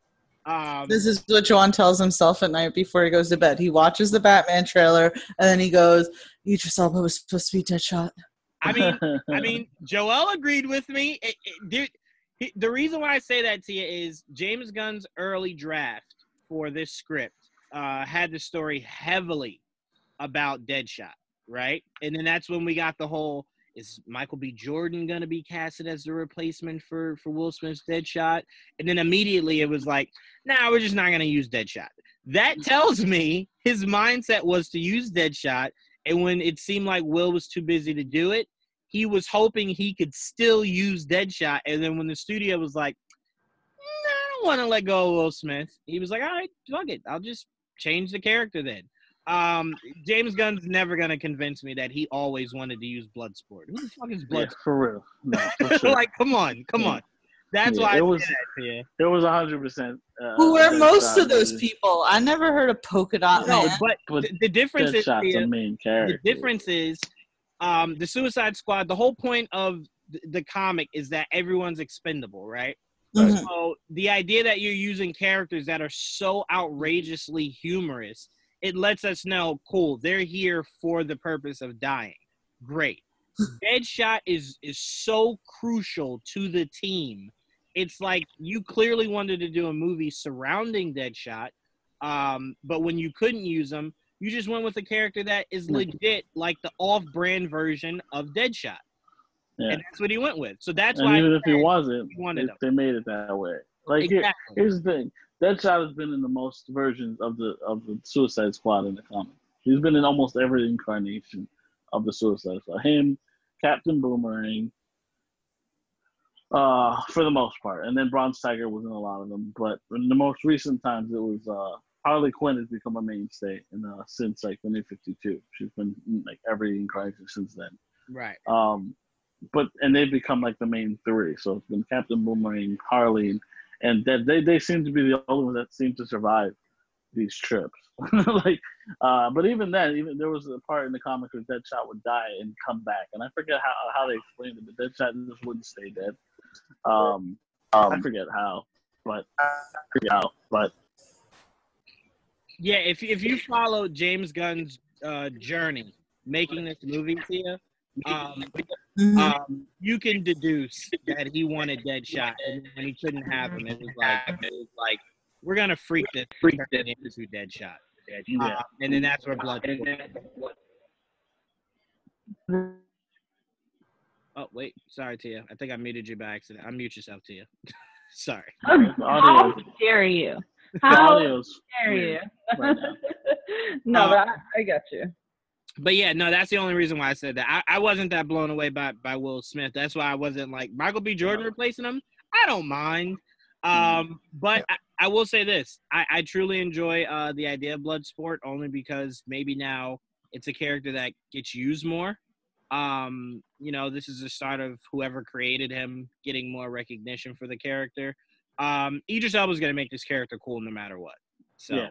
Um, This is what John tells himself at night before he goes to bed. He watches the Batman trailer and then he goes, Idris Elba was supposed to be Deadshot. I mean, I mean, Joel agreed with me. It, it, dude, he, the reason why I say that to you is James Gunn's early draft for this script uh, had the story heavily about Deadshot, right? And then that's when we got the whole is Michael B. Jordan gonna be casted as the replacement for for Will Smith's Deadshot? And then immediately it was like, nah, we're just not gonna use Deadshot. That mm. tells me his mindset was to use Deadshot, and when it seemed like Will was too busy to do it, he was hoping he could still use Deadshot. And then when the studio was like, nah, I don't want to let go of Will Smith, he was like, all right, fuck it, I'll just change the character then. Um, James Gunn's never gonna convince me that he always wanted to use Bloodsport. Who the fuck is Yeah, Bloodsport? for real. No, for sure. like, come on, come Yeah. on. That's Yeah, why I it say was- that to you. It was hundred percent. uh, Who are most of those is- people? I never heard of Polka Dot No, Man. but, But the, the difference is Deadshot's Tia, a main the difference is um, the Suicide Squad. The whole point of the, the comic is that everyone's expendable, right? Mhm. So the idea that you're using characters that are so outrageously humorous, it lets us know, cool, they're here for the purpose of dying. Great. Deadshot is is so crucial to the team. It's like you clearly wanted to do a movie surrounding Deadshot, um, but when you couldn't use him, you just went with a character that is legit like the off-brand version of Deadshot, Yeah. and that's what he went with. So that's and why even if he wasn't, he wanted they, made it that way. Like here, here's the thing: Deadshot has been in the most versions of the of the Suicide Squad in the comics. He's been in almost every incarnation of the Suicide Squad. Him, Captain Boomerang, uh, for the most part, and then Bronze Tiger was in a lot of them. But in the most recent times, it was uh, Harley Quinn has become a mainstay, and uh, since like the New Fifty Two, she's been in like every incarnation since then. Right. Um, but and they've become like the main three. So it's been Captain Boomerang, Harley, and that they they seem to be the only ones that seem to survive these trips. like, uh, but even then, even there was a part in the comics where Deadshot would die and come back, and I forget how how they explained it, but Deadshot just wouldn't stay dead. Um, I forget how, but how, but Yeah, if if you follow James Gunn's uh, journey making this movie, Tia, um, um, you can deduce that he wanted Deadshot, and when he couldn't have him, it was like it was like we're gonna freak this freak this into Deadshot, Yeah. Uh, and then that's where blood. Oh wait, sorry, Tia. I think I muted you by accident. Unmute yourself, Tia. sorry. How, The how dare you? How dare you? right no, but I, I got you. But yeah, no, that's the only reason why I said that. I, I wasn't that blown away by by Will Smith. That's why I wasn't like Michael B. Jordan replacing him. I don't mind. Um, but I, I will say this: I, I truly enjoy uh, the idea of Bloodsport only because maybe now it's a character that gets used more. Um, you know, this is the start of whoever created him getting more recognition for the character. Um, Idris Elba's gonna make this character cool no matter what. So, Yeah.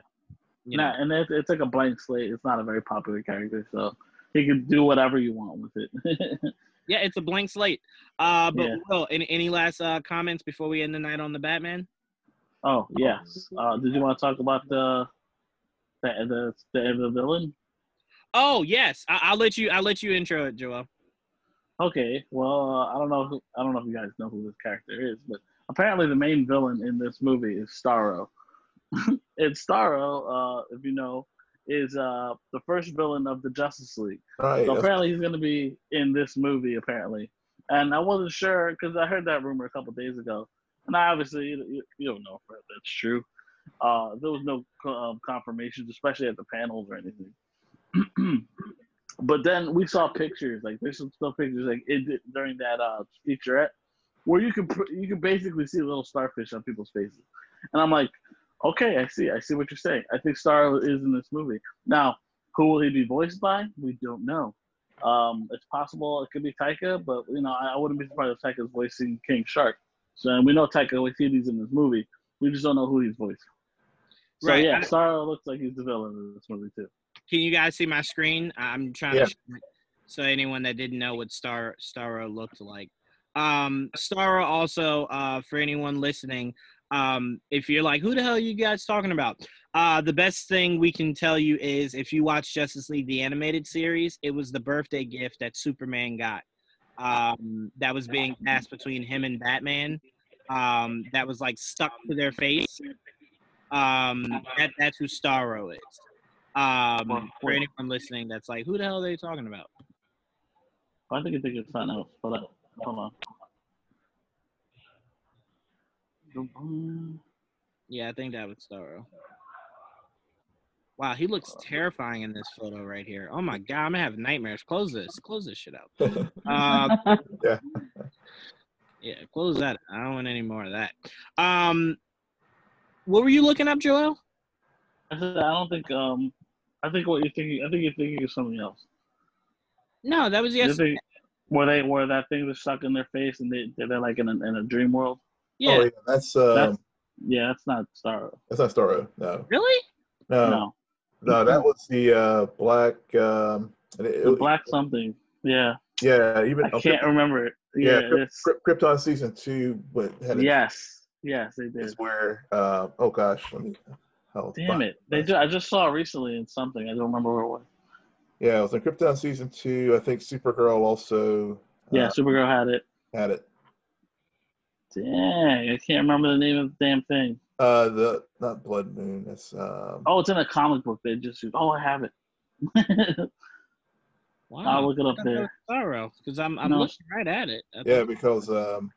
You. Nah, and it's, it's like a blank slate. It's not a very popular character, so he can do whatever you want with it. Yeah, it's a blank slate. Uh, but Yeah. Will, any any last uh, comments before we end the night on the Batman? oh yes. Uh, did you want to talk about the the the the, the villain? Oh yes, I, I'll let you. I'll let you intro it, Joel. Okay. Well, uh, I don't know. Who, I don't know if you guys know who this character is, but apparently the main villain in this movie is Starro. and Starro, uh, if you know, is uh, the first villain of the Justice League. Right. So apparently he's going to be in this movie. Apparently, and I wasn't sure because I heard that rumor a couple days ago, and I obviously you, you, don't know if that's true. Uh, there was no um, confirmations, especially at the panels or anything. but then we saw pictures, like there's some still pictures, like it, during that uh, featurette, where you can pr- you can basically see little starfish on people's faces, and I'm like, okay, I see, I see what you're saying. I think Star is in this movie. Now, who will he be voiced by? We don't know. Um, it's possible it could be Taika, but you know, I, I wouldn't be surprised if Taika's voicing King Shark. So and we know Taika Waititi's in this movie. We just don't know who he's voicing. So Right, yeah, I- Starro looks like he's the villain in this movie too. Can you guys see my screen? I'm trying Yeah. to show it so anyone that didn't know what Star Starro looked like. Um, Starro also, uh, for anyone listening, um, if you're like, who the hell are you guys talking about? Uh, the best thing we can tell you is if you watch Justice League the animated series, it was the birthday gift that Superman got. Um, that was being passed between him and Batman. Um, that was like stuck to their face. Um, that, that's who Starro is. Um, for anyone listening, that's like, who the hell are they talking about? I think it's something else. On. Hold on. Yeah, I think that was Starro. Wow, he looks terrifying in this photo right here. Oh my god, I'm gonna have nightmares. Close this. Close this shit out. Um, yeah. yeah, close that. I don't want any more of that. Um, what were you looking up, Joel? I said I don't think. Um, I think what you're thinking. I think you're thinking of something else. No, that was You yesterday. think- Where they where that thing was stuck in their face and they they're like in a in a dream world. Yeah. Oh, yeah. That's um, That's yeah, that's not Starro. that's not Starro. No. Really? No. No. No, that was the uh, black. Um, and it- The black something. Yeah. Yeah, even I can't remember it. Yeah, Yeah, Kryp- Krypton season two, but had a, yes, yes, they did. is where. Uh, oh gosh, let me. I'll Damn find- it! They ju- I just saw recently in something. I don't remember where it was. Yeah, it was in Krypton season two. I think Supergirl also. Yeah, uh, Supergirl had it. had it. Dang, I can't remember the name of the damn thing. Uh, the not Blood Moon. It's um. Oh, it's in a comic book. They just oh, I have it. Wow. I'll look it up I thought that there. was Starro, because I'm I'm No. looking right at it. I Yeah, because um,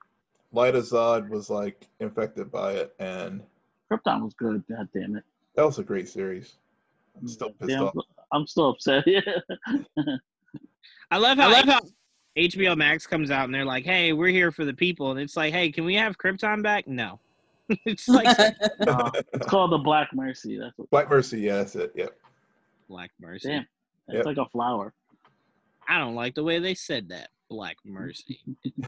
Lyta Zod was like infected by it, and Krypton was good. God damn it! that was a great series. I'm still pissed Yeah, I'm, off. I'm still upset. Yeah. I love how, I love how HBO Max comes out and they're like, "Hey, we're here for the people," and it's like, "Hey, can we have Krypton back?" No, it's like Uh, it's called the Black Mercy. That's what. Black Mercy. Yeah, that's it. Yep. Black Mercy. Damn, it's Yep. like a flower. I don't like the way they said that. Black Mercy.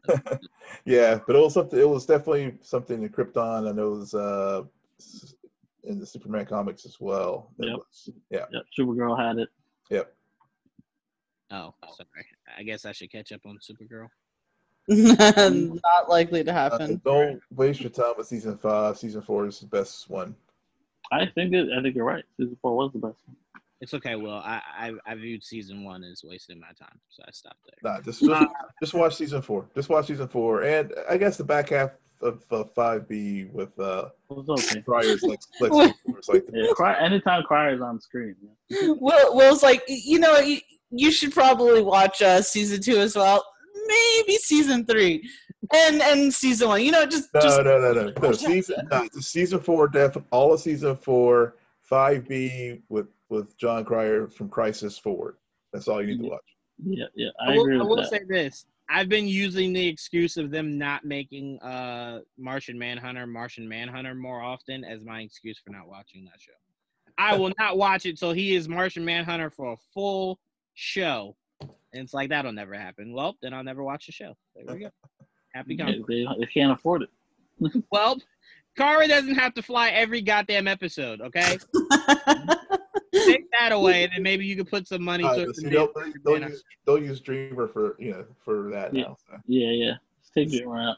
Yeah, but it was something. It was definitely something in Krypton, and it was uh, in the Superman comics as well. It Yep. was- yeah. Yep, Supergirl had it. Yep. Oh, sorry. I guess I should catch up on Supergirl. Not likely to Uh, happen. don't waste your time with season five. Season four is the best one. I think it, I think you're right. Season four was the best one. It's okay. Well, I I, I viewed season one as wasting my time, so I stopped there. Nah, just just, just watch season four. Just watch season four, and I guess the back half of uh, five B with uh, It okay. Cryer's like Lex Luthor is like the Yeah, cry, anytime Cryer's on screen. Yeah. Will Will's like, you know, you, you should probably watch uh, season two as well. Maybe season three, and and season one. You know, just No, just no, no, no, no. Season, no, season four, def, all of season four, five B with with Jon Cryer from Crisis forward. That's all you need to watch. Yeah, yeah, I, I, will, agree I will that. say this. I've been using the excuse of them not making uh Martian Manhunter Martian Manhunter more often as my excuse for not watching that show. I will not watch it till he is Martian Manhunter for a full show. And it's like that'll never happen. Well, then I'll never watch the show. There we go. Happy Yeah, they, they can't afford it. Well, Kara doesn't have to fly every goddamn episode, okay? Take that away, and then maybe you could put some money Uh, to but see, they'll, they'll use they'll use Dreamer for you know for that Yeah. now. So. Yeah, yeah. Let's take it around.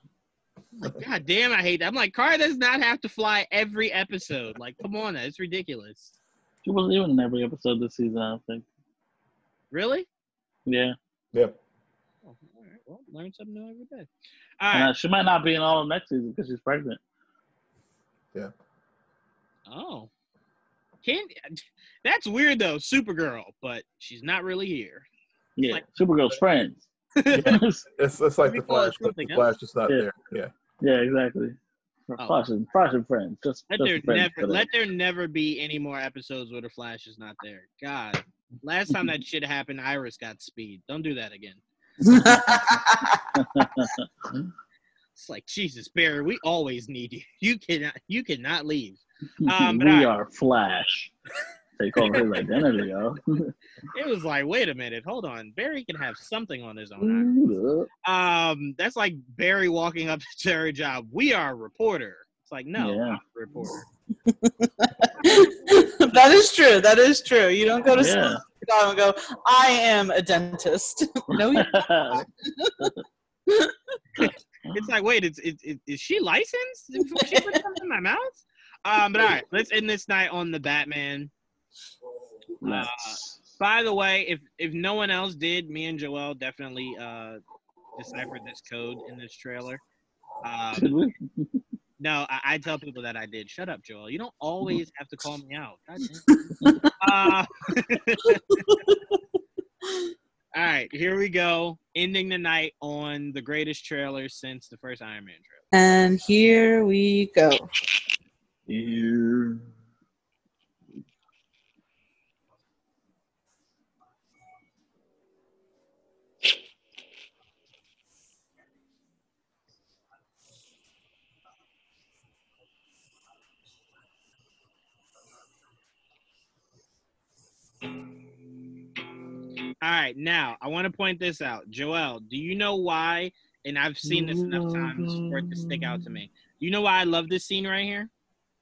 God damn, I hate that. I'm like, Kara does not have to fly every episode. Like, come on, it's ridiculous. She wasn't even in every episode this season. I don't think. Really? Yeah, Yeah. Oh, all right. Well, learn something new every day. All and right. uh, she might not be in all of next season because she's pregnant. Yeah. Oh, can that's weird though. Supergirl, but she's not really here. Yeah, Like- Supergirl's friends. It's it's like the Maybe call it Flash, but the Flash is not Yeah. there. Yeah. yeah, exactly. Oh. Flash and Flash and friends. Just, Let just there friends never let there never be any more episodes where the Flash is not there. God, last time that shit happened, Iris got speed. Don't do that again. It's like Jesus, Barry. We always need you. You cannot. You cannot leave. Um, we I- are Flash. Take over his identity, yo. It was like, wait a minute, hold on. Barry can have something on his own. Um, that's like Barry walking up to her job. We are a reporter. It's like, no, Yeah. I'm a reporter. that is true. That is true. You don't go to Yeah. school and go, I am a dentist. no, you It's like, wait, it's, it, it, is she licensed? Before she put something in my mouth? Um, but all right, let's end this night on the Batman. Uh, by the way, if if no one else did, me and Joel definitely uh, deciphered this code in this trailer. Did Um, we? No, I, I tell people that I did. Shut up, Joel. You don't always have to call me out. God damn. uh, all All right, here we go. Ending the night on the greatest trailer since the first Iron Man trailer. And here we go. Here. All right, now I want to point this out. Joel, do you know why? And I've seen this enough times for it to stick out to me. You know why I love this scene right here?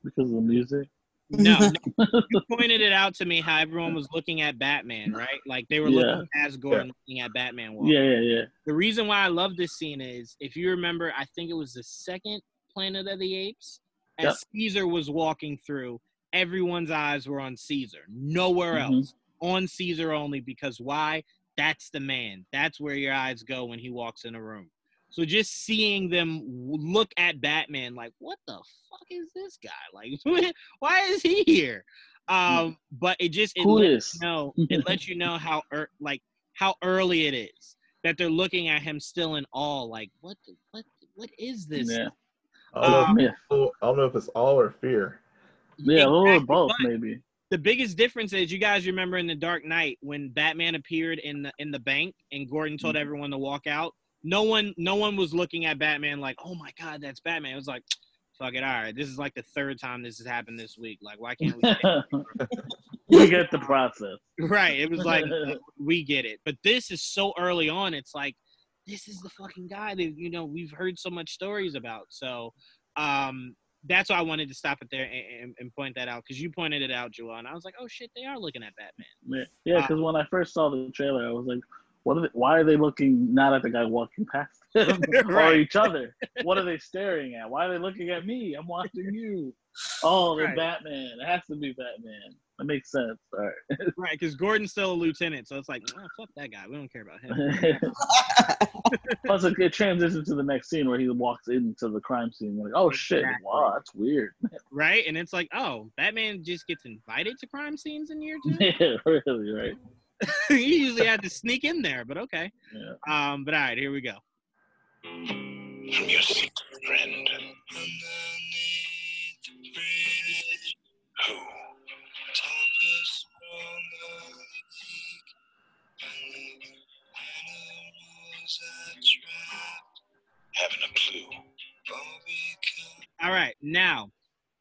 Because of the music. No, no. you pointed it out to me how everyone was looking at Batman, right? Like they were Yeah. looking past Gordon, looking at Batman. Yeah, yeah, yeah. The reason why I love this scene is if you remember, I think it was the second Planet of the Apes. As Yep. Caesar was walking through, everyone's eyes were on Caesar, nowhere Mhm. else. On Caesar only because why? That's the man. That's where your eyes go when he walks in a room. So just seeing them look at Batman like, what the fuck is this guy? Like, why is he here? Um, but it just it Who lets you know it lets you know how er, like how early it is that they're looking at him still in awe. Like, what the, what what is this? Yeah. I don't, know Um, if, I don't know if it's all or fear. Yeah, a little of both, but maybe. The biggest difference is you guys remember in the Dark Knight when Batman appeared in the in the bank and Gordon told Mhm. everyone to walk out. No one no one was looking at Batman like, oh my god, that's Batman. It was like, fuck it, all right. This is like the third time this has happened this week. Like, why can't we? we get the process. right. It was like we get it, but this is so early on. It's like this is the fucking guy that you know we've heard so much stories about. So um that's why I wanted to stop it there and, and, and point that out because you pointed it out, Joel, and I was like, oh shit, they are looking at Batman. Yeah. Because uh, when I first saw the trailer, I was like, "What are they? Why are they looking not at the guy walking past him or each other? What are they staring at? Why are they looking at me? I'm watching you. Oh, they're Right. Batman. It has to be Batman. That makes sense. All right. Right, because Gordon's still a lieutenant, so it's like, oh, fuck that guy. We don't care about him. Plus, it, it transitions to the next scene where he walks into the crime scene. You're like, oh shit! Exactly. Wow, that's weird. right? And it's like, oh, Batman just gets invited to crime scenes in year two. yeah, really, right? he usually had to sneak in there, but okay. Yeah. Um, but all right, here we go. From your secret friend. Who? Having a clue. All right, now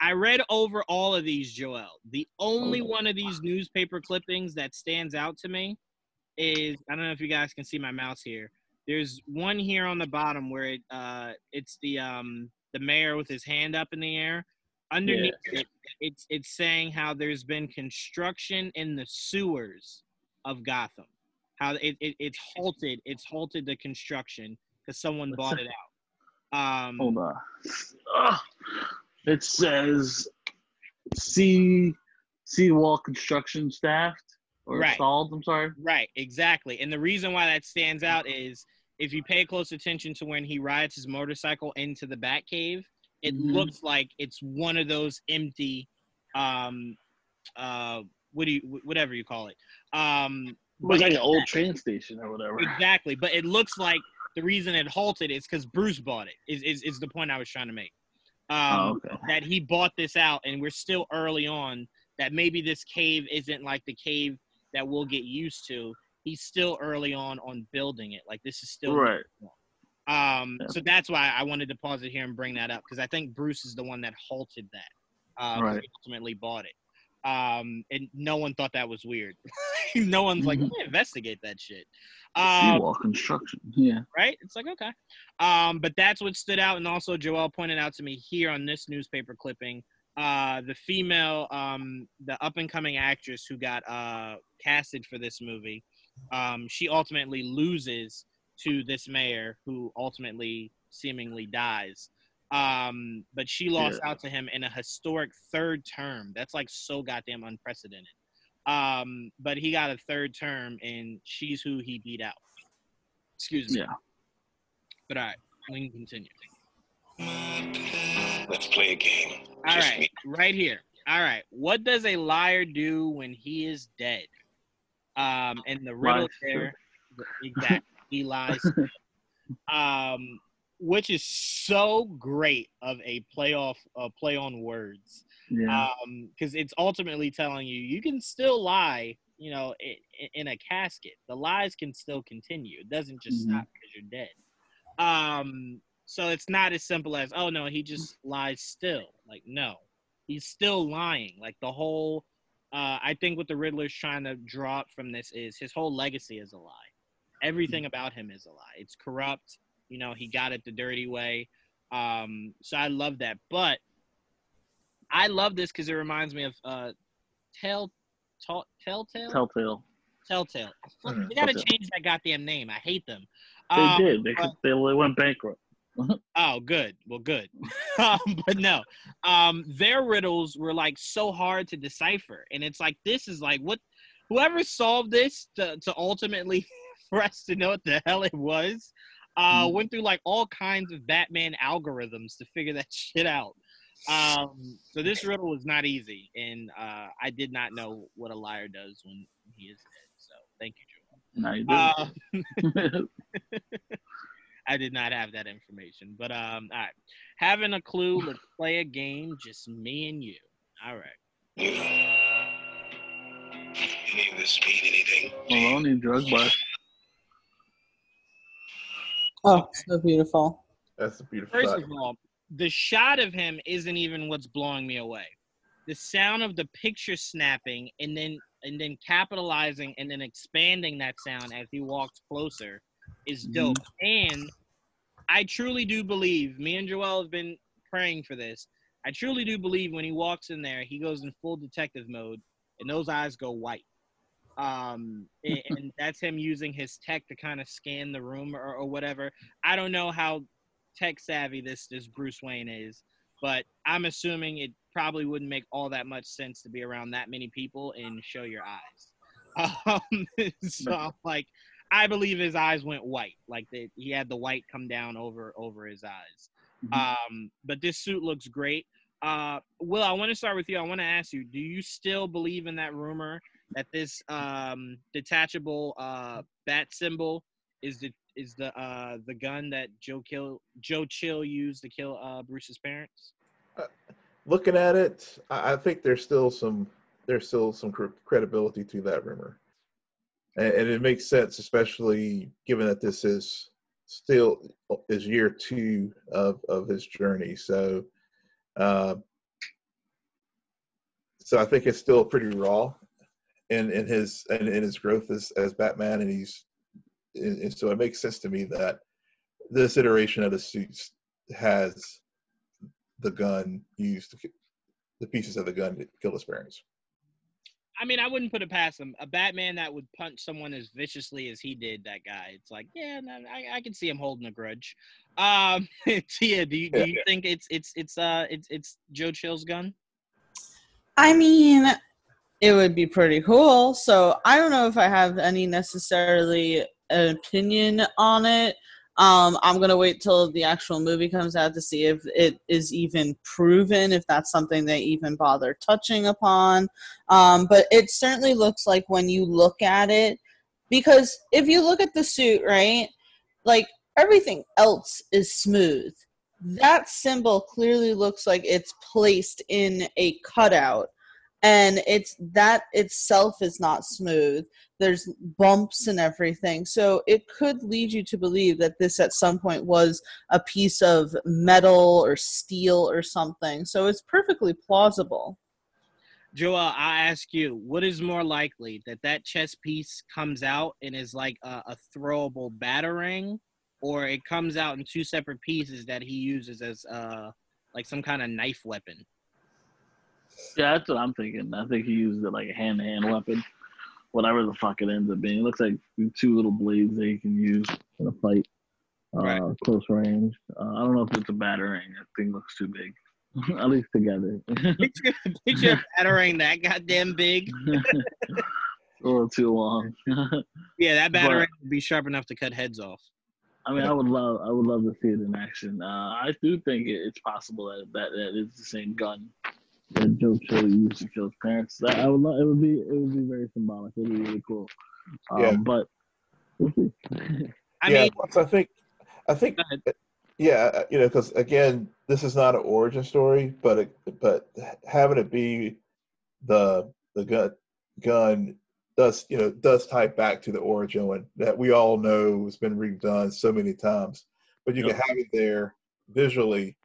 I read over all of these, Joel. The only one of these newspaper clippings that stands out to me is I don't know if you guys can see my mouse here. There's one here on the bottom where it uh it's the um the mayor with his hand up in the air. Underneath it, it's it's saying how there's been construction in the sewers of Gotham. How it, it it's halted it's halted the construction because someone bought it out. Um, Hold on. Ugh. It says sea wall construction staffed or Right. stalled. I'm sorry. Right, exactly. And the reason why that stands out is if you pay close attention to when he rides his motorcycle into the Batcave, it Mhm. looks like it's one of those empty, um, uh, what do you, whatever you call it. Um, Looks like an old train station or whatever. Exactly, but it looks like the reason it halted is because Bruce bought it. Is, is is the point I was trying to make? Um, Oh, okay. That he bought this out, and we're still early on. That maybe this cave isn't like the cave that we'll get used to. He's still early on on building it. Like this is still Right. Um, so that's why I wanted to pause it here and bring that up because I think Bruce is the one that halted that. Uh, Right. Ultimately bought it. Um, and no one thought that was weird. no one's like, Mhm. "Let me investigate that shit. Um, Seawall construction. Yeah. right? It's like okay. Um, but that's what stood out, and also Joel pointed out to me here on this newspaper clipping, uh, the female, um, the up and coming actress who got uh casted for this movie, um, she ultimately loses to this mayor who ultimately seemingly dies. Um, but she lost Yeah. out to him in a historic third term. That's like so goddamn unprecedented. Um, but he got a third term, and she's who he beat out. Excuse me. Yeah. But all right, we can continue. Let's play a game. All Just right, me. right here. All right, what does a liar do when he is dead? Um, and the riddle Lies to- there, Exactly. he lies. um, which is so great of a playoff uh, play on words. Yeah. Um, because it's ultimately telling you you can still lie. You know, in, in a casket, the lies can still continue. It doesn't just Mhm. stop because you're dead. Um, so it's not as simple as oh no, he just lies still. Like no, he's still lying. Like the whole. Uh, I think what the Riddler's trying to draw from this is his whole legacy is a lie. Everything about him is a lie. It's corrupt. You know, he got it the dirty way. Um, so I love that. But I love this because it reminds me of uh, Tell, Tell, Telltale. Telltale. Telltale. Mhm. They gotta Telltale. change that goddamn name. I hate them. They Um, did. They, but- they they went bankrupt. Oh, good. Well, good. um, but no, um, their riddles were like so hard to decipher, and it's like this is like what whoever solved this to, to ultimately for us to know what the hell it was, uh, Mhm. went through like all kinds of Batman algorithms to figure that shit out. Um, so this riddle was not easy, and uh, I did not know what a liar does when he is dead. So thank you, Joel. No, you Uh, didn't. I did not have that information. But um, all right. Having a clue, let's play a game, just me and you. All right. Any of this mean anything? Maloney drug bust. Oh, so beautiful. That's a beautiful. First shot. of all, the shot of him isn't even what's blowing me away. The sound of the picture snapping and then and then capitalizing and then expanding that sound as he walks closer is mm-hmm. dope. And I truly do believe me and Joel have been praying for this. I truly do believe when he walks in there, he goes in full detective mode and those eyes go white. Um, and, that's him using his tech to kind of scan the room or, or whatever. I don't know how tech savvy this this Bruce Wayne is, but I'm assuming it probably wouldn't make all that much sense to be around that many people and show your eyes. Um, so like, I believe his eyes went white, like the, he had the white come down over over his eyes. Um, but this suit looks great. Uh, Will, I want to start with you. I want to ask you: Do you still believe in that rumor that this um, detachable uh, bat symbol is the is the uh, the gun that Joe Kill Joe Chill used to kill uh, Bruce's parents? Looking at it, I, I think there's still some there's still some credibility to that rumor, and, and it makes sense, especially given that this is still is year two of of his journey. So, uh, so I think it's still pretty raw in in his in, in his growth as as Batman, and he's and, and so it makes sense to me that this iteration of the suits has the gun used to the pieces of the gun to kill his parents. I mean, I wouldn't put it past him. A Batman that would punch someone as viciously as he did that guy. It's like, yeah, I, I can see him holding a grudge. Um, Tia, do you do you think it's it's it's uh it's it's Joe Chill's gun? I mean, it would be pretty cool. So I don't know if I have any necessarily an opinion on it. Um, I'm gonna wait till the actual movie comes out to see if it is even proven, if that's something they even bother touching upon. Um, but it certainly looks like when you look at it, because if you look at the suit, right, like everything else is smooth. That symbol clearly looks like it's placed in a cutout and it's that itself is not smooth. There's bumps and everything. So it could lead you to believe that this at some point was a piece of metal or steel or something. So it's perfectly plausible. Joel, I ask you, what is more likely that that chess piece comes out and is like a, a throwable batarang or it comes out in two separate pieces that he uses as uh like some kind of knife weapon? Yeah, that's what I'm thinking. I think he used it like a hand to hand weapon. Whatever the fuck it ends up being. It looks like two little blades that he can use in a fight. Uh, close range. Uh, I don't know if it's a batarang. That thing looks too big. At least together. picture, picture a batarang that goddamn big. a little too long. Yeah, that But- would be sharp enough to cut heads off. I mean, I would love, I would love to see it in action. Uh, I do think it, it's possible that that, that is the same gun that Joe Chill used to kill his parents. That I would love. It would be, it would be very symbolic. It would be really cool. Um, Yeah. But I yeah, mean, plus I think, I think, yeah, uh, you know, because again, this is not an origin story, but it, but having it be the the gun gun does you know does tie back to the origin one that we all know has been redone so many times, but you Yep. can have it there visually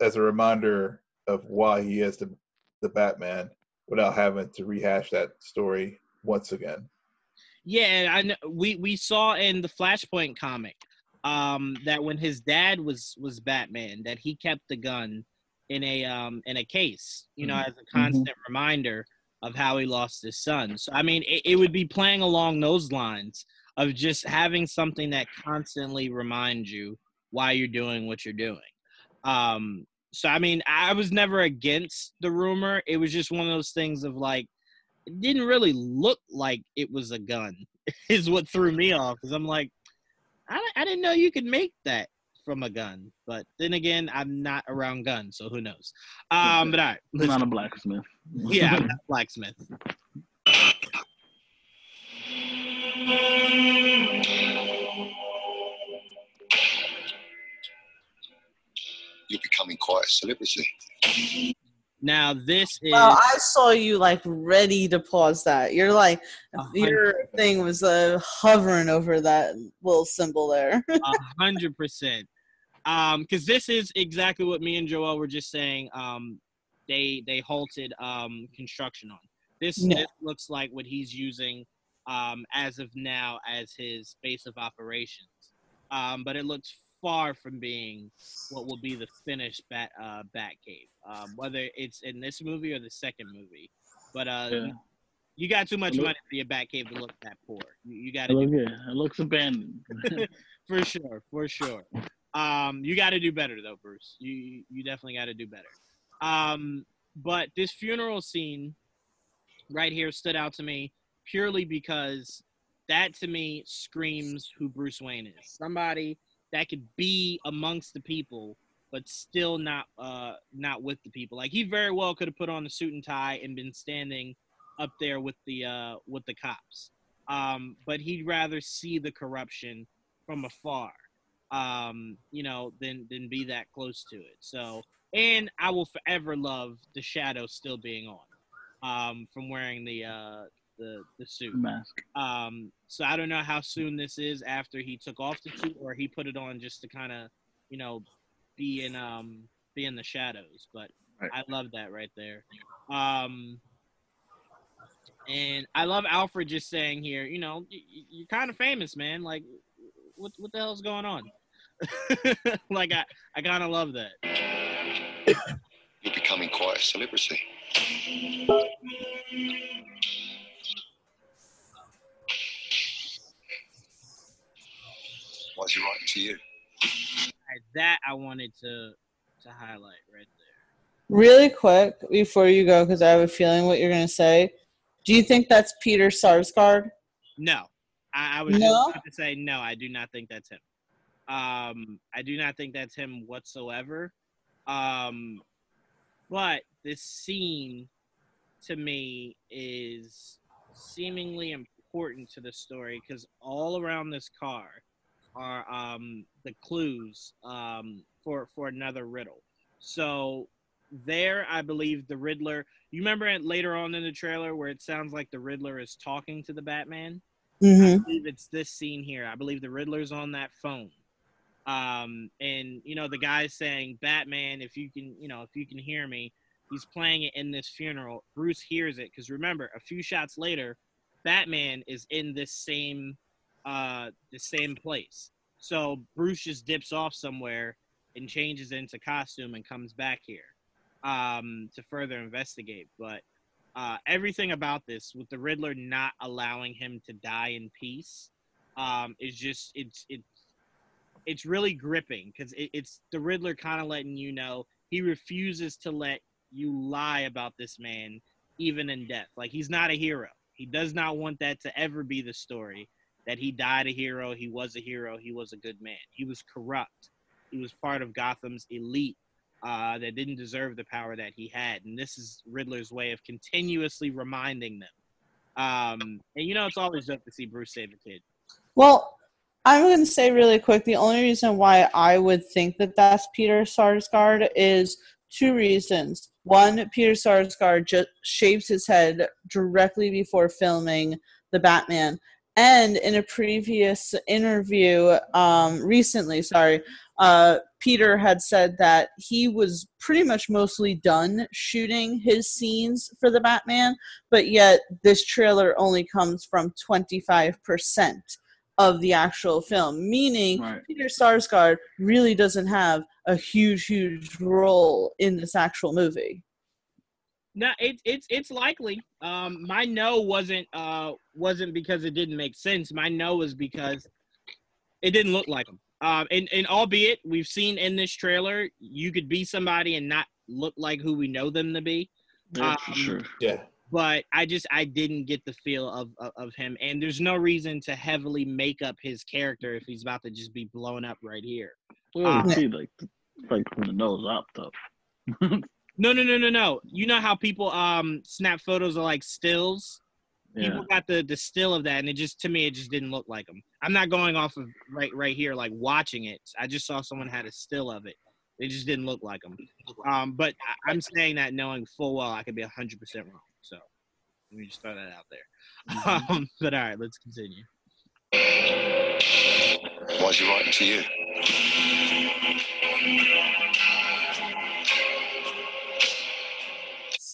as a reminder of why he is the the Batman without having to rehash that story once again. Yeah, I know. We we saw in the Flashpoint comic um, that when his dad was was Batman, that he kept the gun in a um, in a case, you know, Mhm. as a constant reminder of how he lost his son. So I mean, it, it would be playing along those lines of just having something that constantly reminds you why you're doing what you're doing. Um, so I mean, I was never against the rumor. It was just one of those things of like it didn't really look like it was a gun is what threw me off because i'm like I, I didn't know you could make that from a gun but then again i'm not around guns so who knows um but all right I'm not a blacksmith. yeah i'm not a blacksmith You're becoming quite a celebrity. now this is Well, I saw you like ready to pause that. You're like, hundred your thing was uh, hovering over that little symbol there. A hundred percent. Um, because this is exactly what me and Joel were just saying. Um, they they halted um construction on. This, Yeah. this looks like what he's using um as of now as his base of operations. Um, but it looks far from being what will be the finished bat uh bat cave. Um, whether it's in this movie or the second movie. But uh Yeah. you got too much look- money for your bat cave to look that poor. You, you got It, to look, yeah, it looks abandoned. for sure, for sure. Um, you got to do better though, Bruce. You you- you definitely got to do better. Um, but this funeral scene right here stood out to me purely because that to me screams who Bruce Wayne is. Somebody that could be amongst the people but still not uh not with the people. Like he very well could have put on a suit and tie and been standing up there with the uh with the cops. Um but he'd rather see the corruption from afar um you know than than be that close to it. So and I will forever love the shadow still being on um from wearing the uh the the suit Mask. um, so I don't know how soon this is after he took off the suit or he put it on just to kind of, you know, be in um be in the shadows. But Right. I love that right there. Um, and I love Alfred just saying here, you know, y- y- you're kind of famous, man. Like, what what the hell's going on? like I I kind of love that. You're becoming quite a celebrity. Why's he writing to you? That I wanted to to highlight right there. really quick before you go, because I have a feeling what you're gonna say. Do you think that's Peter Sarsgaard? No, I, I was No? just about to say no. I do not think that's him. Um, I do not think that's him whatsoever. Um, but this scene to me is seemingly important to the story because all around this car are um, the clues um, for for another riddle. So there, I believe the Riddler. You remember it later on in the trailer where it sounds like the Riddler is talking to the Batman. I Mm-hmm. believe it's this scene here. I believe the Riddler's on that phone. Um, and you know, the guy's saying, Batman, if you can, you know, if you can hear me, he's playing it in this funeral. Bruce hears it because remember, a few shots later, Batman is in this same uh the same place. So Bruce just dips off somewhere and changes into costume and comes back here um to further investigate. But uh, everything about this with the Riddler not allowing him to die in peace um, is just it's it's it's really gripping because it, it's the Riddler kind of letting you know he refuses to let you lie about this man even in death. Like he's not a hero. He does not want that to ever be the story that he died a hero, he was a hero, he was a good man. He was corrupt. He was part of Gotham's elite uh, that didn't deserve the power that he had. And this is Riddler's way of continuously reminding them. Um, and you know, it's always dope to see Bruce save a kid. Well, I'm going to say really quick the only reason why I would think that that's Peter Sarsgaard is two reasons. One, Peter Sarsgaard just shaves his head directly before filming the Batman. And in a previous interview, um, recently, sorry, uh, Peter had said that he was pretty much mostly done shooting his scenes for the Batman, but yet this trailer only comes from 25% of the actual film, meaning Right. Peter Sarsgaard really doesn't have a huge, huge role in this actual movie. No, it's it's it's likely. Um, my no wasn't uh wasn't because it didn't make sense. My no was because it didn't look like him. Um, and and albeit we've seen in this trailer, you could be somebody and not look like who we know them to be. Yeah, for Um, sure. Yeah. But I just I didn't get the feel of, of of him, and there's no reason to heavily make up his character if he's about to just be blown up right here. Well, Um, see, like, like from the nose up, though. No, no, no, no, no. You know how people um snap photos of like stills. Yeah. People got the the still of that, and it just to me it just didn't look like them. I'm not going off of right right here like watching it. I just saw someone had a still of it. It just didn't look like them. Um, but I, I'm saying that knowing full well I could be hundred percent wrong. So let me just throw that out there. Um, but all right, let's continue. Why is he writing to you?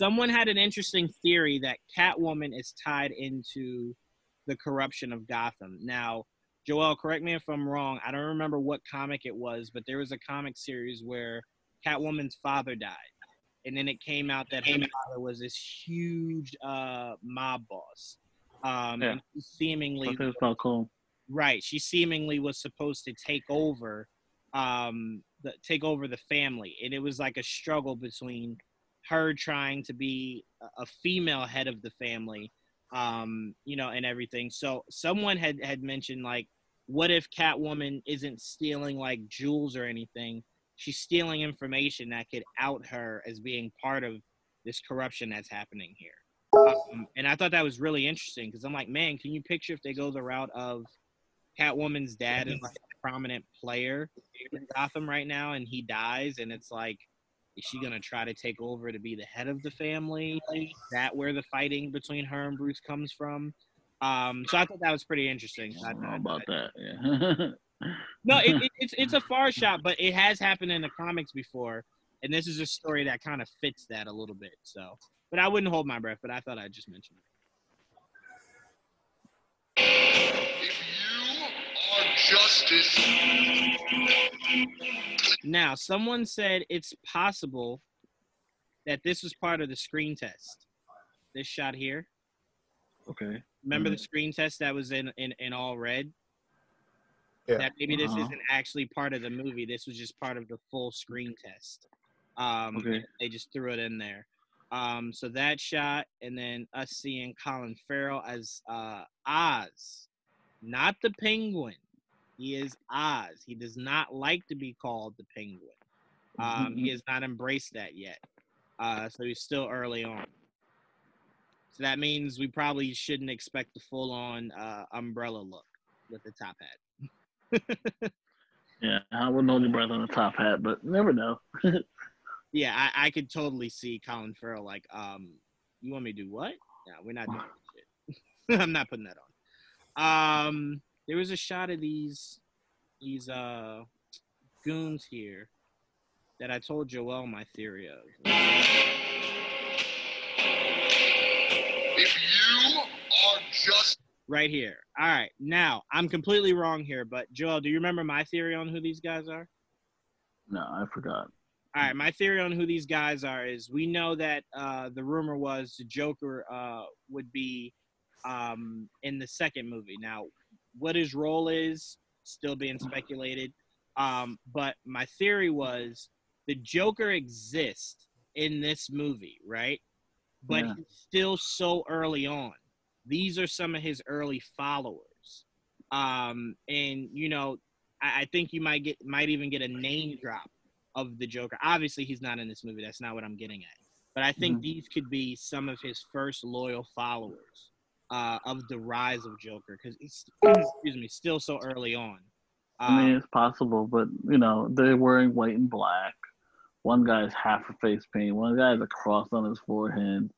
Someone had an interesting theory that Catwoman is tied into the corruption of Gotham. Now, Joel, correct me if I'm wrong. I don't remember what comic it was, but there was a comic series where Catwoman's father died. And then it came out that her father was this huge uh, mob boss. Um, Yeah. seemingly it's not cool. Right. She seemingly was supposed to take over um the take over the family. And it was like a struggle between her trying to be a- female head of the family, um, you know, and everything. So someone had had mentioned like what if Catwoman isn't stealing like jewels or anything? She's stealing information that could out her as being part of this corruption that's happening here. Um, and I thought that was really interesting because I'm like, man, can you picture if they go the route of Catwoman's dad is like a prominent player in Gotham right now, and he dies, and it's like, is she gonna try to take over to be the head of the family? Is that where the fighting between her and Bruce comes from? Um, so I thought that was pretty interesting. I, I don't know I- about that. Yeah. no, it, it, it's it's a far shot, but it has happened in the comics before, and this is a story that kind of fits that a little bit. So, but I wouldn't hold my breath. But I thought I'd just mention it. Justice. Now, someone said it's possible that this was part of the screen test. This shot here. okay. Remember the Mm. screen test that was in in, in all red? Yeah. That maybe this Uh-huh. isn't actually part of the movie. This was just part of the full screen test. Um, Okay. They just threw it in there. Um, so that shot, and then us seeing Colin Farrell as uh, Oz, not the Penguin. He is Oz. He does not like to be called the Penguin. Um, he has not embraced that yet. Uh, so he's still early on. So that means we probably shouldn't expect the full on uh, umbrella look with the top hat. Yeah, I wouldn't hold your breath on a top hat, but never know. Yeah, I, I could totally see Colin Farrell like, um, you want me to do what? No, we're not doing that shit. I'm not putting that on. Um, there was a shot of these these uh goons here that I told Joel my theory of. If you are just Right here. All right. Now, I'm completely wrong here, but Joel, do you remember my theory on who these guys are? no, I forgot. All right, my theory on who these guys are is we know that uh, the rumor was the Joker uh, would be um, in the second movie. Now, what his role is still being speculated. Um, but my theory was the Joker exists in this movie, right? But Yeah. he's still so early on. These are some of his early followers. Um, and you know, I, I think you might get might even get a name drop of the Joker. Obviously, he's not in this movie. That's not what I'm getting at. But I think Mhm. these could be some of his first loyal followers. Uh, of the rise of Joker because it's excuse me still so early on. I mean, Um, it's possible, but you know, they're wearing white and black. One guy's half a face paint. One guy has a cross on his forehead.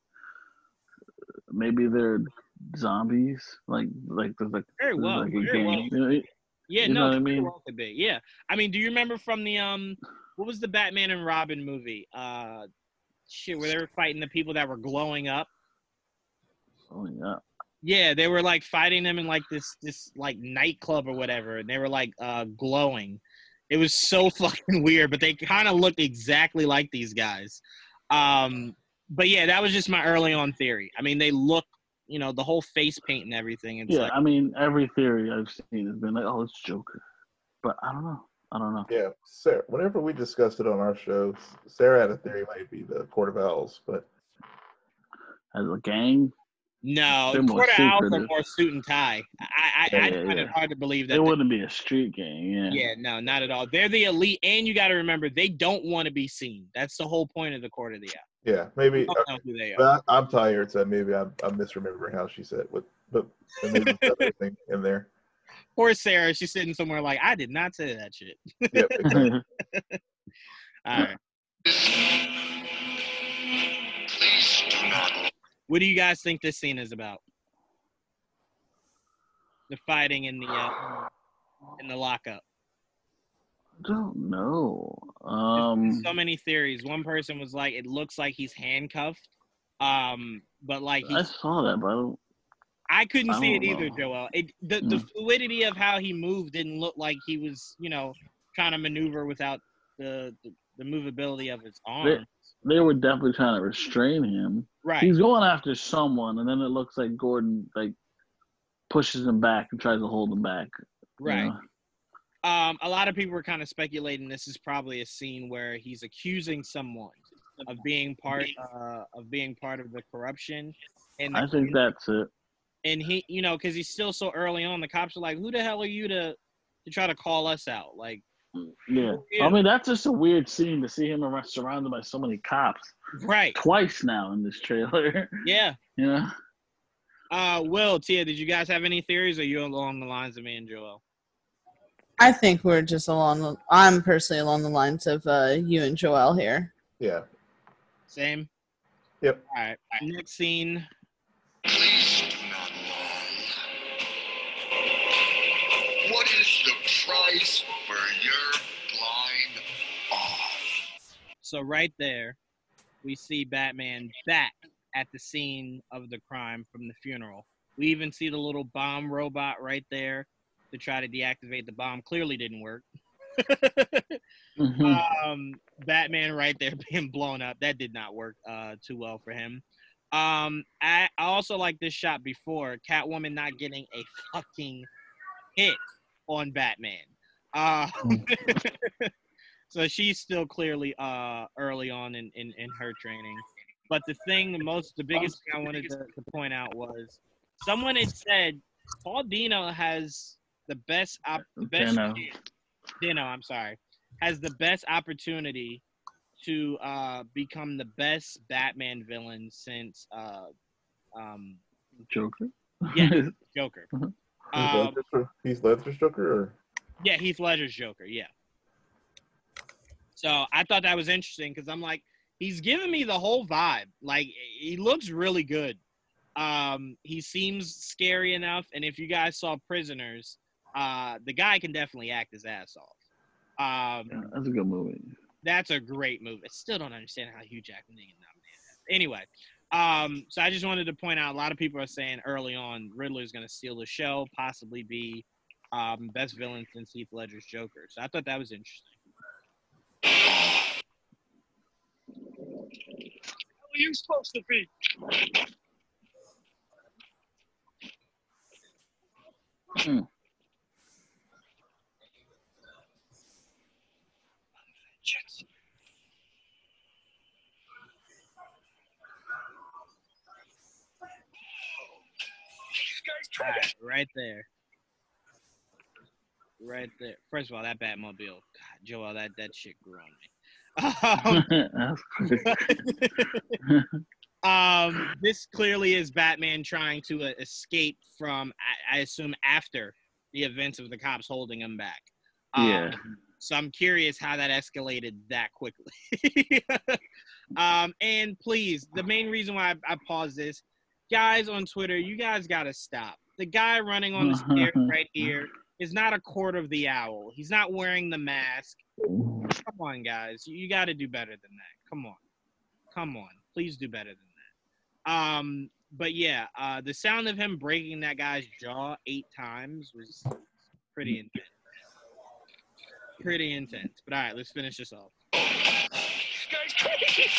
Maybe they're zombies. Like, like there's like, Very well, like a very well. You know, yeah, you no, I mean? well could be. Yeah, I mean, do you remember from the um, what was the Batman and Robin movie? Uh, shit, where they were fighting the people that were glowing up. Oh yeah. Yeah, they were like fighting them in like this this like nightclub or whatever, and they were like uh glowing. It was so fucking weird, but they kind of looked exactly like these guys. Um, but yeah, that was just my early on theory. I mean, they look, you know, the whole face paint and everything. It's Yeah, like, I mean, every theory I've seen has been like, oh, it's Joker, but I don't know. I don't know. Yeah, Sarah. Whenever we discussed it on our show, Sarah had a theory might be the Court of Owls, but As a gang, no, They're more Court of Owls are more suit and tie. I I, Yeah, I yeah, find yeah. it hard to believe that. it they- wouldn't be a street gang. Yeah. yeah, no, not at all. They're the elite, and you got to remember they don't want to be seen. That's the whole point of the court of the owl. yeah, maybe. They don't know who they are. But I, I'm tired, so maybe I'm, I'm misremembering how she said it. But, but there may be everything in there. Poor Sarah, she's sitting somewhere like I did not say that shit. Yep, exactly. All right. What do you guys think this scene is about? The fighting in the uh, in the lockup. I don't know. Um, so many theories. One person was like, it looks like he's handcuffed, um, but like I saw that, but I don't. I couldn't I see it don't either, know. Joel. It the, the Mm. fluidity of how he moved didn't look like he was, you know, trying to maneuver without the the, the movability of his arm. They, they were definitely trying to restrain him. Right. He's going after someone, and then it looks like Gordon like pushes him back and tries to hold him back. you Right. know? Um, a lot of people were kind of speculating this is probably a scene where he's accusing someone of being part uh, of being part of the corruption. And I think that's it. and he, you know, because he's still so early on, the cops are like, "Who the hell are you to to try to call us out?" Like, Yeah. Yeah. I mean, that's just a weird scene to see him around, surrounded by so many cops. Right. Twice now in this trailer. yeah. you know? Uh, Will, Tia, did you guys have any theories, or you along the lines of me and Joel? I think we're just along. The, I'm personally along the lines of uh, you and Joel here. Yeah. Same. Yep. All right. Next scene. What is the price for your blind off? So right there, we see Batman back at the scene of the crime from the funeral. We even see the little bomb robot right there to try to deactivate the bomb. Clearly didn't work. um, Batman right there being blown up. That did not work uh, too well for him. Um, I, I also like this shot before Catwoman not getting a fucking hit on Batman. Uh, so she's still clearly uh, early on in, in, in her training. But the thing, the most, the biggest thing I wanted to, to point out was someone had said Paul Dino has the best, op- the best Dano. Dino, I'm sorry, has the best opportunity to uh, become the best Batman villain since uh, um, Joker? yeah, Joker. Heath Um, Ledger's- Heath Ledger's Joker, or yeah, Heath Ledger's Joker. Yeah. So I thought that was interesting because I'm like, he's giving me the whole vibe. Like he looks really good. Um, he seems scary enough, and if you guys saw Prisoners, uh, the guy can definitely act his ass off. Um, That's a good movie. that's a great movie. I still don't understand how Hugh Jackman didn't get nominated. Anyway, um, so I just wanted to point out a lot of people are saying early on Riddler is going to steal the show, possibly be um, best villain since Heath Ledger's Joker. So I thought that was interesting. How are you supposed to be? Hmm. Right, right there. Right there. First of all, that Batmobile, God, Joel, that that shit grew on me. Um, Um, this clearly is Batman trying to uh, escape from, I, I assume, after the events of the cops holding him back. Um, Yeah. So I'm curious how that escalated that quickly. um, and please, the main reason why I, I paused this, guys on Twitter, you guys got to stop. The guy running on the stairs right here is not a court of the owl. He's not wearing the mask. Come on, guys. You, got to do better than that. Come on. Come on. Please do better than that. Um, but yeah, uh, the sound of him breaking that guy's jaw eight times was pretty intense. Pretty intense. But all right, let's finish this off. This guy's crazy.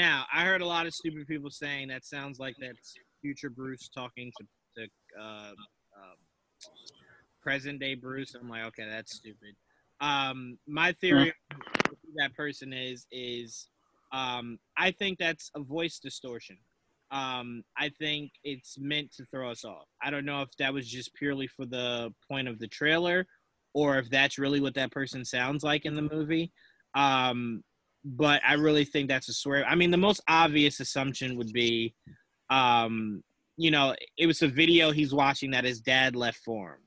Now, I heard a lot of stupid people saying that sounds like that's future Bruce talking to, to uh, um, present day Bruce. I'm like, okay, that's stupid. Um, my theory that person is is um, I think that's a voice distortion. Um, I think it's meant to throw us off. I don't know if that was just purely for the point of the trailer or if that's really what that person sounds like in the movie. Um, but I really think that's a swear. I mean, the most obvious assumption would be, um, you know, it was a video he's watching that his dad left for him,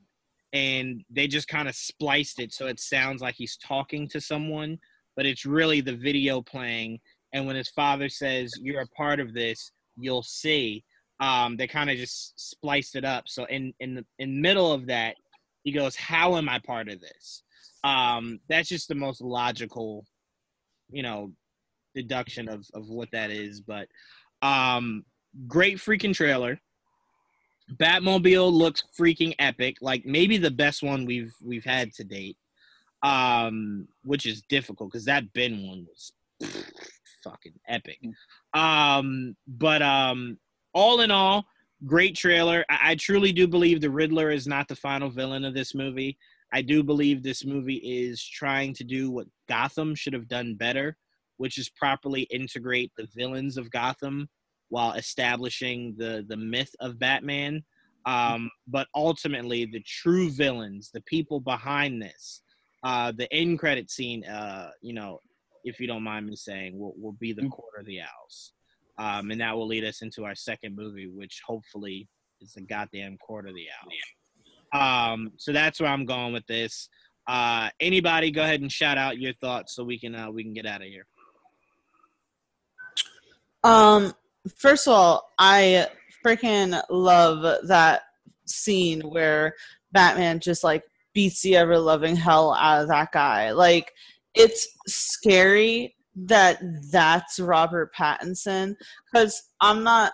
and they just kind of spliced it so it sounds like he's talking to someone, but it's really the video playing. And when his father says, "You're a part of this," you'll see. Um, they kind of just spliced it up. So in in the in middle of that, he goes, "How am I part of this?" Um, that's just the most logical you know deduction of of what that is but um great freaking trailer. Batmobile looks freaking epic like maybe the best one we've we've had to date um which is difficult because that bin one was fucking epic. Um but um all in all great trailer. I, I truly do believe the riddler is not the final villain of this movie I do believe this movie is trying to do what Gotham should have done better, which is properly integrate the villains of Gotham while establishing the the myth of Batman. Um, but ultimately, the true villains, the people behind this, uh, the end credit scene, uh, you know, if you don't mind me saying, will will be the Court of the Owls, um, and that will lead us into our second movie, which hopefully is the goddamn Court of the Owls. Um, so that's where I'm going with this. Uh, anybody, go ahead and shout out your thoughts so we can uh, we can get out of here. Um, first of all, I freaking love that scene where Batman just like beats the ever loving hell out of that guy. Like, it's scary that that's Robert Pattinson because I'm not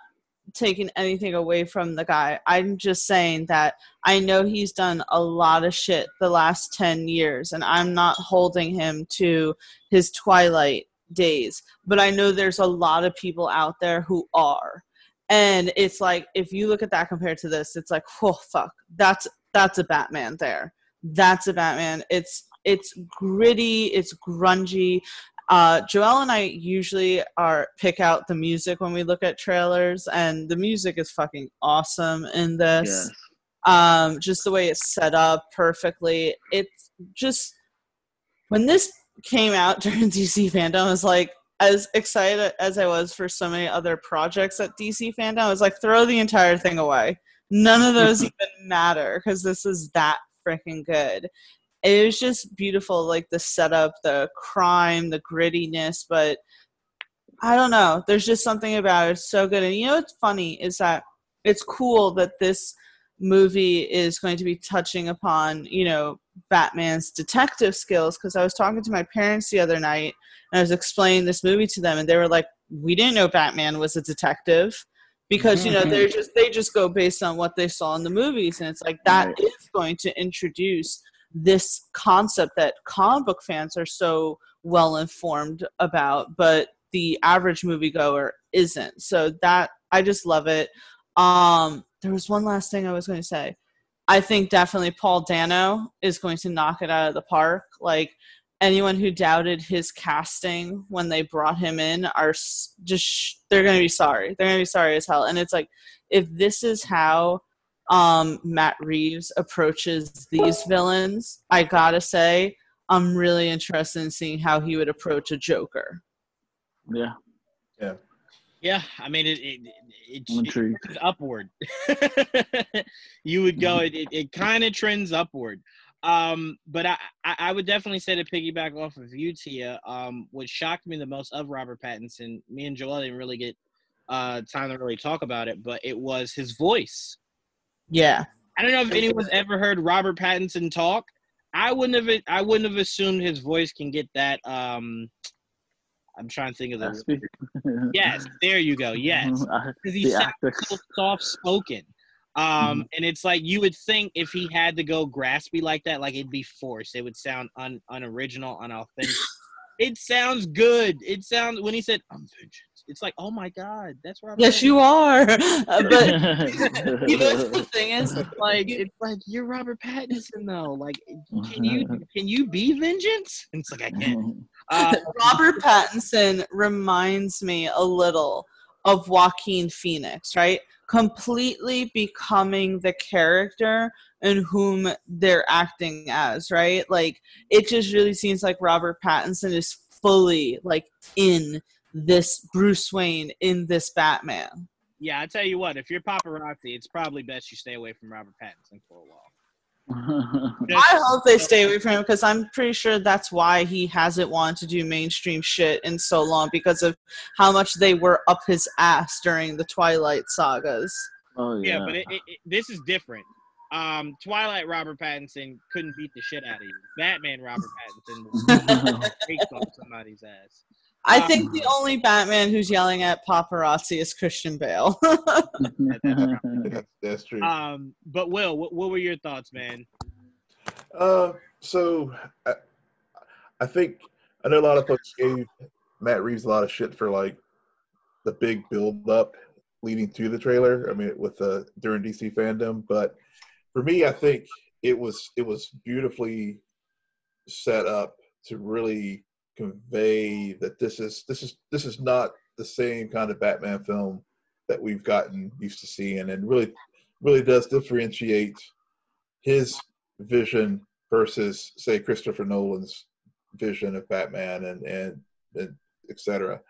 taking anything away from the guy. I'm just saying that I know he's done a lot of shit the last 10 years, and I'm not holding him to his Twilight days. But I know there's a lot of people out there who are. And it's like if you look at that compared to this, it's like, oh fuck, that's that's a Batman there. That's a Batman. It's it's gritty, it's grungy. Uh, Joel and I usually are pick out the music when we look at trailers, and the music is fucking awesome in this. Yes. Um, just the way it's set up perfectly. It's just when this came out during DC FanDome, I was like, as excited as I was for so many other projects at DC FanDome, I was like, throw the entire thing away. None of those even matter because this is that freaking good. It was just beautiful, like the setup, the crime, the grittiness, but I don't know. There's just something about it. It's so good. And you know what's funny is that it's cool that this movie is going to be touching upon, you know, Batman's detective skills. Because I was talking to my parents the other night and I was explaining this movie to them, and they were like, "We didn't know Batman was a detective." Because you know they're mm-hmm. just they just go based on what they saw in the movies, and it's like that is going to introduce this concept that comic book fans are so well informed about, but the average moviegoer isn't. So that I just love it. Um, there was one last thing I was going to say. I think definitely Paul Dano is going to knock it out of the park. Like anyone who doubted his casting when they brought him in are just they're going to be sorry. They're going to be sorry as hell. And it's like if this is how um Matt Reeves approaches these villains, I got to say I'm really interested in seeing how he would approach a Joker. Yeah. Yeah. Yeah, I mean it. it, it, I'm it upward. you would go. It, it, it kind of trends upward. Um, but I, I I would definitely say to piggyback off of you, Tia. Um, what shocked me the most of Robert Pattinson, me and Joel didn't really get uh time to really talk about it, but it was his voice. Yeah. I don't know if anyone's ever heard Robert Pattinson talk. I wouldn't have. I wouldn't have assumed his voice can get that. Um, I'm trying to think of the. Yes, there you go. Yes, because he sounds so soft spoken. Um, and it's like you would think if he had to go graspy like that, like it'd be forced. It would sound un unoriginal, unauthentic. it sounds good. It sounds when he said "I'm vengeance." It's like, oh my god, that's Robert. Yes, you are. Uh, but you know the thing is? like it's like you're Robert Pattinson though. Like, can you can you be vengeance? And it's like I can. Uh, Robert Pattinson reminds me a little of Joaquin Phoenix, right? Completely becoming the character in whom they're acting as, right? Like it just really seems like Robert Pattinson is fully like in this Bruce Wayne, in this Batman. yeah, I tell you what, if you're paparazzi, it's probably best you stay away from Robert Pattinson for a while. I hope they stay away from him because I'm pretty sure that's why he hasn't wanted to do mainstream shit in so long because of how much they were up his ass during the Twilight sagas. Oh Yeah, yeah but it, it, it, this is different. Um, Twilight Robert Pattinson couldn't beat the shit out of you. Batman Robert Pattinson will take off somebody's ass. I Um, think the only Batman who's yelling at paparazzi is Christian Bale. That's, that's true. Um, but Will, what, what were your thoughts, man? Uh, so I, I think I know a lot of folks gave Matt Reeves a lot of shit for like the big build up leading to the trailer. I mean, with the during DC FanDome, but for me, I think it was it was beautifully set up to really convey that this is this is this is not the same kind of Batman film that we've gotten used to seeing, and really really does differentiate his vision versus say Christopher Nolan's vision of Batman and and, and etc.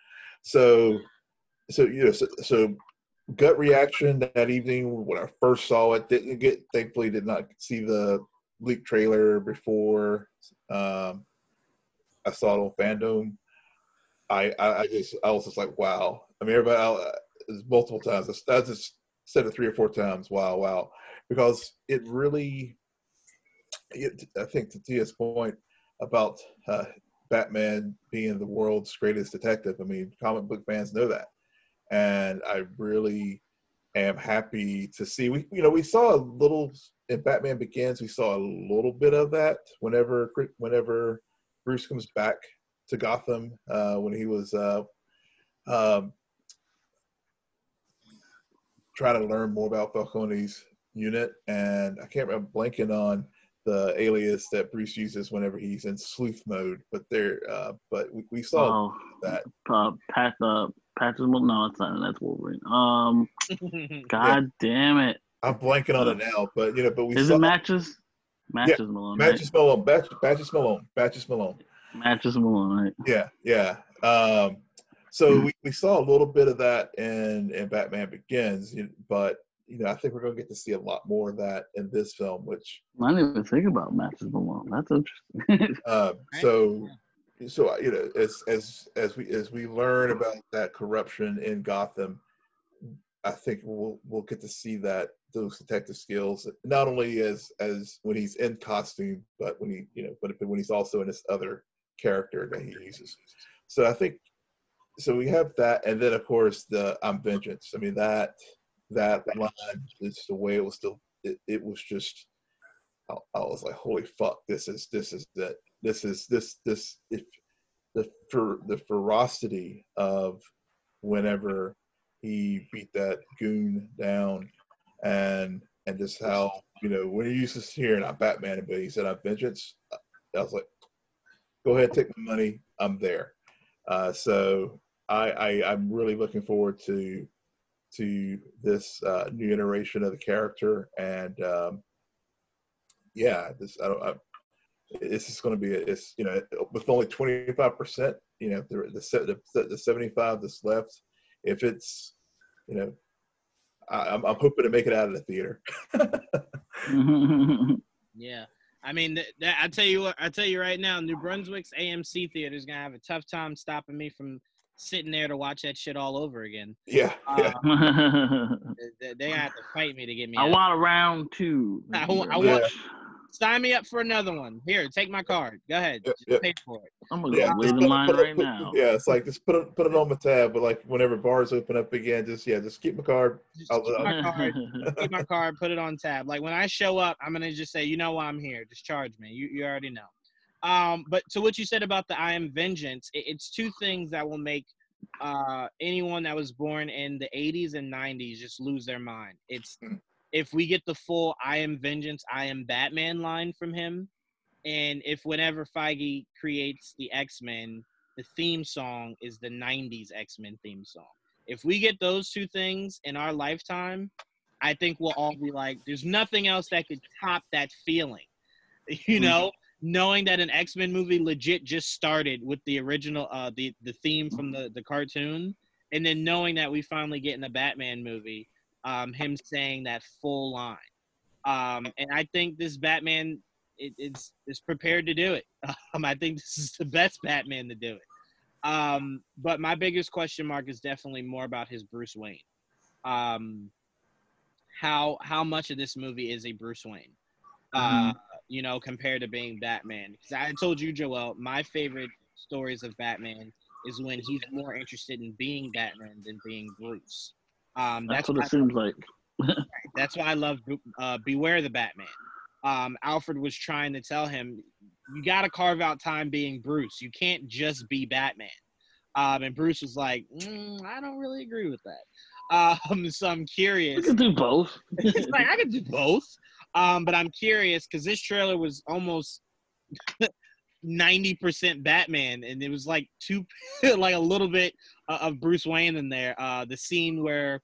So so you know so, so gut reaction that evening when I first saw it didn't get thankfully did not see the leaked trailer before um, I saw it on FanDome. I, I I just I was just like wow. I mean everybody I, multiple times. I just said it three or four times. Wow, wow, because it really it, I think to Tia's point about uh, Batman being the world's greatest detective. I mean, comic book fans know that, and I really am happy to see. We you know we saw a little in Batman Begins. We saw a little bit of that whenever whenever Bruce comes back to Gotham uh, when he was. Uh, um, trying to learn more about Falcone's unit, and I can't remember blanking on the alias that Bruce uses whenever he's in sleuth mode. But there, uh, but we, we saw Oh, that. uh, Pat, uh, Patrick, no, it's not. That's Wolverine. Um, God damn it! I'm blanking on it now, but you know, but we Is saw it matches? Matches Malone. right? Matches Malone, Batch, Batches Malone, Batches Malone. Matches Malone, right? Yeah, yeah. Um, so we, we saw a little bit of that in in Batman Begins, but you know, I think we're going to get to see a lot more of that in this film, which I didn't even think about matches Malone. That's interesting. Um, so, so you know, as as as we as we learn about that corruption in Gotham, I think we'll we'll get to see that those detective skills not only as as when he's in costume, but when he you know, but when he's also in this other character that he uses. So I think so we have that, and then of course the I'm vengeance. I mean that that line is the way it was still. It, it was just I, I was like, holy fuck, this is this is that this is this this if the fer, the ferocity of whenever he beat that goon down and and just how you know when you're used to hearing I'm Batman, but he said I'm Vengeance. I was like, go ahead, take my money. I'm there. Uh, so I, I I'm really looking forward to to this uh, new iteration of the character, and um, yeah, this I don't. I, it's just going to be it's you know with only 25 percent you know the the the, the 75 that's left if it's you know I, am I'm hoping to make it out of the theater mm-hmm. yeah I mean, th- th- I tell you what, I tell you right now, New Brunswick's AMC theater is gonna have a tough time stopping me from sitting there to watch that shit all over again. Yeah, uh, yeah. they, they have to fight me to get me. I out. want a round two. I, want- I want. Sign me up for another one. Here, take my card. Go ahead. Just yeah. pay for it. I'm gonna Yeah, go wait in line put it- right put- now. Yeah, it's like just put it put it on my tab, but like whenever bars open up again, just yeah, just keep my card. I'll, Keep my I'll- card. keep my card. Put it on tab. Like when I show up, I'm gonna just say, you know why I'm here. Just charge me. You you already know. Um, but to what you said about the I am vengeance, it, it's two things that will make uh anyone that was born in the 80s and 90s just lose their mind. It's if we get the full I am vengeance, I am Batman line from him, and if whenever Feige creates the X Men, the theme song is the 90s X Men theme song. If we get those two things in our lifetime, I think we'll all be like, there's nothing else that could top that feeling. You know, knowing that an X Men movie legit just started with the original, uh, the the theme from the the cartoon, and then knowing that we finally get in a Batman movie, um, him saying that full line. Um, and I think this Batman it, it's is prepared to do it. Um, I think this is the best Batman to do it. Um, but my biggest question mark is definitely more about his Bruce Wayne. Um, how how much of this movie is a Bruce Wayne? Uh, you know, compared to being Batman. Because I told you, Joel, my favorite stories of Batman is when he's more interested in being Batman than being Bruce. Um, That's that's what it seems like. that's why I love uh, Beware the Batman. Um, Alfred was trying to tell him, you got to carve out time being Bruce. You can't just be Batman. Um, and Bruce was like, mm, I don't really agree with that. Um, so I'm curious. You can do both. like I could do both. Um, but I'm curious because this trailer was almost 90% Batman, and it was like two, like a little bit uh, of Bruce Wayne in there. Uh, the scene where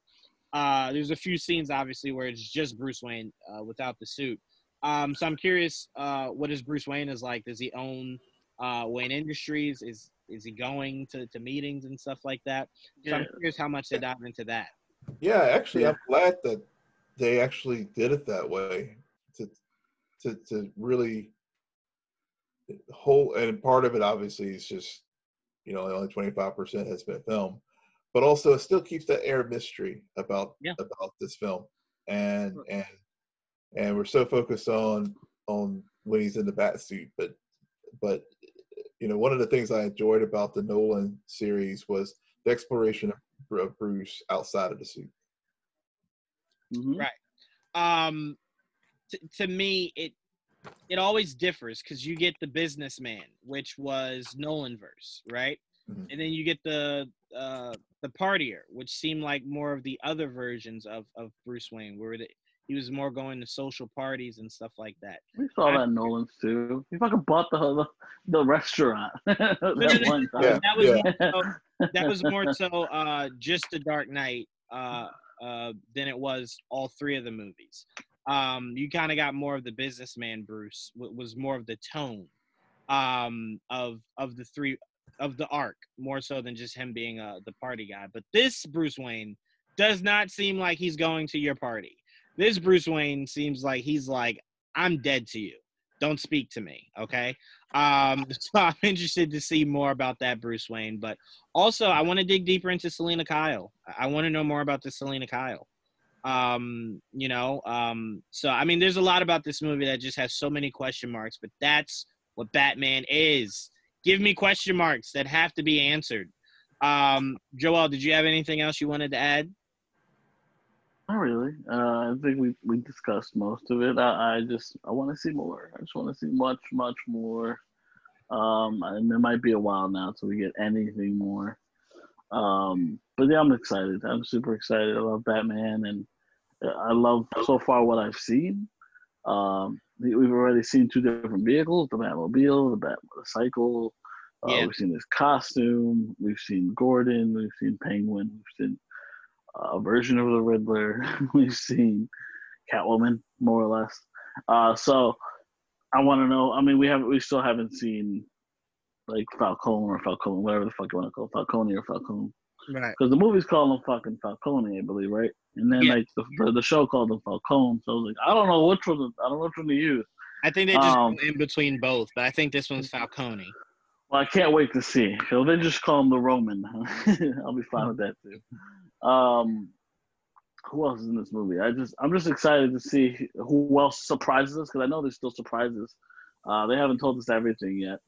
uh, there's a few scenes, obviously, where it's just Bruce Wayne uh, without the suit. Um, so I'm curious, uh, what is Bruce Wayne is like? Does he own uh, Wayne Industries? Is is he going to, to meetings and stuff like that? So I'm curious how much they dive into that. Yeah, actually, I'm glad that they actually did it that way to to to really whole and part of it obviously is just you know only 25% has been filmed but also it still keeps that air of mystery about Yeah. about this film and and and we're so focused on on when he's in the bat suit but but you know one of the things i enjoyed about the nolan series was the exploration of of bruce outside of the suit Right. Um, t- to me, it it always differs because you get the businessman, which was Nolan verse, right? Mhm. And then you get the uh, the partier, which seemed like more of the other versions of of Bruce Wayne, where the, he was more going to social parties and stuff like that. We saw that in Nolan's too. He fucking bought the the, the restaurant that one time. that was more so, that was more so uh, just the Dark Knight uh, uh, than it was all three of the movies. Um, you kind of got more of the businessman Bruce w- was more of the tone um, of of the three of the arc more so than just him being uh, the party guy. But this Bruce Wayne does not seem like he's going to your party. This Bruce Wayne seems like he's like I'm dead to you. Don't speak to me, okay? Um, so I'm interested to see more about that Bruce Wayne, but also I want to dig deeper into Selina Kyle. I want to know more about the Selina Kyle. Um, you know, um, so I mean, there's a lot about this movie that just has so many question marks, but that's what Batman is. Give me question marks that have to be answered. Um, Joel, did you have anything else you wanted to add? Not really. Uh, I think we we discussed most of it. I, I just I want to see more. I just want to see much much more. Um, and it might be a while now till we get anything more. Um, but yeah, I'm excited. I'm super excited. I love Batman, and I love so far what I've seen. Um, we've already seen two different vehicles: the Batmobile, the Batmotorcycle. Uh, Yeah. We've seen his costume. We've seen Gordon. We've seen Penguin. We've seen uh, a version of the Riddler. we've seen Catwoman, more or less. Uh, so I want to know. I mean, we haven't. We still haven't seen like Falcone or Falcone, whatever the fuck you want to call it, Falcone or Falcone. Right. Because the movie's called him fucking Falcone, I believe, right? And then Yeah. like the, the the show called him Falcone. So I was like, I don't know which one. I don't know which one to use. I think they just Um, go in between both, but I think this one's Falcone. Well, I can't wait to see. So they just call him the Roman. I'll be fine with that too. Um, who else is in this movie? I just I'm just excited to see who else surprises us because I know there's still surprises. Uh, they haven't told us everything yet.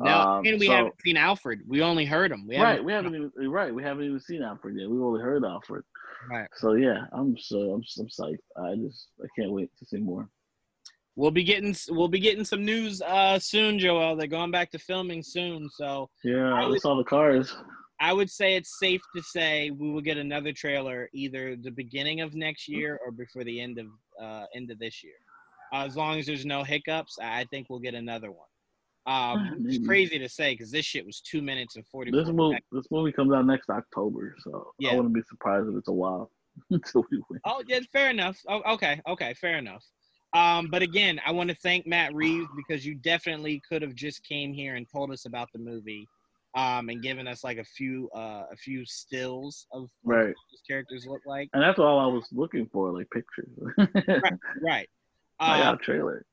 No, Um, and we so- haven't seen Alfred. We only heard him. We right, we haven't even right, we haven't even seen Alfred yet. We've only heard Alfred. Right. So yeah, I'm so I'm, I'm psyched. I just I can't wait to see more. We'll be getting we'll be getting some news uh, soon, Joel. They're going back to filming soon, so Yeah, I would- saw the cars. I would say it's safe to say we will get another trailer either the beginning of next year or before the end of uh, end of this year. Uh, as long as there's no hiccups, I think we'll get another one. Um, it's crazy to say because this shit was two minutes and forty. This movie this movie comes out next October, so Yeah. I wouldn't be surprised if it's a while until we win. Oh, yeah, fair enough. Oh, okay, okay, fair enough. Um, but again, I want to thank Matt Reeves because you definitely could have just came here and told us about the movie, um, and given us like a few uh, a few stills of what Right. these characters look like. And that's all I was looking for, like pictures. Right, right. I got a trailer.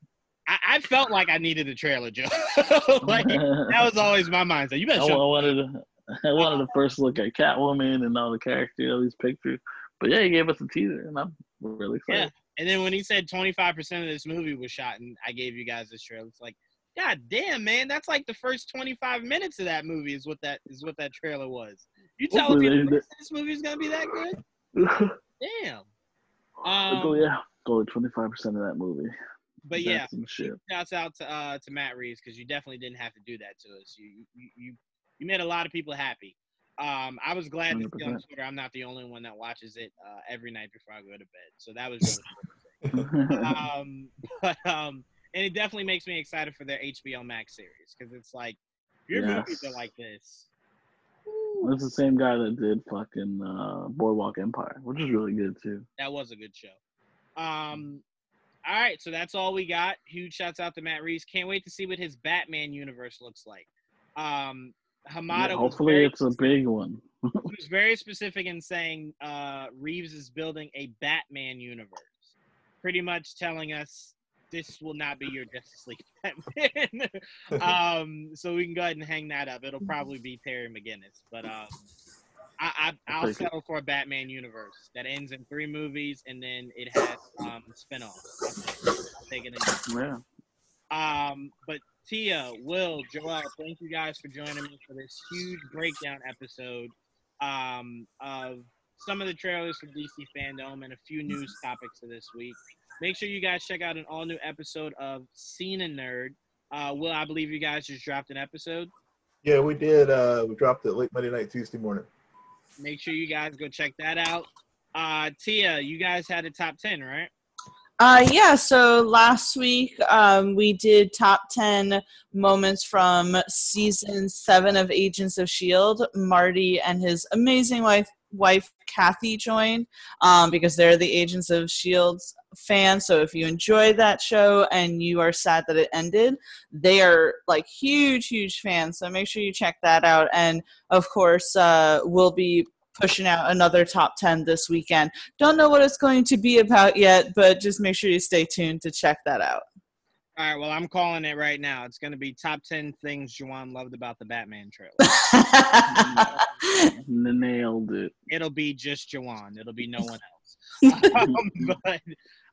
I, I felt like I needed a trailer, Joe. like that was always my mindset. You I, better I show. wanted to, I wanted to first look at Catwoman and all the characters, all these pictures. But yeah, he gave us a teaser, and I'm really excited. Yeah. And then when he said 25% of this movie was shot, and I gave you guys this trailer, it's like, God damn, man, that's like the first 25 minutes of that movie is what that is what that trailer was. You telling me Hopefully the they- rest of this movie is gonna be that good? Damn. oh Um, yeah, only 25 percent of that movie. But yeah, shouts out to uh to Matt Reeves because you definitely didn't have to do that to us. You you you, you made a lot of people happy. Um, I was glad to see on Twitter I'm not the only one that watches it uh, every night before I go to bed. So that was really cool. um, but um, and it definitely makes me excited for their HBO Max series because it's like your movies are like this. That's the same guy that did fucking uh, Boardwalk Empire, which is really good too. That was a good show. Um, all right, so that's all we got. Huge shouts out to Matt Reeves. Can't wait to see what his Batman universe looks like. Um, Hamada Yeah, was hopefully, very, it's a big one. he was very specific in saying uh, Reeves is building a Batman universe, pretty much telling us this will not be your Justice League Batman. um, so we can go ahead and hang that up. It'll probably be Terry McGinnis, but um, I, I, I'll settle for a Batman universe that ends in three movies and then it has um, spinoffs. I'll take it. I'll take it in. Yeah. Um, but Tia, Will, Joel, thank you guys for joining me for this huge breakdown episode um, of some of the trailers for DC FanDome and a few news topics for this week. Make sure you guys check out an all new episode of Cena Nerd. Uh, Will, I believe you guys just dropped an episode. Yeah, we did. Uh, we dropped it late Monday night, Tuesday morning. Make sure you guys go check that out. Uh, Tia, you guys had a top 10, right? Uh, yeah, so last week um, we did top 10 moments from season seven of Agents of S.H.I.E.L.D. Marty and his amazing wife, wife Kathy joined um, because they're the Agents of S.H.I.E.L.D. fans. So if you enjoyed that show and you are sad that it ended, they are like huge, huge fans. So make sure you check that out. And of course, uh, we'll be pushing out another top 10 this weekend. Don't know what it's going to be about yet, but just make sure you stay tuned to check that out. All right, well, I'm calling it right now. It's going to be top 10 things Juwan loved about the Batman trailer. Nailed it. It'll be just Juwan. It'll be no one else. um, but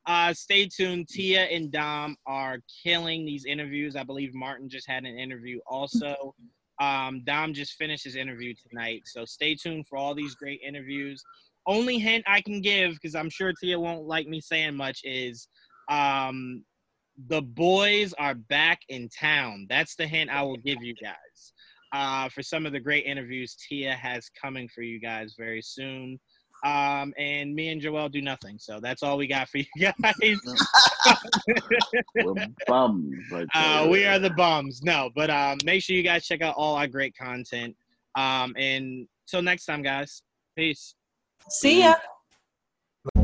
uh, stay tuned. Tia and Dom are killing these interviews. I believe Martin just had an interview also. Um, Dom just finished his interview tonight. So stay tuned for all these great interviews. Only hint I can give, because I'm sure Tia won't like me saying much, is um, the boys are back in town. That's the hint I will give you guys uh, for some of the great interviews Tia has coming for you guys very soon. Um, and me and Joel do nothing. So that's all we got for you guys. We're bums. Right uh, we are the bums. No, but um, make sure you guys check out all our great content. Um, and till next time, guys. Peace. See ya.